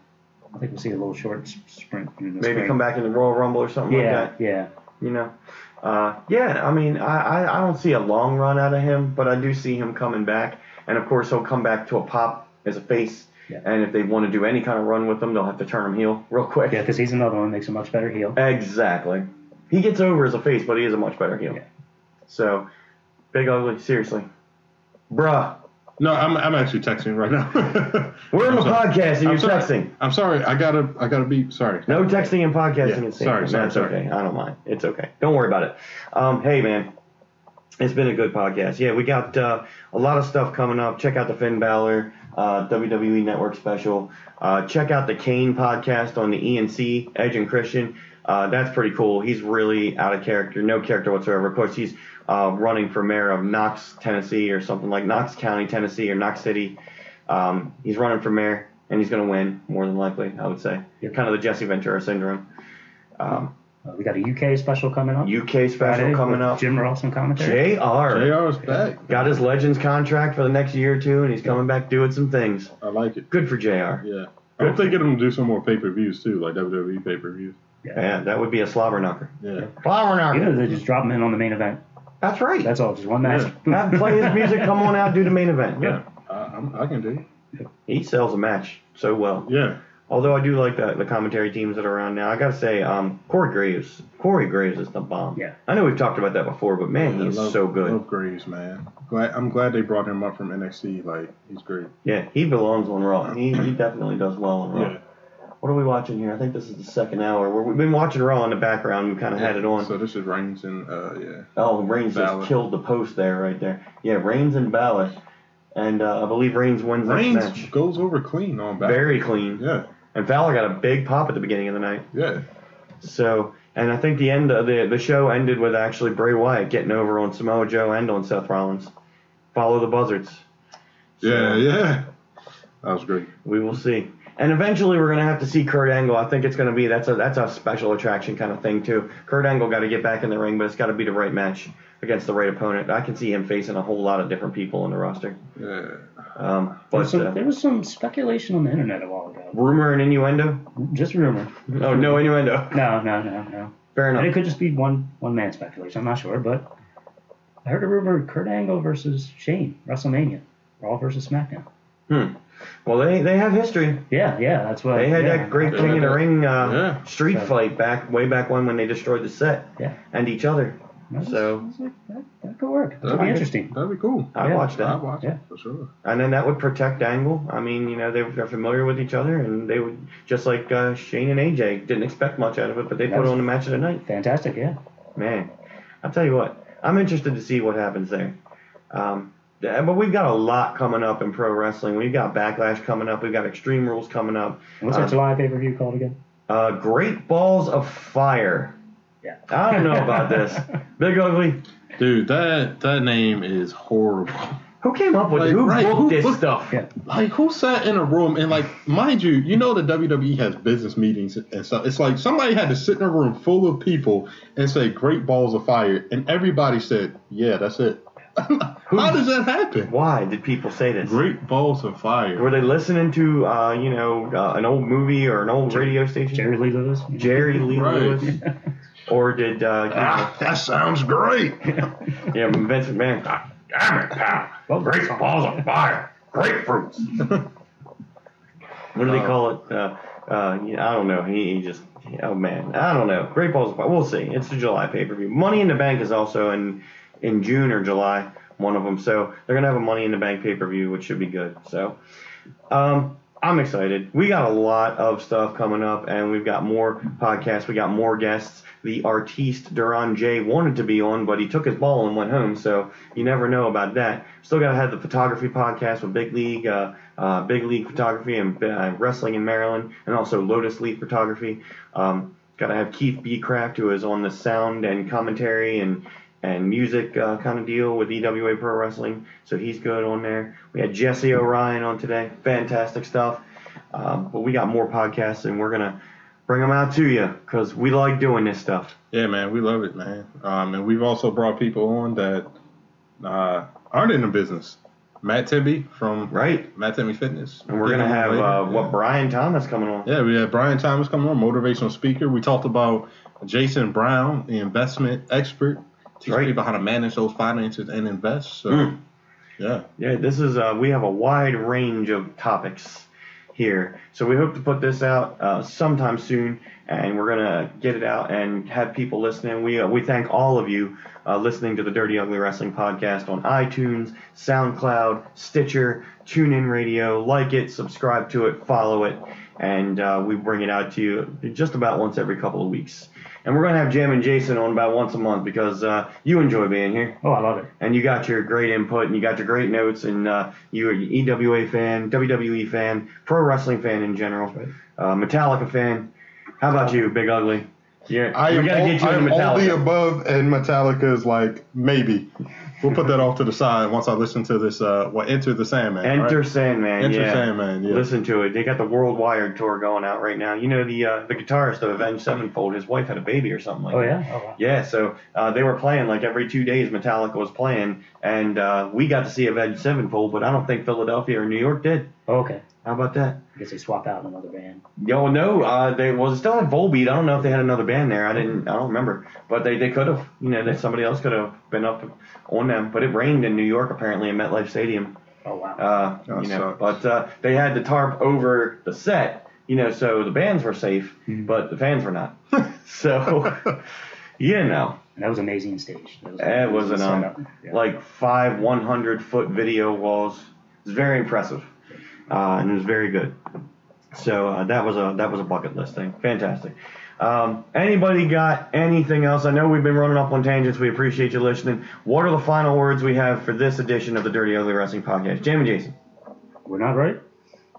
I think we'll see a little short sprint. In Maybe spring. come back in the Royal Rumble or something Yeah, like that. yeah. You know? Uh, yeah, I mean, I, I, I don't see a long run out of him, but I do see him coming back. And of course, he'll come back to a pop as a face. Yeah. And if they want to do any kind of run with him, they'll have to turn him heel real quick. Yeah, because he's another one that makes a much better heel. Exactly. He gets over as a face, but he is a much better heel. Yeah. So, Big Ugly, seriously. Bruh, No, I'm I'm actually texting right now. we're in the sorry. podcast and I'm you're sorry. texting. I'm sorry. I gotta I gotta be sorry. No texting and podcasting Yeah, at the sorry, sorry, That's sorry. okay. I don't mind. It's okay. Don't worry about it. Um, hey, man. It's been a good podcast. Yeah, we got uh, a lot of stuff coming up. Check out the Finn Balor uh, WWE Network special. Uh, check out the Kane podcast on the ENC, Edge and Christian. Uh, that's pretty cool. He's really out of character, no character whatsoever. Of course, he's uh, running for mayor of Knox, Tennessee, or something like Knox County, Tennessee, or Knox City. Um, he's running for mayor, and he's going to win more than likely. I would say. Yep. Kind of the Jesse Ventura syndrome. Um, Uh, we got a UK special coming up. UK special Friday coming up. Jim Ross and commentary. JR. JR is back. Got his Legends contract for the next year or two, and he's coming back doing some things. I like it. Good for JR. Yeah. I hope they get him to do some more pay per views too, like WWE pay per views. Yeah, that would be a slobber knocker. Yeah. Slobber knocker. Either they just drop him in on the main event. That's right. That's all, just one match. Have play his music, come on out, do the main event. Yeah. I, I'm, I can do it. He sells a match so well. Yeah. Although I do like the, the commentary teams that are around now. I gotta say, um, Corey Graves. Corey Graves is the bomb. Yeah. I know we've talked about that before, but man, I he's love- so good. Love Graves, man. Glad I'm glad they brought him up from NXT. Like he's great. Yeah, he belongs on Raw. He, he definitely does well on Raw. Yeah. What are we watching here? I think this is the second hour. We're, we've been watching Raw in the background. We kind of had it on. So this is Reigns and uh, yeah. Oh, Reigns Balor. just killed the post there, right there. Yeah, Reigns and Balor, and uh, I believe Reigns wins this Reigns match. goes over clean on back. Very clean. Yeah, And Balor got a big pop at the beginning of the night. yeah. So, and I think the end of the the show ended with actually Bray Wyatt getting over on Samoa Joe and on Seth Rollins. Follow the buzzards. So, Yeah, yeah. That was great. We will see. And eventually, we're gonna have to see Kurt Angle. I think it's gonna be that's a that's a special attraction kind of thing too. Kurt Angle got to get back in the ring, but it's got to be the right match against the right opponent. I can see him facing a whole lot of different people in the roster. Yeah. Um, There but was, some, uh, there was some speculation on the internet a while ago. rumor and innuendo. Just rumor. Oh, no innuendo. No, no, no, no. Fair enough. And it could just be one one man speculation. I'm not sure, but I heard a rumor: Kurt Angle versus Shane WrestleMania, Raw versus SmackDown. Hmm. Well, they they have history. Yeah, yeah, that's what They had yeah, that great They King had of the Ring uh, yeah. street So- fight back way back when when they destroyed the set Yeah, and each other. I was- So- I was like, that, that could work. That'd That'd be be- interesting. That'd be cool. I Yeah. watched that. I'd watch Yeah. it for sure. And then that would protect Angle. I mean, you know, they, they're familiar with each other, and they would just like uh, Shane and AJ didn't expect much out of it, but they That put on the match of the night. Fantastic, yeah. Man, I'll tell you what, I'm interested to see what happens there. Um, yeah, but we've got a lot coming up in pro wrestling. We've got Backlash coming up. We've got Extreme Rules coming up. What's Uh, that July pay per view called again? Uh, Great Balls of Fire. Yeah. I don't know about this. Big Ugly. Dude, that that name is horrible. Who came up with Like, it? Who right, booked who this booked- stuff? Yeah. Like who sat in a room and like mind you, you know the WWE has business meetings and stuff. It's like somebody had to sit in a room full of people and say "Great Balls of Fire," and everybody said, "Yeah, that's it." How does that happen? Why did people say this? Great Balls of Fire. Were they listening to, uh, you know, uh, an old movie or an old radio station? Jerry Lee Lewis. Jerry Lee Right. Lewis? Or did, uh, Ah, that sounds great. yeah, Vince McMahon? God damn it, pal. Well, Great balls of fire. Grapefruits. what do they Uh, call it? Uh, uh, yeah, I don't know. He, he just, oh man, I don't know. Great balls of fire. We'll see. It's the July pay per view. Money in the Bank is also in in June or July, one of them. So they're gonna have a Money in the Bank pay per view, which should be good. So, um, I'm excited. We got a lot of stuff coming up, and we've got more podcasts. We got more guests. The artiste Duran J wanted to be on, but he took his ball and went home. So you never know about that. Still got to have the photography podcast with Big League, uh, uh, Big League Photography, and uh, Wrestling in Maryland, and also Lotus Leaf Photography. Um, got to have Keith B. Craft, who is on the sound and commentary and and music uh, kind of deal with EWA Pro Wrestling, so he's good on there. We had Jesse O'Ryan on today, fantastic stuff. Um, but we got more podcasts, and we're gonna bring them out to you because we like doing this stuff. Yeah, man, we love it, man. Um, and we've also brought people on that uh, aren't in the business. Matt Tibby from Right. Matt Tibby Fitness. And we're gonna have uh, yeah. what Brian Thomas coming on. Yeah, we had Brian Thomas coming on, motivational speaker. We talked about Jason Brown, the investment expert, teach Right. people how to manage those finances and invest. So, Mm. yeah, Yeah, this is uh, we have a wide range of topics here, so we hope to put this out uh, sometime soon, and we're gonna get it out and have people listening. We uh, we thank all of you uh, listening to the Dirty Ugly Wrestling podcast on iTunes, SoundCloud, Stitcher, TuneIn Radio. Like it, subscribe to it, follow it, and uh, we bring it out to you just about once every couple of weeks. And we're gonna have Jim and Jason on about once a month because uh, you enjoy being here Oh, I love it. and you got your great input and you got your great notes and uh, you're an EWA fan, WWE fan, pro wrestling fan in general, Right. uh, Metallica fan. How about you, Big Ugly? Yeah, I we am, gotta all, get you I am into all the Metallica. above, and Metallica is like maybe. We'll put that off to the side once I listen to this. Uh, well, Enter the Sandman. Enter right? Sandman. Enter yeah. Sandman. Yeah. Listen to it. They got the Worldwide tour going out right now. You know the uh, the guitarist of Avenged Sevenfold. His wife had a baby or something like Oh that. yeah. Oh wow. Yeah, so uh, they were playing like every two days. Metallica was playing, and uh, we got to see Avenged Sevenfold, but I don't think Philadelphia or New York did. Oh, okay. How about that? I guess they swap out another band. Yo, no, uh, they well, they still had Volbeat. I don't know if they had another band there. I didn't, I don't remember, but they, they could have. You know, that somebody else could have been up on them. But it rained in New York apparently in MetLife Stadium. Oh wow. Uh, That you know, sucks. but uh, they had the tarp over the set. You know, so the bands were safe, Mhm. but the fans were not. so, you know, And that was amazing stage. That was, it was an um, Yeah. like five 100 foot video walls. It was very impressive, uh, and it was very good. So uh, that was a that was a bucket list thing. Fantastic. Um, anybody got anything else? I know we've been running up on tangents. We appreciate you listening. What are the final words we have for this edition of the Dirty Ugly Wrestling Podcast? Jim and Jason, We're not right.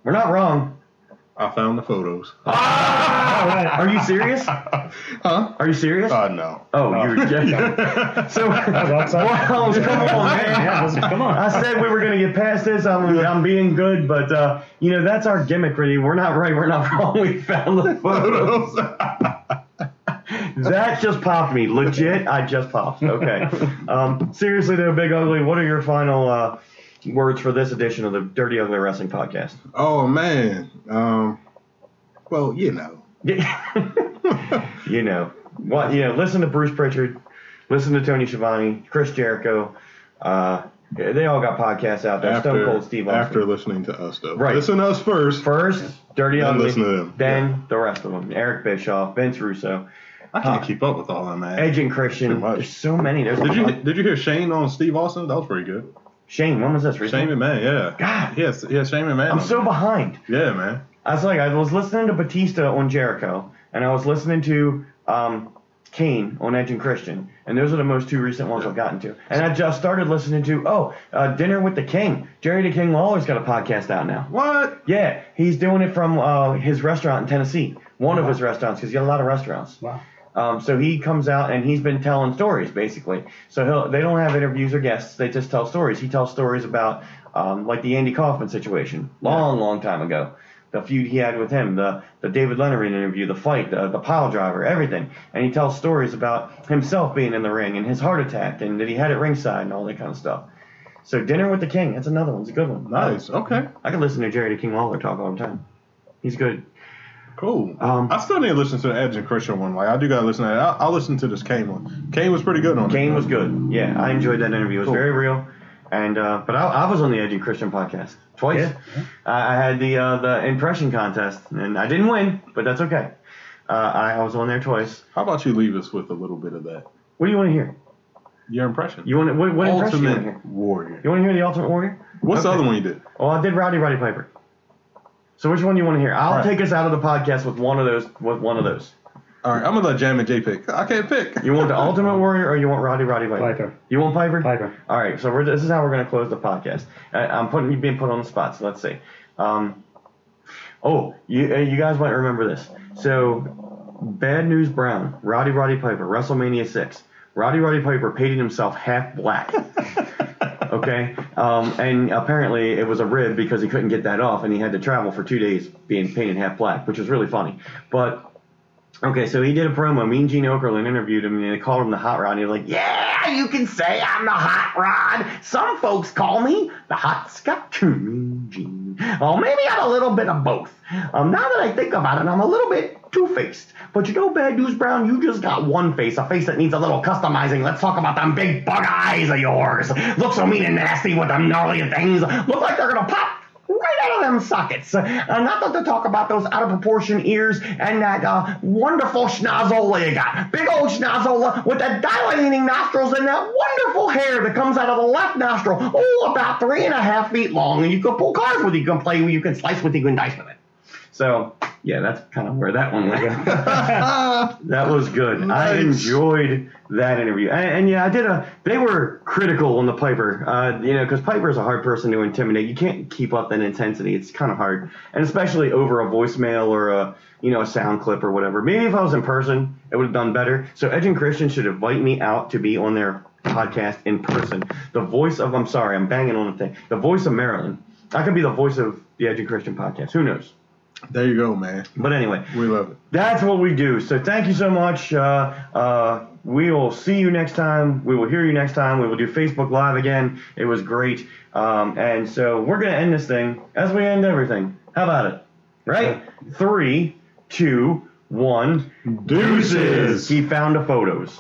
we're not wrong. I found the photos. Ah! Are you serious? Huh? Are you serious? Uh, no. oh, you're so. outside. Well, come on, man. Yeah, come on. I said we were going to get past this. I'm, I'm being good, but uh, you know that's our gimmick, really. We're not right. We're not wrong. We found the photos. that just popped me. Legit, I just popped. Okay. Um, seriously though, Big Ugly, what are your final uh, words for this edition of the Dirty Ugly Wrestling Podcast? oh man. Um. Well, you know. you know what? You know, listen to Bruce Pritchard, listen to Tony Schiavone, Chris Jericho. Uh, they all got podcasts out there. Stone Cold Steve Austin. after listening to us though. Right. Listen to us first. First, Dirty Then Ugly. listen to them. Then the rest of them. Eric Bischoff, Vince Russo, I can't keep up with all that, man. Edge and Christian. There's so many. There's Did you did you hear Shane on Steve Austin? That was pretty good. Shane, when was this? Shane Recently? McMahon, yeah. God. Yes, yeah, Shane McMahon. I'm so behind. Yeah, man. I was like, I was listening to Batista on Jericho, and I was listening to um, Kane on Edge and Christian, and those are the most two recent ones I've gotten to. And I just started listening to oh, uh, Dinner with the King. Jerry the King Lawler's got a podcast out now. What? Yeah, he's doing it from uh, his restaurant in Tennessee, one of his restaurants, because he's got a lot of restaurants. Wow. Um, so he comes out and he's been telling stories basically. So he'll, they don't have interviews or guests; they just tell stories. He tells stories about um, like the Andy Kaufman situation, long, long time ago. The feud he had with him, the the David Letterman interview, the fight, the the pile driver, everything. And he tells stories about himself being in the ring and his heart attack and that he had it ringside and all that kind of stuff. So Dinner with the King, that's another one. It's a good one. Nice. Okay. I could listen to Jerry the King Lawler talk all the time. He's good. Cool. Um, I still need to listen to the Edge and Christian one. Like I do gotta listen to that. I'll, I'll listen to this Kane one. Kane was pretty good on it. Kane was good. Yeah, I enjoyed that interview. It was Cool. very real. And uh, but I, I was on the Edge and Christian podcast twice. Yeah, I, I had the uh, the impression contest, and I didn't win, but that's okay. Uh, I, I was on there twice. How about you leave us with a little bit of that? What do you want to hear? Your impression. You want to, what, what impression you want to hear? Ultimate Warrior. You want to hear the Ultimate Warrior? What's the other one you did? Oh, I did Rowdy Roddy Piper. So which one do you want to hear? I'll All right. take us out of the podcast with one of those. With one of those. All right, I'm gonna let Jam and J pick. I can't pick. You want the Ultimate Warrior or you want Rowdy Roddy Piper? Piper. You want Piper? Piper. All right, so we're, this is how we're going to close the podcast. I, I'm putting you being put on the spot, so let's see. Um, oh, you uh, you guys might remember this. So, Bad News Brown, Rowdy Roddy Piper, WrestleMania six. Rowdy Roddy Piper painted himself half black. okay, um, and apparently it was a rib because he couldn't get that off, and he had to travel for two days being painted half black, which was really funny. But Okay, so he did a promo. Me and Gene Okerlund interviewed him, and they called him the Hot Rod. And he was like, "Yeah, you can say I'm the Hot Rod. Some folks call me the Hot Scotch." Gene. Oh, maybe I'm a little bit of both. Um, now that I think about it, I'm a little bit two-faced. But you know, Bad News Brown, you just got one face, a face that needs a little customizing. Let's talk about them big bug eyes of yours. Look so mean and nasty with them gnarly things. Look like they're gonna pop out of them sockets. Uh, not to talk about those out of proportion ears and that uh, wonderful schnozola you got. Big old schnozola with the dilating nostrils and that wonderful hair that comes out of the left nostril. Oh, about three and a half feet long. And you can pull cars with it, you can play with, you can slice with, it, you can dice with it. So, yeah, that's kind of where that one went. that was good. I enjoyed that interview, and, and yeah, I did a. They were critical on the Piper, uh, you know, because Piper is a hard person to intimidate. You can't keep up that intensity; it's kind of hard, and especially over a voicemail or a, you know, a sound clip or whatever. Maybe if I was in person, it would have done better. So Edge and Christian should invite me out to be on their podcast in person. The voice of, I'm sorry, I'm banging on the thing. The voice of Maryland. I could be the voice of the Edge and Christian podcast. Who knows? There you go, man. But anyway, We love it. that's what we do. So thank you so much. Uh, uh, we will see you next time. We will hear you next time. We will do Facebook Live again. It was great. Um, and so we're going to end this thing as we end everything. How about it? Right? Three, two, one. Deuces. He found the photos.